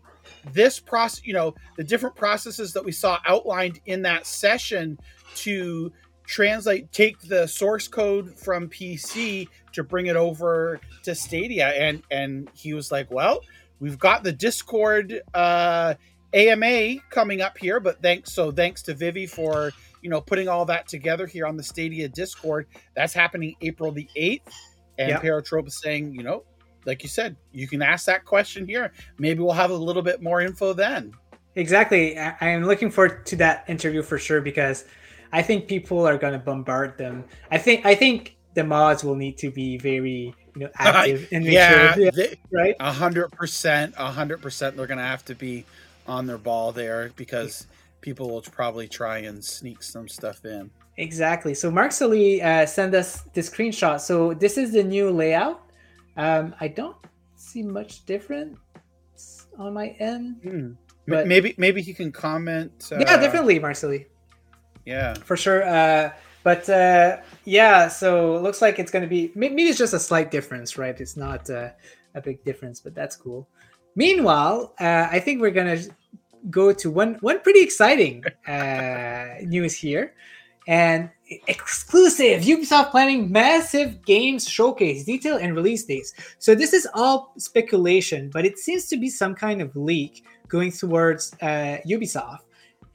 this process you know the different processes that we saw outlined in that session to translate take the source code from pc to bring it over to stadia. And and he was like well we've got the discord uh ama coming up here but thanks so thanks to vivi for you know putting all that together here on the stadia discord. That's happening april the 8th and Yep. paratrope is saying you know like you said you can ask that question here. Maybe we'll have a little bit more info then. Exactly. I, I am looking forward to that interview for sure because I think people are going to bombard them. I think I think the mods will need to be very you know active and make yeah, sure, yeah, they- right. A hundred percent, a hundred percent. They're gonna have to be on their ball there because people will probably try and sneak some stuff in. Exactly. So Mark Sully uh, sent us the screenshot. So this is the new layout. Um, I don't see much difference on my end. Hmm. But- maybe, maybe he can comment. Uh, yeah, definitely, Mark Sully. Yeah, for sure. Uh, but uh, yeah, so it looks like it's going to be maybe it's just a slight difference, right? It's not uh, a big difference, but that's cool. Meanwhile, uh, I think we're going to go to one one pretty exciting uh, news here, and exclusive Ubisoft planning massive games showcase detail and release dates. So this is all speculation, but it seems to be some kind of leak going towards uh, Ubisoft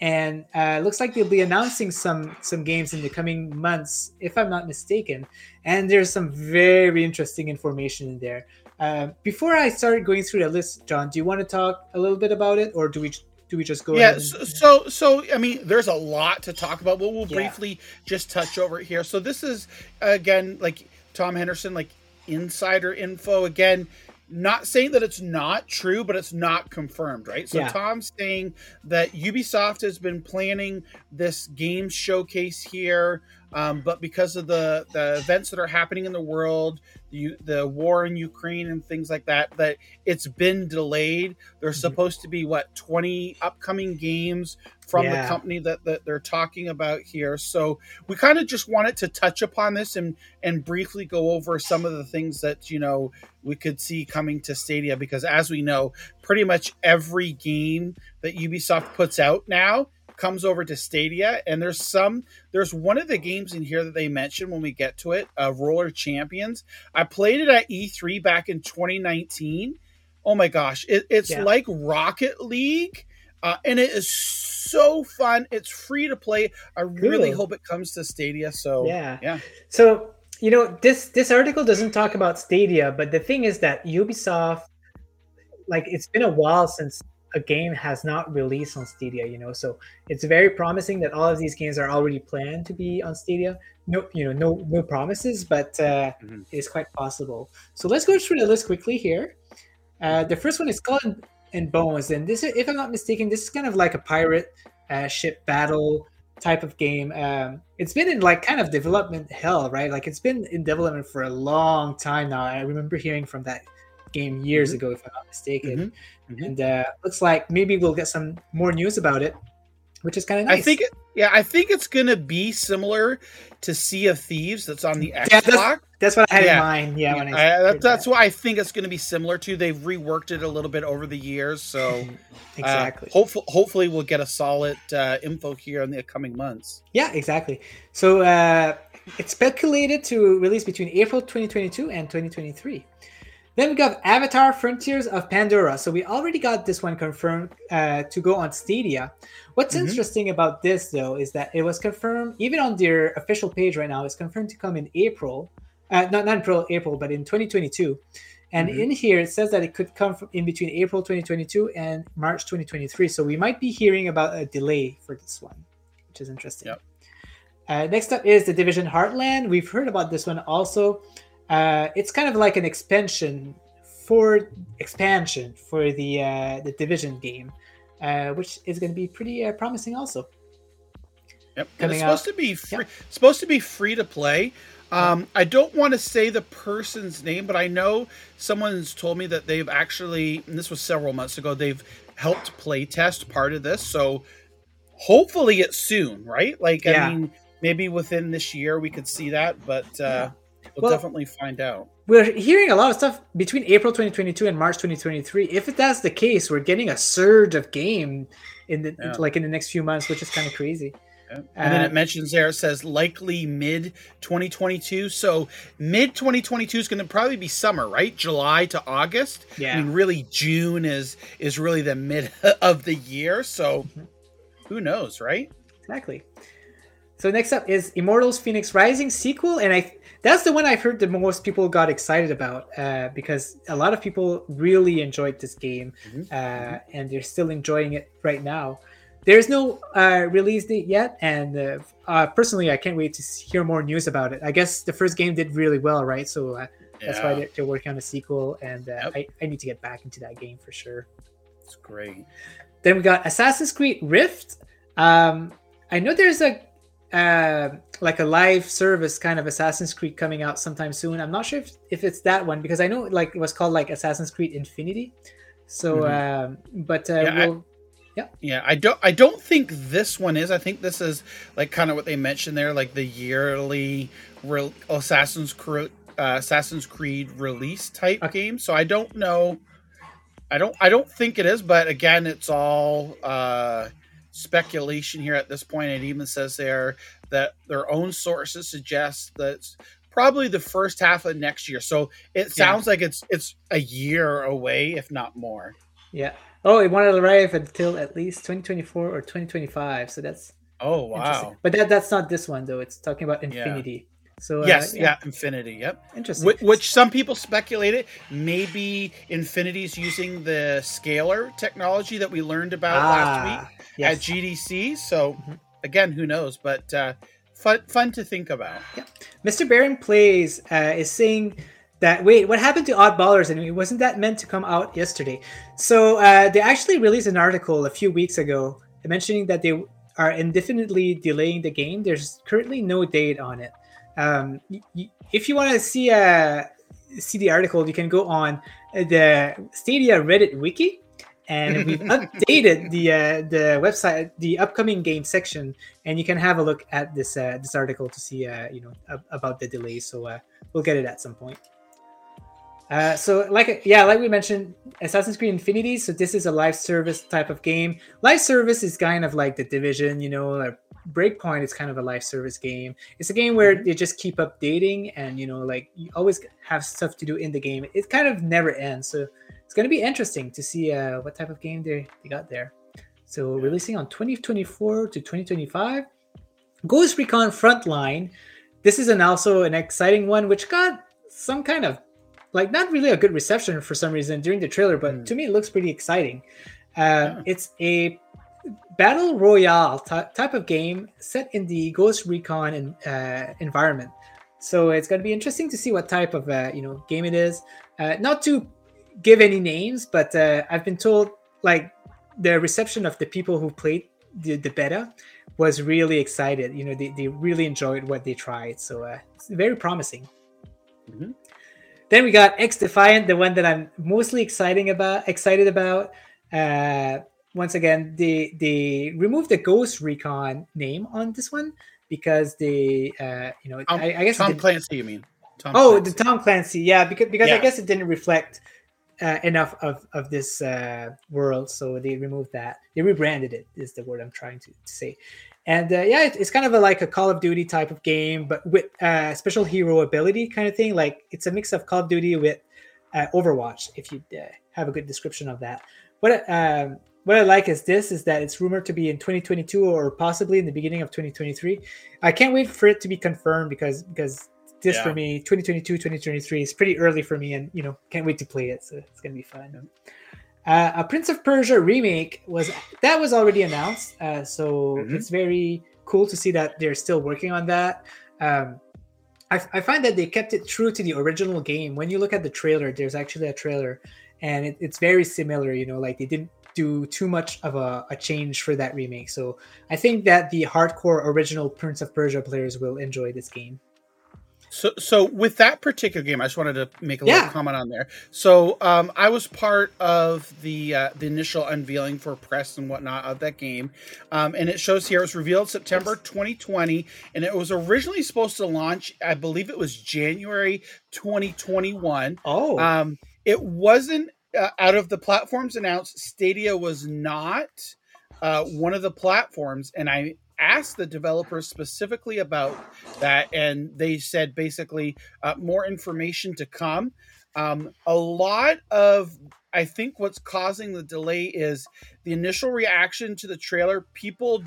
and uh, looks like they'll be announcing some some games in the coming months, if I'm not mistaken. And there's some very interesting information in there. Uh, before I start going through the list, John, do you want to talk a little bit about it, or do we do we just go? yeah. and- so, so, I mean, there's a lot to talk about, but we'll Yeah. briefly just touch over here. So this is again like Tom Henderson, like insider info. Again, not saying that it's not true, but it's not confirmed, right? So Yeah. Tom's saying that Ubisoft has been planning this game showcase here, um, but because of the the events that are happening in the world, the the war in Ukraine and things like that, that it's been delayed. There's Mhm. supposed to be what 20 upcoming games from Yeah. the company that, that they're talking about here. So we kind of just wanted to touch upon this and and briefly go over some of the things that you know we could see coming to Stadia because as we know, pretty much every game that Ubisoft puts out now comes over to Stadia and there's some there's one of the games in here that they mentioned when we get to it, uh, Roller Champions. I played it at E3 back in 2019. Oh my gosh, it, it's Yeah. like Rocket League uh, and it is so fun. It's free to play. I really hope it comes to Stadia. So Yeah. yeah. So you know this this article doesn't talk about Stadia, but the thing is that Ubisoft, like it's been a while since a game has not released on Stadia. You know, so it's very promising that all of these games are already planned to be on Stadia. No, you know, no no promises, but uh, Mhm. it's quite possible. So let's go through the list quickly here. Uh, the first one is Skull and, and Bones, and this, is- if I'm not mistaken, this is kind of like a pirate uh, ship battle type of game. Um, it's been in like kind of development hell, right? Like it's been in development for a long time now. I remember hearing from that game years Mhm. ago, if I'm not mistaken. Mhm. Mhm. And uh, looks like maybe we'll get some more news about it, which is kind of nice. I think, it- yeah, I think it's gonna be similar to Sea of Thieves that's on the Yeah, that's- Xbox. that's what I had yeah. in mind. Yeah, when I, I, that, that's that. what I think it's gonna be similar to. They've reworked it a little bit over the years, so uh, exactly. hopefully, hopefully, we'll get a solid uh, info here in the coming months. Yeah, exactly. So uh, it's speculated to release between April 2022 and 2023. Then we got Avatar: Frontiers of Pandora. So we already got this one confirmed uh, to go on Stadia. What's Mhm. interesting about this, though, is that it was confirmed even on their official page right now. It's confirmed to come in April, uh, not not April, April, but in 2022. And Mhm. in here it says that it could come from in between April 2022 and March 2023. So we might be hearing about a delay for this one, which is interesting. Yep. Uh, next up is the Division Heartland. We've heard about this one also. Uh, it's kind of like an expansion for expansion for the uh, the Division game, uh, which is going to be pretty uh, promising also. Yep, and it's out- supposed to be free. Supposed to be free to play. Um, I don't want to say the person's name, but I know someone's told me that they've actually, and this was several months ago, they've helped play test part of this. So hopefully it's soon, right? Like, Yeah. I mean, maybe within this year we could see that, but uh, we'll Well- definitely find out. We're hearing a lot of stuff between April 2022 and March 2023. If that's the case, we're getting a surge of game in the Yeah. like in the next few months, which is kind of crazy. Yeah. And then Uh, it mentions there, it says likely mid 2022. So mid 2022 is going to probably be summer, right? July to August. Yeah. I mean, really, June is is really the mid of the year. So Mhm. who knows, right? Exactly. So next up is Immortals: Phoenix Rising sequel, and I that's the one I've heard the most people got excited about uh, because a lot of people really enjoyed this game, Mhm. uh, and they're still enjoying it right now. There's no uh, release date yet, and uh, uh, personally, I can't wait to hear more news about it. I guess the first game did really well, right? So uh, that's why they're, they're working on a sequel, and uh, Yep. I, I need to get back into that game for sure. it's great. Then we got Assassin's Creed Rift. Um, I know there's a uh, like a live service kind of Assassin's Creed coming out sometime soon. I'm not sure if, if it's that one because I know like it was called like Assassin's Creed Infinity. So, um, but uh, Mm-hmm. Yeah, I- we'll, Yeah, I don't. I don't think this one is. I think this is like kind of what they mentioned there, like the yearly re- Assassin's Creed, uh, Assassin's Creed release type Okay. game. So I don't know. I don't. I don't think it is. But again, it's all uh, speculation here at this point. It even says there that their own sources suggest that it's probably the first half of next year. So it sounds like it's it's a year away, if not more. yeah. Oh, it won't arrive until at least 2024 or 2025. So that's Oh wow! But that that's not this one though. It's talking about Infinity. So uh, yes, yeah. Infinity. Yep. interesting. Which, which some people speculated maybe Infinity's using the scalar technology that we learned about last week Ah, yes. at GDC. So Mhm. again, who knows? But uh, fun fun to think about. Yeah. Mr. Baron plays uh, is saying that wait, what happened to Oddballers? And wasn't that meant to come out yesterday? So uh, they actually released an article a few weeks ago mentioning that they are indefinitely delaying the game. There's currently no date on it. Um, y- if you want to see uh, see the article, you can go on the Stadia Reddit wiki, and we've updated the uh, the website, the upcoming game section, and you can have a look at this uh, this article to see uh, you know about the delay. So uh, we'll get it at some point. Uh, so like yeah, like we mentioned, Assassin's Creed Infinity. So this is a live service type of game. Live service is kind of like the Division, you know. Like Breakpoint is kind of a live service game. It's a game where you just keep updating, and you know, like you always have stuff to do in the game. It kind of never ends. So it's going to be interesting to see uh, what type of game they they got there. So releasing on 2024 to 2025. Ghost Recon Frontline. This is an also an exciting one, which got some kind of like not really a good reception for some reason during the trailer, but mm. to me it looks pretty exciting. Uh, yeah. It's a battle royale type of game set in the Ghost Recon in, uh, environment. So it's going to be interesting to see what type of uh, you know game it is. Uh, not to give any names, but uh, I've been told like the reception of the people who played the, the beta was really excited. You know, they, they really enjoyed what they tried. So uh, it's very promising. Mm-hmm. Then we got X Defiant, the one that I'm mostly exciting about. Excited about. Uh, once again, they they removed the Ghost Recon name on this one because they, uh, you know, Tom, I, I, guess Tom Clancy. You mean? Tom oh, Clancy. the Tom Clancy. Yeah, because because yeah. I guess it didn't reflect uh, enough of of this uh, world, so they removed that. They rebranded it. Is the word I'm trying to, to say. And uh, yeah, it's kind of a, like a Call of Duty type of game, but with uh, special hero ability kind of thing. Like it's a mix of Call of Duty with uh, Overwatch, if you uh, have a good description of that. But um, what I like is this is that it's rumored to be in 2022 or possibly in the beginning of 2023. I can't wait for it to be confirmed because because this yeah. for me 2022 2023 is pretty early for me and you know can't wait to play it so it's gonna be fun. Uh, a Prince of Persia remake was that was already announced, uh, so mm-hmm. it's very cool to see that they're still working on that. Um, I, I, find that they kept it true to the original game. When you look at the trailer, there's actually a trailer, and it, it's very similar. You know, like they didn't do too much of a, a, change for that remake. So I think that the hardcore original Prince of Persia players will enjoy this game. So, so with that particular game, I just wanted to make a yeah. little comment on there. So, um, I was part of the uh, the initial unveiling for press and whatnot of that game, um, and it shows here it was revealed September 2020, and it was originally supposed to launch, I believe it was January 2021. Oh, um, it wasn't uh, out of the platforms announced. Stadia was not uh, one of the platforms, and I asked the developers specifically about that, and they said basically uh, more information to come. Um, a lot of I think what's causing the delay is the initial reaction to the trailer. People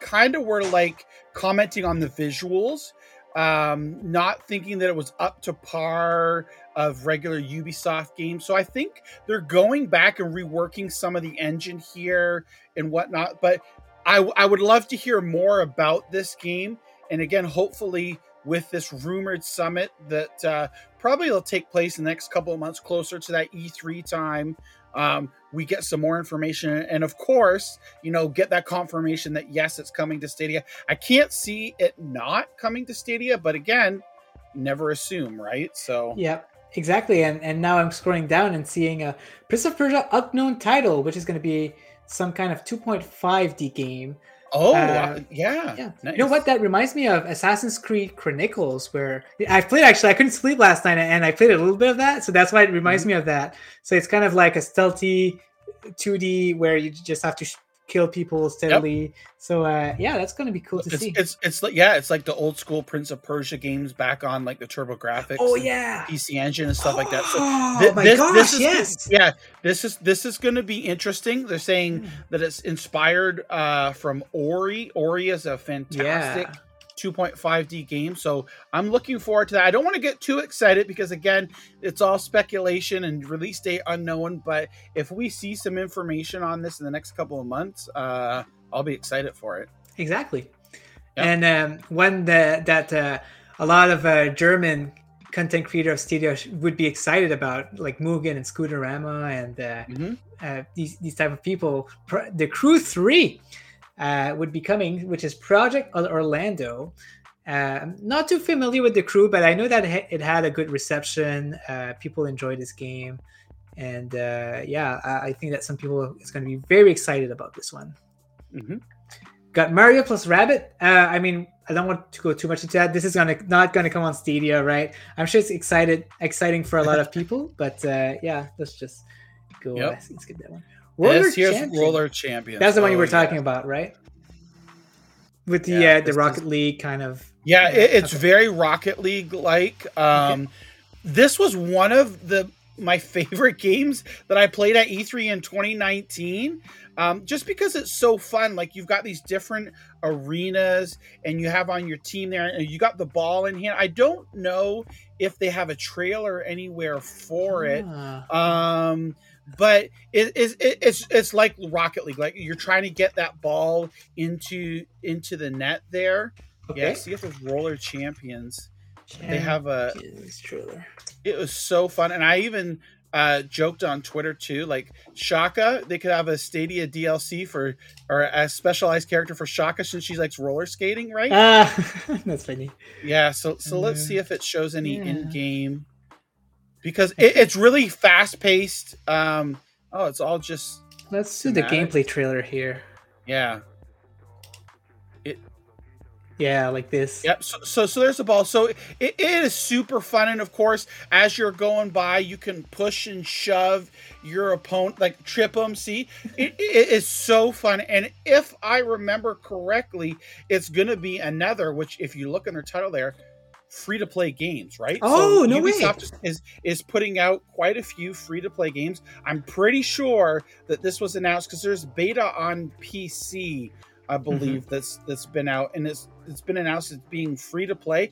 kind of were like commenting on the visuals, um, not thinking that it was up to par of regular Ubisoft games. So I think they're going back and reworking some of the engine here and whatnot. But I, I would love to hear more about this game. And again, hopefully, with this rumored summit that uh, probably will take place in the next couple of months, closer to that E3 time, um, we get some more information. And of course, you know, get that confirmation that yes, it's coming to Stadia. I can't see it not coming to Stadia, but again, never assume, right? So, yep. Exactly, and and now I'm scrolling down and seeing a Prince of Persia unknown title, which is going to be some kind of 2.5D game. Oh, uh, yeah. Yeah. Nice. You know what? That reminds me of Assassin's Creed Chronicles, where I played actually, I couldn't sleep last night and I played a little bit of that. So that's why it reminds mm-hmm. me of that. So it's kind of like a stealthy 2D where you just have to kill people steadily. Yep. So uh, yeah, that's going to be cool to it's, see. It's it's like yeah, it's like the old school Prince of Persia games back on like the TurboGrafx. Oh yeah, PC Engine and stuff oh, like that. So oh my this, gosh, this is, yes, yeah, this is this is going to be interesting. They're saying mm. that it's inspired uh, from Ori. Ori is a fantastic. Yeah 2.5D game. So I'm looking forward to that. I don't want to get too excited because again, it's all speculation and release date unknown. But if we see some information on this in the next couple of months, uh, I'll be excited for it. Exactly. Yep. And um, when the, that uh, a lot of uh, German content creator of Stadia sh- would be excited about, like Mugen and Scooterama and uh, Mhm. uh, these these type of people. The Crew Three uh, would be coming, which is Project Orlando. I'm not too familiar with the crew, but I know that it had a good reception. Uh, people enjoyed this game, and uh, yeah, I, I think that some people is going to be very excited about this one. Mhm. Got Mario plus Rabbids. Uh, I mean, I don't want to go too much into that. This is gonna not gonna come on Stadia, right? I'm sure it's excited, exciting for a lot of people, but uh, yeah, let's just go. Yep. Let's get that one. Roller This here's Champion. Roller Champions. That's the one you Oh, were yeah. talking about, right? With the Yeah, uh, the Rocket is- League kind of. Yeah, it, it's Okay. very Rocket League like. Um, This was one of the my favorite games that I played at E3 in 2019. Um, just because it's so fun. Like you've got these different arenas, and you have on your team there, and you got the ball in hand. I don't know if they have a trailer anywhere for it. Ah, Um, but it, it's it, it's it's like Rocket League. Like you're trying to get that ball into into the net there. okay. Yeah, see if there's roller champions. They have a. Trailer. It was so fun, and I even uh, joked on Twitter too. Like Shaka, they could have a Stadia DLC for or a specialized character for Shaka since she likes roller skating, right? Ah, that's funny. yeah. So so let's Uh, see if it shows any yeah. in game because it, it's really fast paced. Um, oh, it's all just Let's do the gameplay trailer here. yeah. It. Yeah, like this. Yep. So, so, so there's the ball. So it, it is super fun, and of course, as you're going by, you can push and shove your opponent, like trip them. See, it, it is so fun. And if I remember correctly, it's going to be another. Which, if you look in their title there, free to play games, right? Oh, no way. Ubisoft is is putting out quite a few free to play games. I'm pretty sure that this was announced because there's beta on PC. I mm-hmm. believe that's that's been out and it's it's been announced as being free to play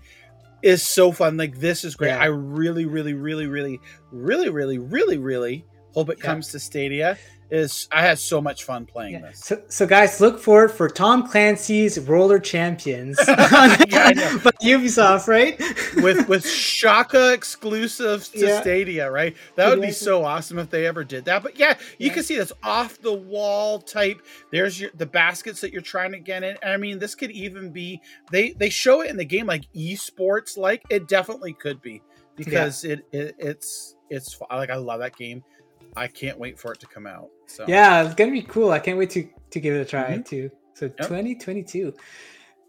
is so fun. Like this is great. Yeah. I really, really, really, really, really, really, really, really hope it Yeah. comes to Stadia. Is I had so much fun playing Yeah. this. So, so guys, look for for Tom Clancy's Roller Champions Yeah, I know. by Ubisoft, right? with with Shaka exclusives to Yeah. Stadia, right? That would be so awesome if they ever did that. But yeah, you can see this off the wall type. There's your the baskets that you're trying to get in. And I mean, this could even be they they show it in the game like esports like. It definitely could be because it, it it's it's like I love that game. I can't wait for it to come out. So yeah, it's gonna be cool. I can't wait to to give it a try Mhm. too. So 2022.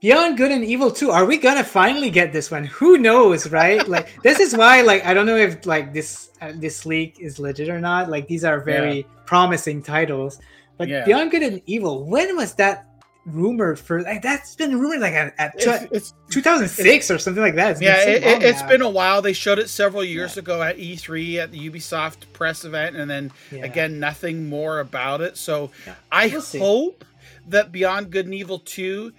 Beyond Good and Evil 2. Are we gonna finally get this one? Who knows, right? like this is why like I don't know if like this uh, this leak is legit or not. Like these are very promising titles. But Yeah. Beyond Good and Evil, when was that rumored for like that's been rumored like at, at it's, it's 2006 or something like that. It's been yeah, so it, has been a while. They showed it several years ago at E3 at the Ubisoft press event, and then Yeah. again, nothing more about it. So Yeah. I We'll see. hope that Beyond Good and Evil 2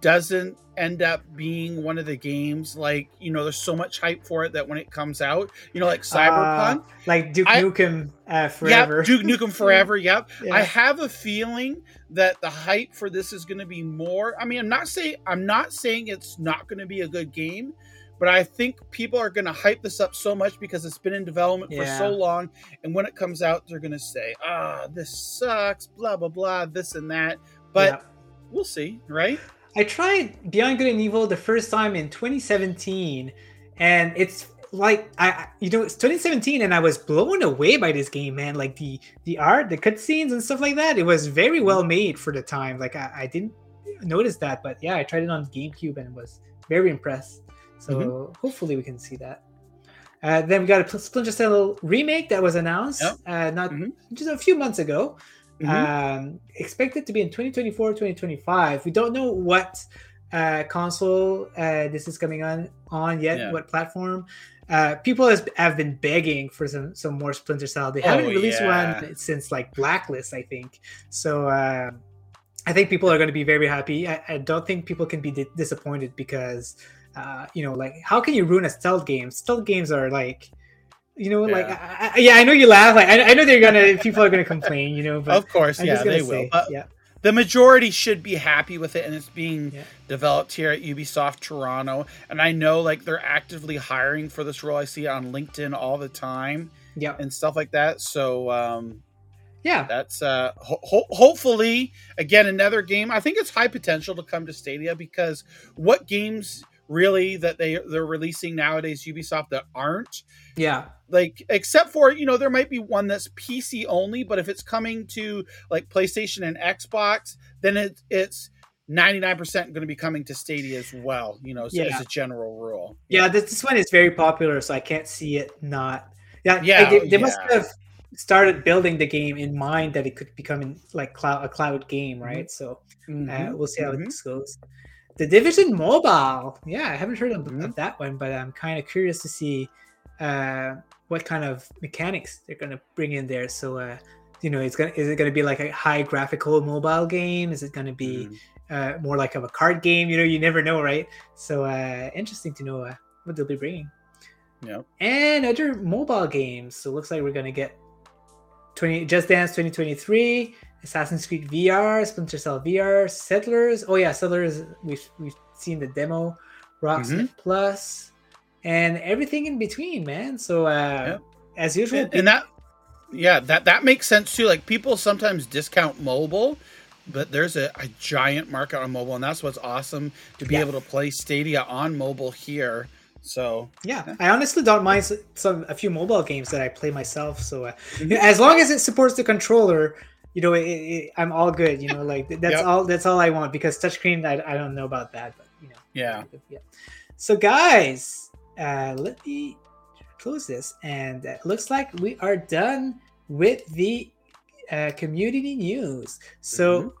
doesn't end up being one of the games like you know there's so much hype for it that when it comes out you know like cyberpunk Uh, like Duke I- Nukem uh, forever. Yep, Duke Nukem Forever. Yep. Yeah. I have a feeling that the hype for this is going to be more. I mean, I'm not saying I'm not saying it's not going to be a good game, but I think people are going to hype this up so much because it's been in development for so long, and when it comes out, they're going to say, "Ah, this sucks," blah blah blah, this and that. But Yeah. we'll see, right? I tried Beyond Good and Evil the first time in 2017, and it's like I, you know, it's 2017, and I was blown away by this game, man. Like the the art, the cutscenes, and stuff like that. It was very well made for the time. Like I, I didn't notice that, but yeah, I tried it on GameCube and was very impressed. So hopefully we can see that. Uh, then we got a Splinter Cell remake that was announced Yep. uh, not Mhm. just a few months ago Mhm. um expected to be in 2024 2025 we don't know what uh console uh this is coming on on yet Yeah. what platform uh people has, have been begging for some some more splinter cell they Oh, haven't released yeah. one since like blacklist i think so uh i think people are going to be very happy i, I don't think people can be di- disappointed because uh you know like how can you ruin a stealth game stealth games are like you know, like, Yeah. I, I, yeah, I know you laugh. Like, I, I know they're gonna, people are gonna complain, you know, but of course, I'm yeah, they will. But yeah, the majority should be happy with it, and it's being Yeah. developed here at Ubisoft Toronto. And I know like they're actively hiring for this role. I see on LinkedIn all the time Yeah, and stuff like that. So um, yeah, that's uh, ho- ho- hopefully again another game. I think it's high potential to come to Stadia because what games really that they they're releasing nowadays Ubisoft that aren't yeah, like except for you know there might be one that's PC only, but if it's coming to like PlayStation and Xbox, then it, it's ninety nine percent going to be coming to Stadia as well. You know, as, Yeah. as a general rule. yeah. This, this one is very popular, so I can't see it not. Yeah, Yeah, like, they, they must have started building the game in mind that it could become in, like cloud a cloud game, right? So uh, Mhm, we'll see how mhm. this goes. The Division Mobile, yeah, I haven't heard of, Mhm. of that one, but I'm kind of curious to see uh, what kind of mechanics they're gonna bring in there. So, uh, you know, it's gonna is it gonna be like a high graphical mobile game? Is it gonna be Mhm. uh, more like of a card game? You know, you never know, right? So, uh, interesting to know uh, what they'll be bringing. Yeah. And other mobile games. So, it looks like we're gonna get 20 Just Dance 2023, Assassin's Creed VR, Splinter Cell VR, Settlers. Oh yeah, Settlers. We've we've seen the demo, Rocksmith Plus, and everything in between, man. So uh, Yep. as usual, and, and that yeah that that makes sense too like people sometimes discount mobile but there's a, a giant market on mobile and that's what's awesome to be Yeah. able to play stadia on mobile here so yeah, I honestly don't mind some a few mobile games that I play myself. So uh, know, as long as it supports the controller. You know, it, it, I'm all good. You know, like that's Yep. all. That's all I want because touchscreen. I, I don't know about that, but you know. yeah yeah. So, guys, uh, let me close this, and it looks like we are done with the uh, community news. So,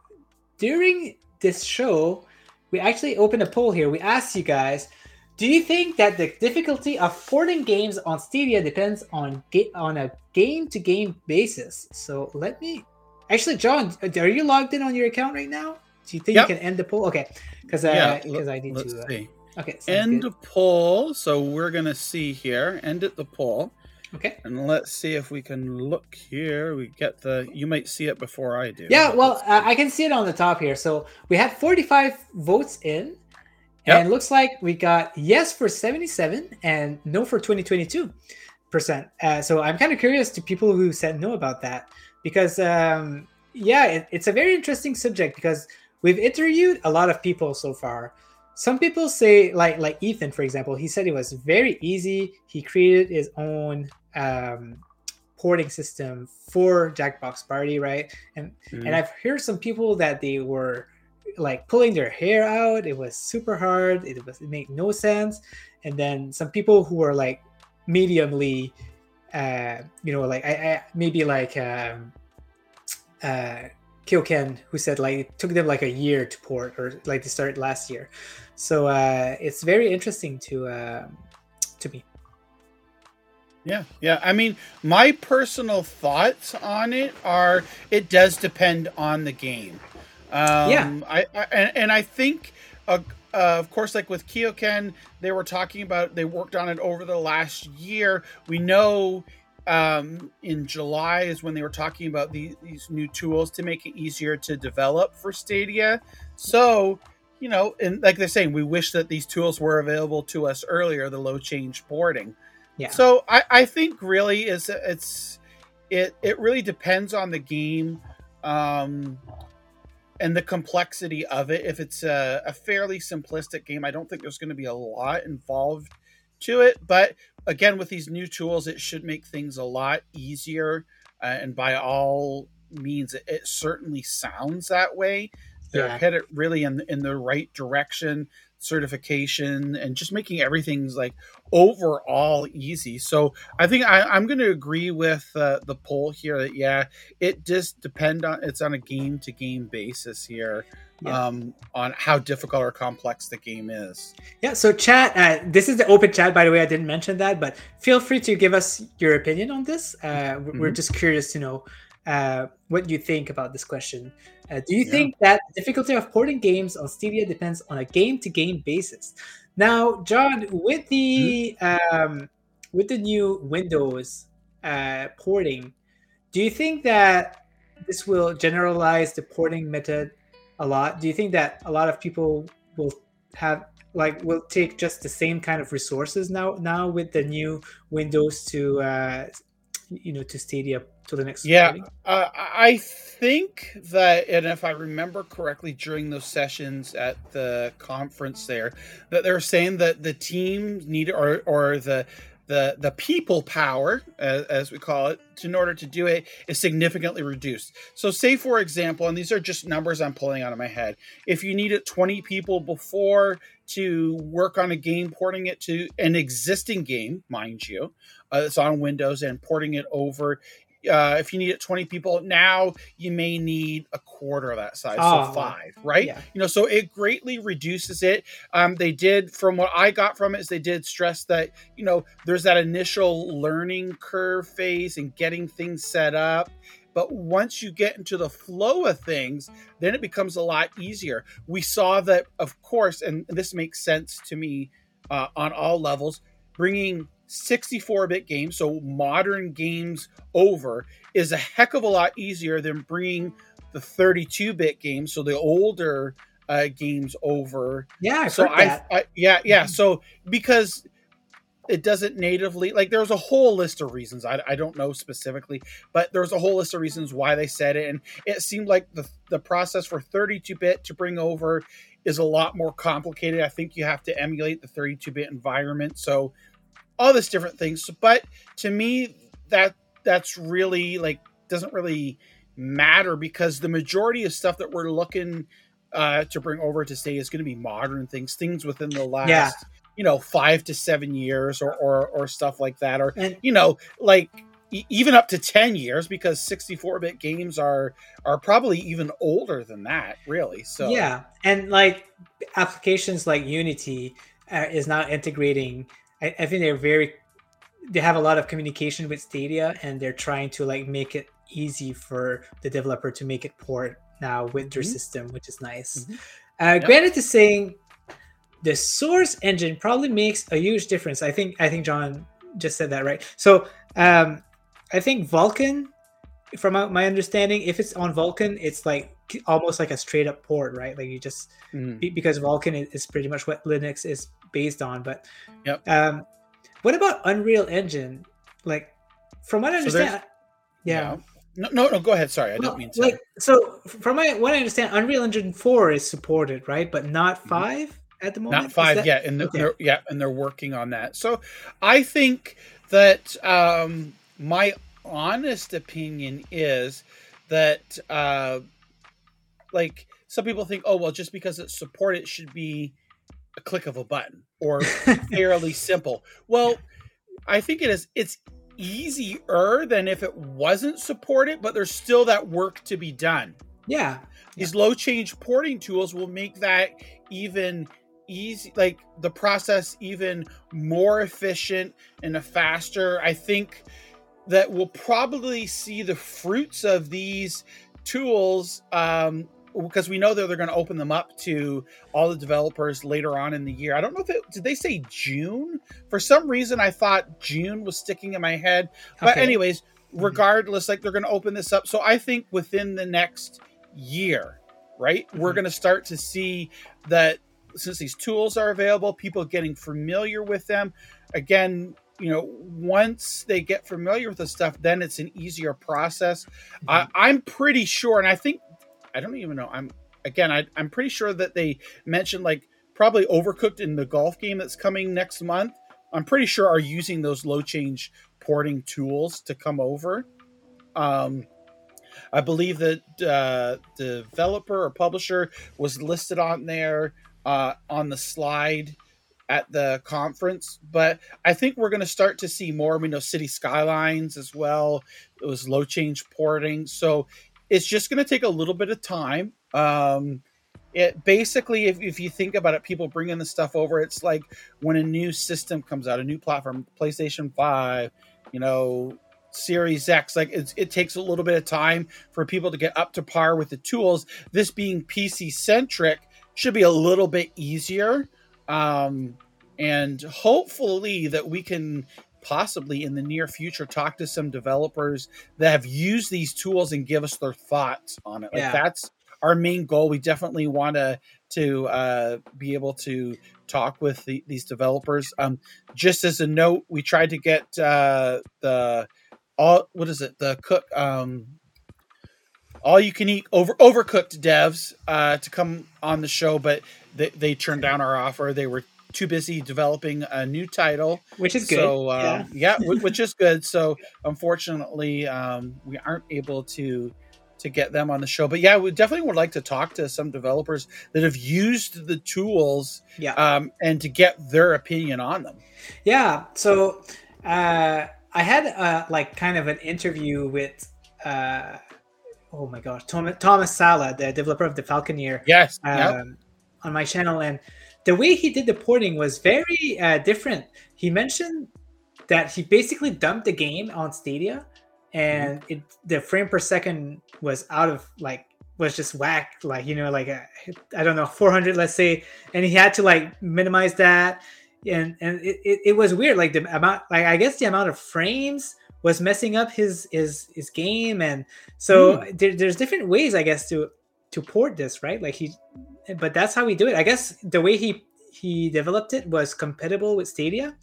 during this show, we actually opened a poll here. We asked you guys. Do you think that the difficulty of porting games on Stadia depends on ga- on a game to game basis? So let me actually, John, are you logged in on your account right now? Do you think Yep. you can end the poll? Okay, because yeah because I need to. Uh, see Okay. end good. poll so we're gonna see here end at the poll Okay. and let's see if we can look here we get the you might see it before i do Yeah. Well, uh, I can see it on the top here. So we had 45 votes in, Yep. and looks like we got yes for 77 and no for 2022 percent. Uh, so I'm kind of curious to people who said no about that because, um, yeah, it, it's a very interesting subject because we've interviewed a lot of people so far. Some people say, like like Ethan, for example, he said it was very easy. He created his own um, porting system for Jackbox Party, right? And Mhm. and I've heard some people that they were like pulling their hair out. It was super hard. It was it made no sense. And then some people who were like mediumly, uh, you know, like I, I maybe like um, uh, KeokeN, who said like it took them like a year to port or like they started last year. So uh, it's very interesting to uh, to me. Yeah, yeah. I mean, my personal thoughts on it are it does depend on the game. Um, Yeah. I, I and, and I think, uh, uh, of course, like with KeokeN, they were talking about they worked on it over the last year. We know um, in July is when they were talking about the, these new tools to make it easier to develop for Stadia. So, you know, and like they're saying, we wish that these tools were available to us earlier, the low change porting. Yeah. So I, I think really is it's it it really depends on the game um and the complexity of it. If it's a, a fairly simplistic game, I don't think there's going to be a lot involved to it. But again, with these new tools, it should make things a lot easier. Uh, and by all means, it, it certainly sounds that way. They're Yeah. headed really in in the right direction, certification, and just making everything's like overall easy. So I think I, I'm going to agree with uh, the poll here that yeah, it just depend on it's on a game to game basis here Yeah. um, on how difficult or complex the game is. Yeah, so chat, uh, this is the open chat, by the way. I didn't mention that, but feel free to give us your opinion on this. Uh, w- We're just curious to know uh, what do you think about this question. Uh, do you Yeah. think that the difficulty of porting games on Stadia depends on a game to game basis? Now, John, with the um, with the new Windows uh, porting, do you think that this will generalize the porting method a lot? Do you think that a lot of people will have like will take just the same kind of resources now now with the new Windows to uh, you know to Stadia to the next? Yeah, uh, I think that, and if I remember correctly, during those sessions at the conference there, that they're saying that the team need or or the the the people power as, as, we call it in order to do it is significantly reduced so say for example and these are just numbers i'm pulling out of my head if you needed 20 people before to work on a game porting it to an existing game mind you uh, it's on windows and porting it over. Uh, if you need it 20 people now you may need a quarter of that size oh, so five right? yeah. you know so it greatly reduces it. Um, they did from what i got from it is they did stress that you know there's that initial learning curve phase and getting things set up but once you get into the flow of things then it becomes a lot easier we saw that of course and this makes sense to me uh, on all levels bringing 64 bit games, so modern games over, is a heck of a lot easier than bringing the 32 bit games, so the older uh, games over. Yeah, I've so I, I, yeah, yeah. So because it doesn't natively like there's a whole list of reasons I, I don't know specifically but there's a whole list of reasons why they said it and it seemed like the the process for 32 bit to bring over is a lot more complicated i think you have to emulate the 32 bit environment so all this different things. But to me, that that's really like doesn't really matter because the majority of stuff that we're looking uh, to bring over to stay is going to be modern things, things within the last. Yeah. You know, five to seven years, or or, or stuff like that, or and, you know, like even up to 10 years because 64 bit games are are probably even older than that really so yeah and like applications like unity uh, is not integrating I, I think they're very they have a lot of communication with Stadia and they're trying to like make it easy for the developer to make it port now with their mm-hmm. system, which is nice. Mm-hmm. Uh, yep. Granted, to saying the source engine probably makes a huge difference. I think I think John just said that right. So um, I think Vulkan, from my understanding, if it's on Vulkan, it's like almost like a straight up port, right? Like you just mm. because Vulkan is pretty much what Linux is based on. But yep. Um, what about Unreal Engine? Like, from what I understand, so yeah. yeah. No, no, no, go ahead. Sorry, I well, didn't mean to. Like, so, from my, what I understand, Unreal Engine four is supported, right? But not mm-hmm. 5 mm-hmm. At the moment. Not five that... yet, and okay. they're yeah, and they're working on that. So, I think that um, my honest opinion is that uh, like some people think, oh well, just because it's supported, it should be a click of a button or fairly simple. Well, I think it is. It's easier than if it wasn't supported, but there's still that work to be done. Yeah. These yeah. low change porting tools will make that even easy like the process even more efficient and faster. I think that we'll probably see the fruits of these tools um, because we know that they're going to open them up to all the developers later on in the year. I don't know if it did they say June? For some reason I thought June was sticking in my head. But okay. anyways, mm-hmm. regardless like they're going to open this up. So I think within the next year, right? Mm-hmm. We're going to start to see that since these tools are available, people getting familiar with them. Again, you know, once they get familiar with the stuff, then it's an easier process. Mm-hmm. I, I'm pretty sure, and I think I don't even know. I'm again, I, I'm pretty sure that they mentioned like probably overcooked in the golf game that's coming next month. I'm pretty sure are using those low change porting tools to come over. Um, I believe that uh, the developer or publisher was listed on there uh, on the slide at the conference, but I think we're going to start to see more. We know City Skylines as well. It was low change porting, so it's just going to take a little bit of time. Um, it basically, if, if you think about it, people bringing the stuff over. It's like when a new system comes out, a new platform, PlayStation Five, you know, Series X. Like it takes a little bit of time for people to get up to par with the tools. This being PC centric should be a little bit easier, um, and hopefully that we can possibly in the near future talk to some developers that have used these tools and give us their thoughts on it. Like Yeah. that's our main goal. We definitely want to to uh, be able to talk with the, these developers. Um, just as a note, we tried to get uh, the all what is it the cook um, all you can eat over overcooked devs uh, to come on the show, but they, they turned down our offer. They were too busy developing a new title which is good. so um, yeah, whi- which is good. So unfortunately, um, we aren't able to to get them on the show. But yeah, we definitely would like to talk to some developers that have used the tools yeah. um, and to get their opinion on them. Yeah. So uh, I had uh, like kind of an interview with uh, oh my gosh, Thomas, Thomas Sala, the developer of the Falconeer, Yes. um, yep. on my channel, and the way he did the porting was very uh, different. He mentioned that he basically dumped the game on Stadia, and it the frame per second was out of like was just whack, like you know, like I I don't know, 400, let's say, and he had to like minimize that, and and it, it, it was weird, like the amount, like I guess the amount of frames was messing up his his his game, and so there, there's different ways, I guess, to to port this, right? Like he, but that's how we do it. I guess the way he he developed it was compatible with Stadia,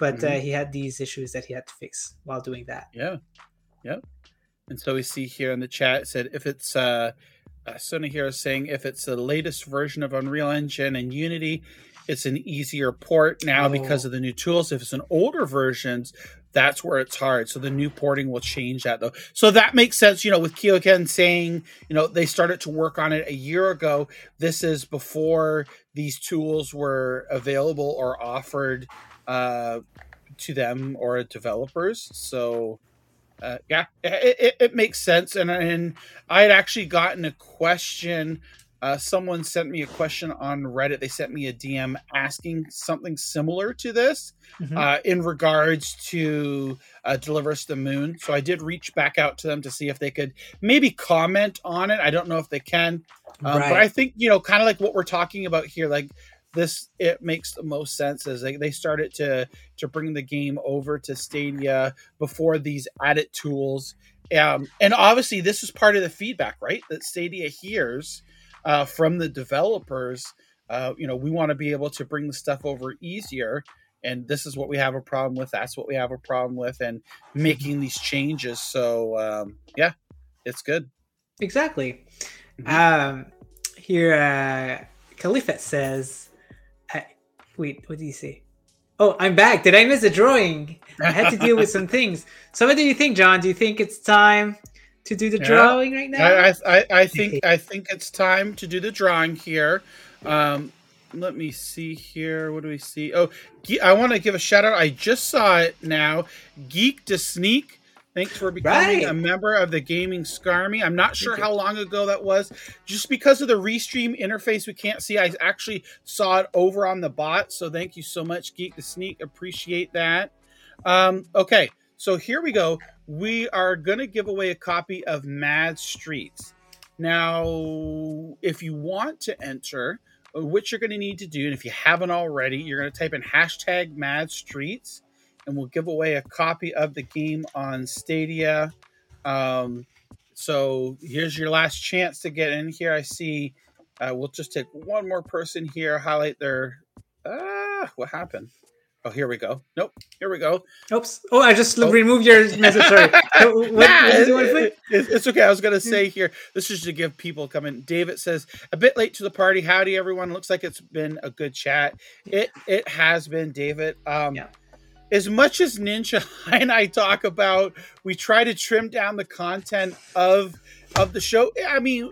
but uh, Mhm. he had these issues that he had to fix while doing that. Yeah. Yep. And so we see here in the chat it said if it's uh, uh Sony here is saying if it's the latest version of Unreal Engine and Unity, it's an easier port now because Oh. of the new tools. If it's an older versions, that's where it's hard. So the new porting will change that though. So that makes sense, you know, with KeokeN saying, you know, they started to work on it a year ago. This is before these tools were available or offered uh to them or developers. So uh, yeah, it, it, it makes sense. And and I had actually gotten a question. Uh, someone sent me a question on Reddit. They sent me a DM asking something similar to this Mhm. uh, in regards to uh, Deliver Us the Moon. So I did reach back out to them to see if they could maybe comment on it. I don't know if they can, um, but I think you know, kind of like what we're talking about here, like this, it makes the most sense as they, they started to to bring the game over to Stadia before these added tools. Um, and obviously, this is part of the feedback, right? That Stadia hears uh, from the developers. Uh, you know, we want to be able to bring the stuff over easier, and this is what we have a problem with. That's what we have a problem with, and making these changes. So, um, yeah, it's good. Exactly. Mhm. Um, here, uh, says, I, wait, what did he say? Oh, I'm back. Did I miss a drawing? I had to deal with some things. So, what do you think, John? Do you think it's time to do the Yeah. drawing right now? I, I, I, I think I think it's time to do the drawing here. Um, let me see here. What do we see? Oh, Ge- I want to give a shout out. I just saw it now. Geek to Sneak. Thanks for becoming Right. a member of the Gaming Scarmy. I'm not sure how long ago that was. Just because of the restream interface, we can't see. I actually saw it over on the bot. So thank you so much, Geek to Sneak. Appreciate that. Um, okay, so here we go. We are going to give away a copy of Mad Streets. Now, if you want to enter, uh, what you're going to need to do, and if you haven't already, you're going to type in hashtag Mad Streets, and we'll give away a copy of the game on Stadia. Um, so here's your last chance to get in here. I see. Uh, we'll just take one more person here. Highlight their. Ah, what happened? Oh, here we go. Nope. Here we go. Oops. Oh, I just Oh. removed your message. Sorry. what, Nah, what did you it- want to put? it- it- it's okay. I was going to say here, this is to give people coming. David says, a bit late to the party. Howdy, everyone. Looks like it's been a good chat. It it has been, David. Um, Yeah. As much as Ninja and I talk about, we try to trim down the content of of the show. I mean,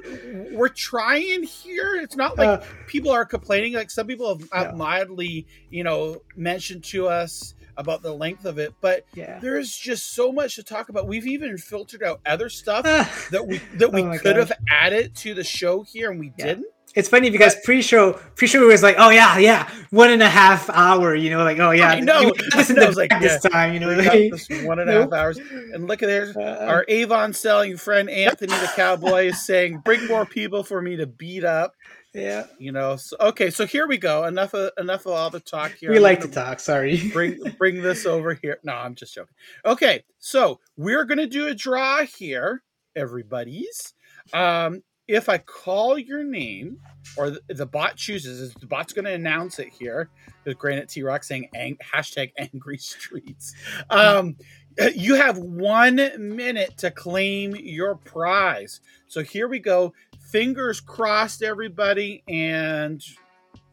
we're trying here. It's not like Uh, people are complaining. Like some people have, have Yeah. mildly, you know, mentioned to us about the length of it, but yeah. there is just so much to talk about. We've even filtered out other stuff that we that we Oh could have added to the show here, and we Yeah. didn't. It's funny because pre-show, pre-show was like, oh yeah, yeah, one and a half hour. You know, like oh yeah, I know. I was like, like, this time. You know, like, this one and a half hours, and look at there. uh, Our Avon selling friend Anthony the Cowboy is saying, "Bring more people for me to beat up." Yeah. You know. So, okay, so here we go. Enough of enough of all the talk here. We I'm like to talk. Sorry. bring bring this over here. No, I'm just joking. Okay, so we're gonna do a draw here, everybody's. Um, if I call your name, or the, the bot chooses, is the bot's gonna announce it here. There's Granite T Rock saying ang- hashtag Angry Streets. Um, you have one minute to claim your prize. So here we go. Fingers crossed, everybody, and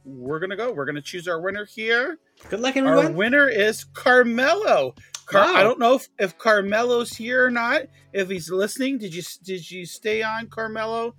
we're gonna go. We're gonna choose our winner here. Good luck, everyone. Our winner is Carmelo. Car- Wow. I don't know if, if Carmelo's here or not. If he's listening, did you did you stay on Carmelo?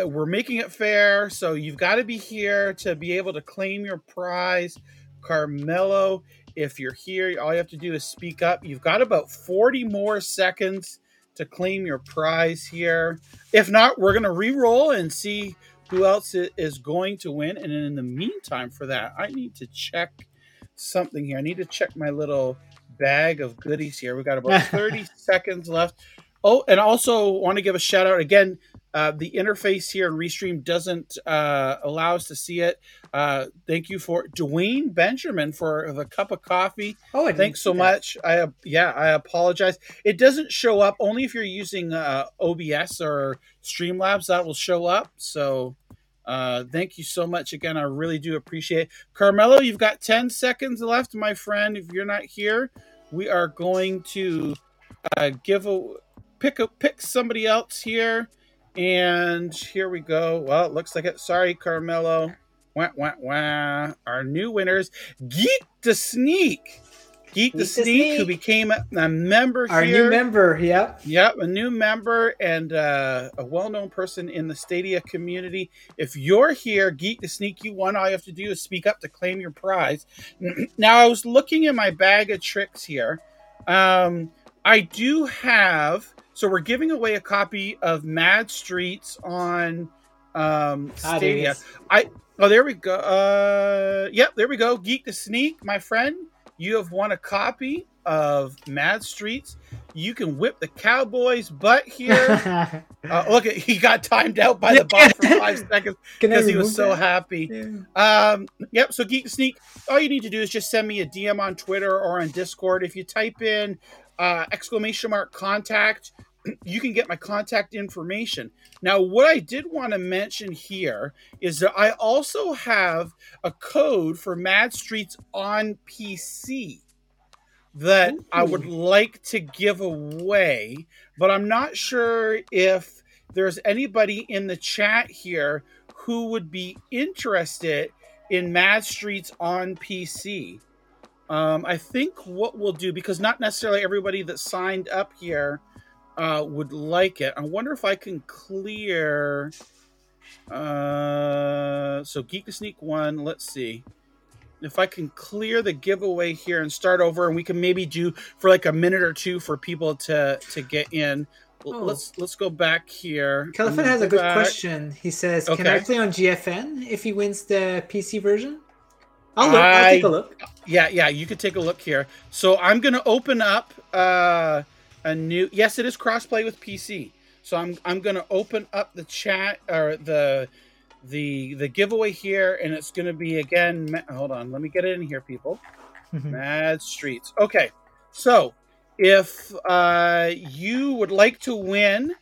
Uh, We're making it fair, so you've got to be here to be able to claim your prize. Carmelo, if you're here, all you have to do is speak up. You've got about 40 more seconds to claim your prize here. If not, we're going to re-roll and see who else is going to win. And in the meantime, for that, I need to check something here. I need to check my little bag of goodies here. We've got about 30 seconds left. Oh, and also want to give a shout out again. Uh, the interface here in Restream doesn't uh, allow us to see it. Uh, thank you for Dwayne Benjamin for the cup of coffee. Oh, I Thanks so much. I yeah, I apologize. It doesn't show up only if you're using uh, OBS or Streamlabs. That will show up. So uh, thank you so much again. I really do appreciate it. Carmelo, you've got ten seconds left, my friend. If you're not here, we are going to uh, give a pick a pick somebody else here. And here we go. Well, it looks like it. Sorry, Carmelo. Wah, wah, wah. Our new winners, Geek to Sneak. Geek, to to Sneak, who became a, a member Our here. new member. Yep. Yep, a new member and uh, a well-known person in the Stadia community. If you're here, Geek the Sneak, you won. All you have to do is speak up to claim your prize. Now, I was looking in my bag of tricks here. Um, I do have. So we're giving away a copy of Mad Streets on um, Stadia. I, Oh, there we go. Uh, yep, there we go. Geek the Sneak, my friend. You have won a copy of Mad Streets. You can whip the Cowboys' butt here. uh, look, at he got timed out by the bot for five seconds because he was so that? happy. Yeah. Um, yep. So Geek Sneak, all you need to do is just send me a DM on Twitter or on Discord. If you type in uh, exclamation mark contact, you can get my contact information. Now, what I did want to mention here is that I also have a code for Mad Streets on PC that I would like to give away, but I'm not sure if there's anybody in the chat here who would be interested in Mad Streets on PC. Um, I think what we'll do, because not necessarily everybody that signed up here uh, would like it. I wonder if I can clear. Uh, so Geek to Sneak one. Let's see if I can clear the giveaway here and start over, and we can maybe do for like a minute or two for people to to get in. L- Oh. Let's let's go back here. I'm Califan has a good back. question. He says, "Can I play on GFN if he wins the PC version?" I'll look. I'll take I- a look. Yeah, yeah, you could take a look here. So I'm going to open up uh, a new. Yes, it is crossplay with PC. So I'm I'm going to open up the chat or the the the giveaway here, and it's going to be again. Hold on, let me get it in here, people. Mad Streets. Okay, so if uh, you would like to win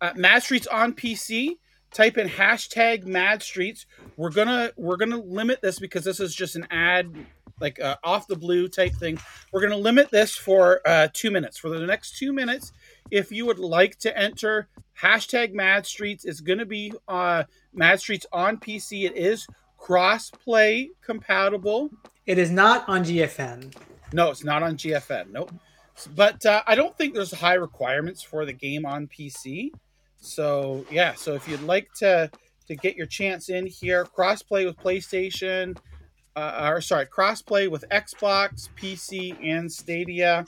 uh, Mad Streets on PC, type in hashtag Mad Streets. We're gonna we're gonna limit this because this is just an ad, like uh, off the blue type thing. We're gonna limit this for uh, two minutes. For the next two minutes, if you would like to enter hashtag Mad Streets, it's gonna be uh, Mad Streets on PC. It is cross-play compatible. It is not on GFN. No, it's not on GFN. Nope. But uh, I don't think there's high requirements for the game on PC. So yeah, so if you'd like to to get your chance in here, crossplay with PlayStation, uh, or sorry, crossplay with Xbox, PC, and Stadia.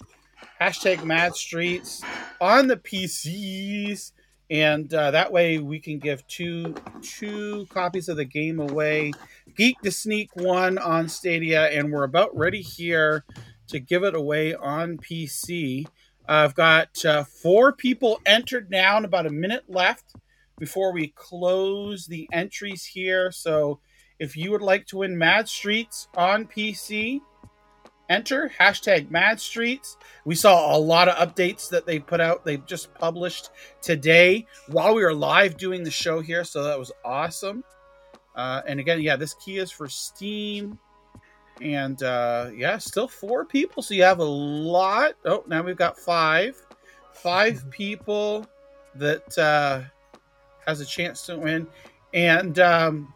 Hashtag Mad Streets on the PCs, and uh, that way we can give two two copies of the game away. Geek to Sneak one on Stadia, and we're about ready here to give it away on PC. I've got uh, four people entered now, and about a minute left. before we close the entries here. So if you would like to win Mad Streets on PC, enter hashtag Mad Streets. We saw a lot of updates that they put out. They just published today while we were live doing the show here. So that was awesome. Uh, and again, yeah, this key is for Steam. And uh, yeah, still four people. So you have a lot. Oh, now we've got five. Five people that uh, has a chance to win. And um,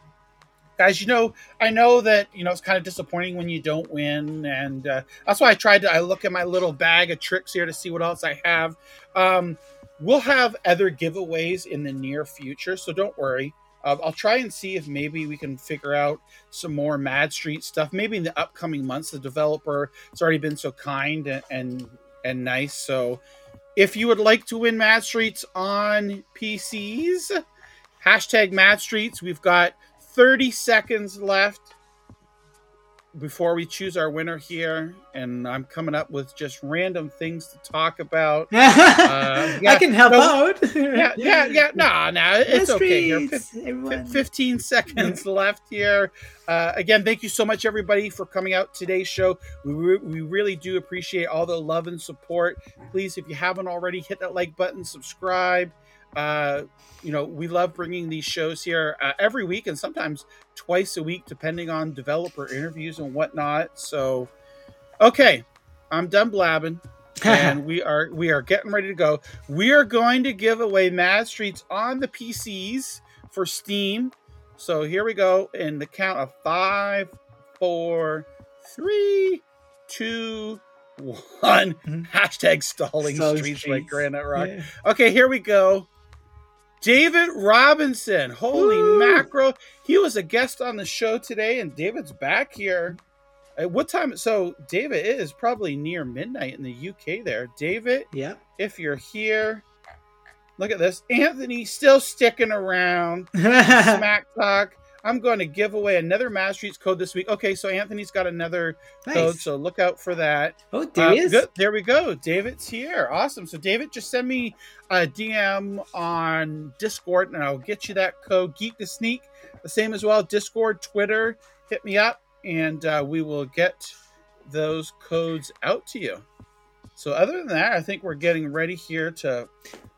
guys, you know, I know that you know it's kind of disappointing when you don't win, and uh, that's why I tried to. I look at my little bag of tricks here to see what else I have. Um, we'll have other giveaways in the near future, so don't worry. Uh, I'll try and see if maybe we can figure out some more Mad Street stuff. Maybe in the upcoming months. The developer has already been so kind and and, and nice. So, if you would like to win Mad Streets on PCs, hashtag Mad Streets. We've got 30 seconds left before we choose our winner here, and I'm coming up with just random things to talk about. Uh, yeah, I can help no, out. yeah, yeah, yeah. No, no, it's okay. Here. Everyone. 15 seconds left here. Uh, again, thank you so much, everybody, for coming out today's show. We, re- we really do appreciate all the love and support. Please, if you haven't already, hit that like button, subscribe. Uh, you know, we love bringing these shows here uh, every week and sometimes twice a week, depending on developer interviews and whatnot. So, okay, I'm done blabbing. and we are we are getting ready to go. We are going to give away Mad Streets on the PCs for Steam. So here we go in the count of five, four, three, two, one. Hashtag stalling Stalling streets, streets. like Granite Rock. Yeah. Okay, here we go. David Robinson. Holy Woo! mackerel. He was a guest on the show today, and David's back here. At what time? So, David, it is probably near midnight in the UK there. David, Yeah. if you're here, look at this. Anthony still sticking around. Smack Talk. I'm going to give away another Mad Streets code this week. Okay, so Anthony's got another code, so look out for that. Oh, there Uh, is. good. There we go. David's here. Awesome. So, David, just send me a DM on Discord and I'll get you that code. Geek to Sneak, the same as well. Discord, Twitter, hit me up and uh, we will get those codes out to you. So, other than that, I think we're getting ready here to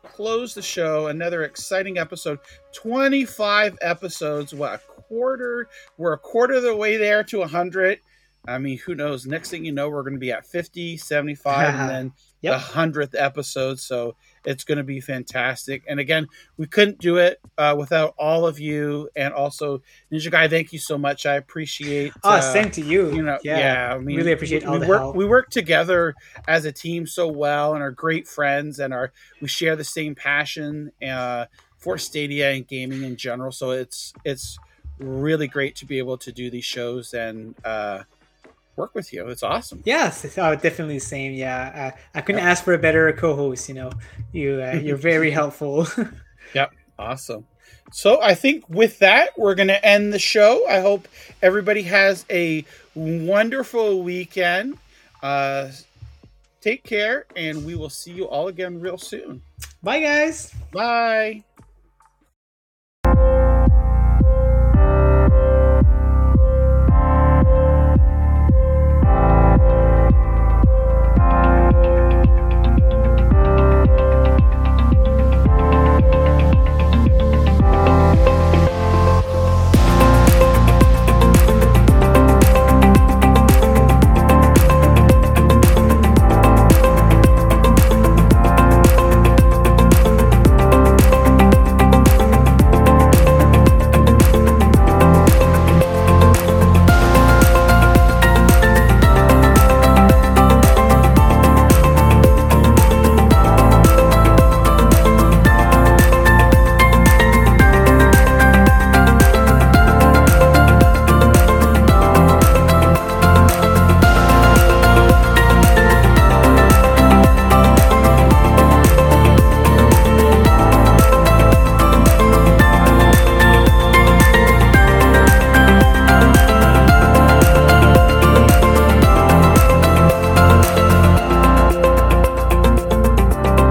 close the show. Another exciting episode 25 episodes. What, quarter? We're a quarter of the way there to 100. I mean, who knows? Next thing you know, we're going to be at 50, 75, and then Yep. the 100th episode. So it's going to be fantastic. And again, we couldn't do it uh, without all of you. And also, Ninja Guy, thank you so much. I appreciate Oh, uh, same to you. you know, yeah, I mean, really appreciate we, all we the work, help. We work together as a team so well, and are great friends, and are we share the same passion uh, for Stadia and gaming in general. So it's it's really great to be able to do these shows and uh, work with you. It's awesome. Yes, oh, definitely the same. Yeah, uh, I couldn't ask for a better co-host. You know, you uh, you're very helpful. Yep, awesome. So I think with that, we're going to end the show. I hope everybody has a wonderful weekend. Uh, take care, and we will see you all again real soon. Bye, guys. Bye.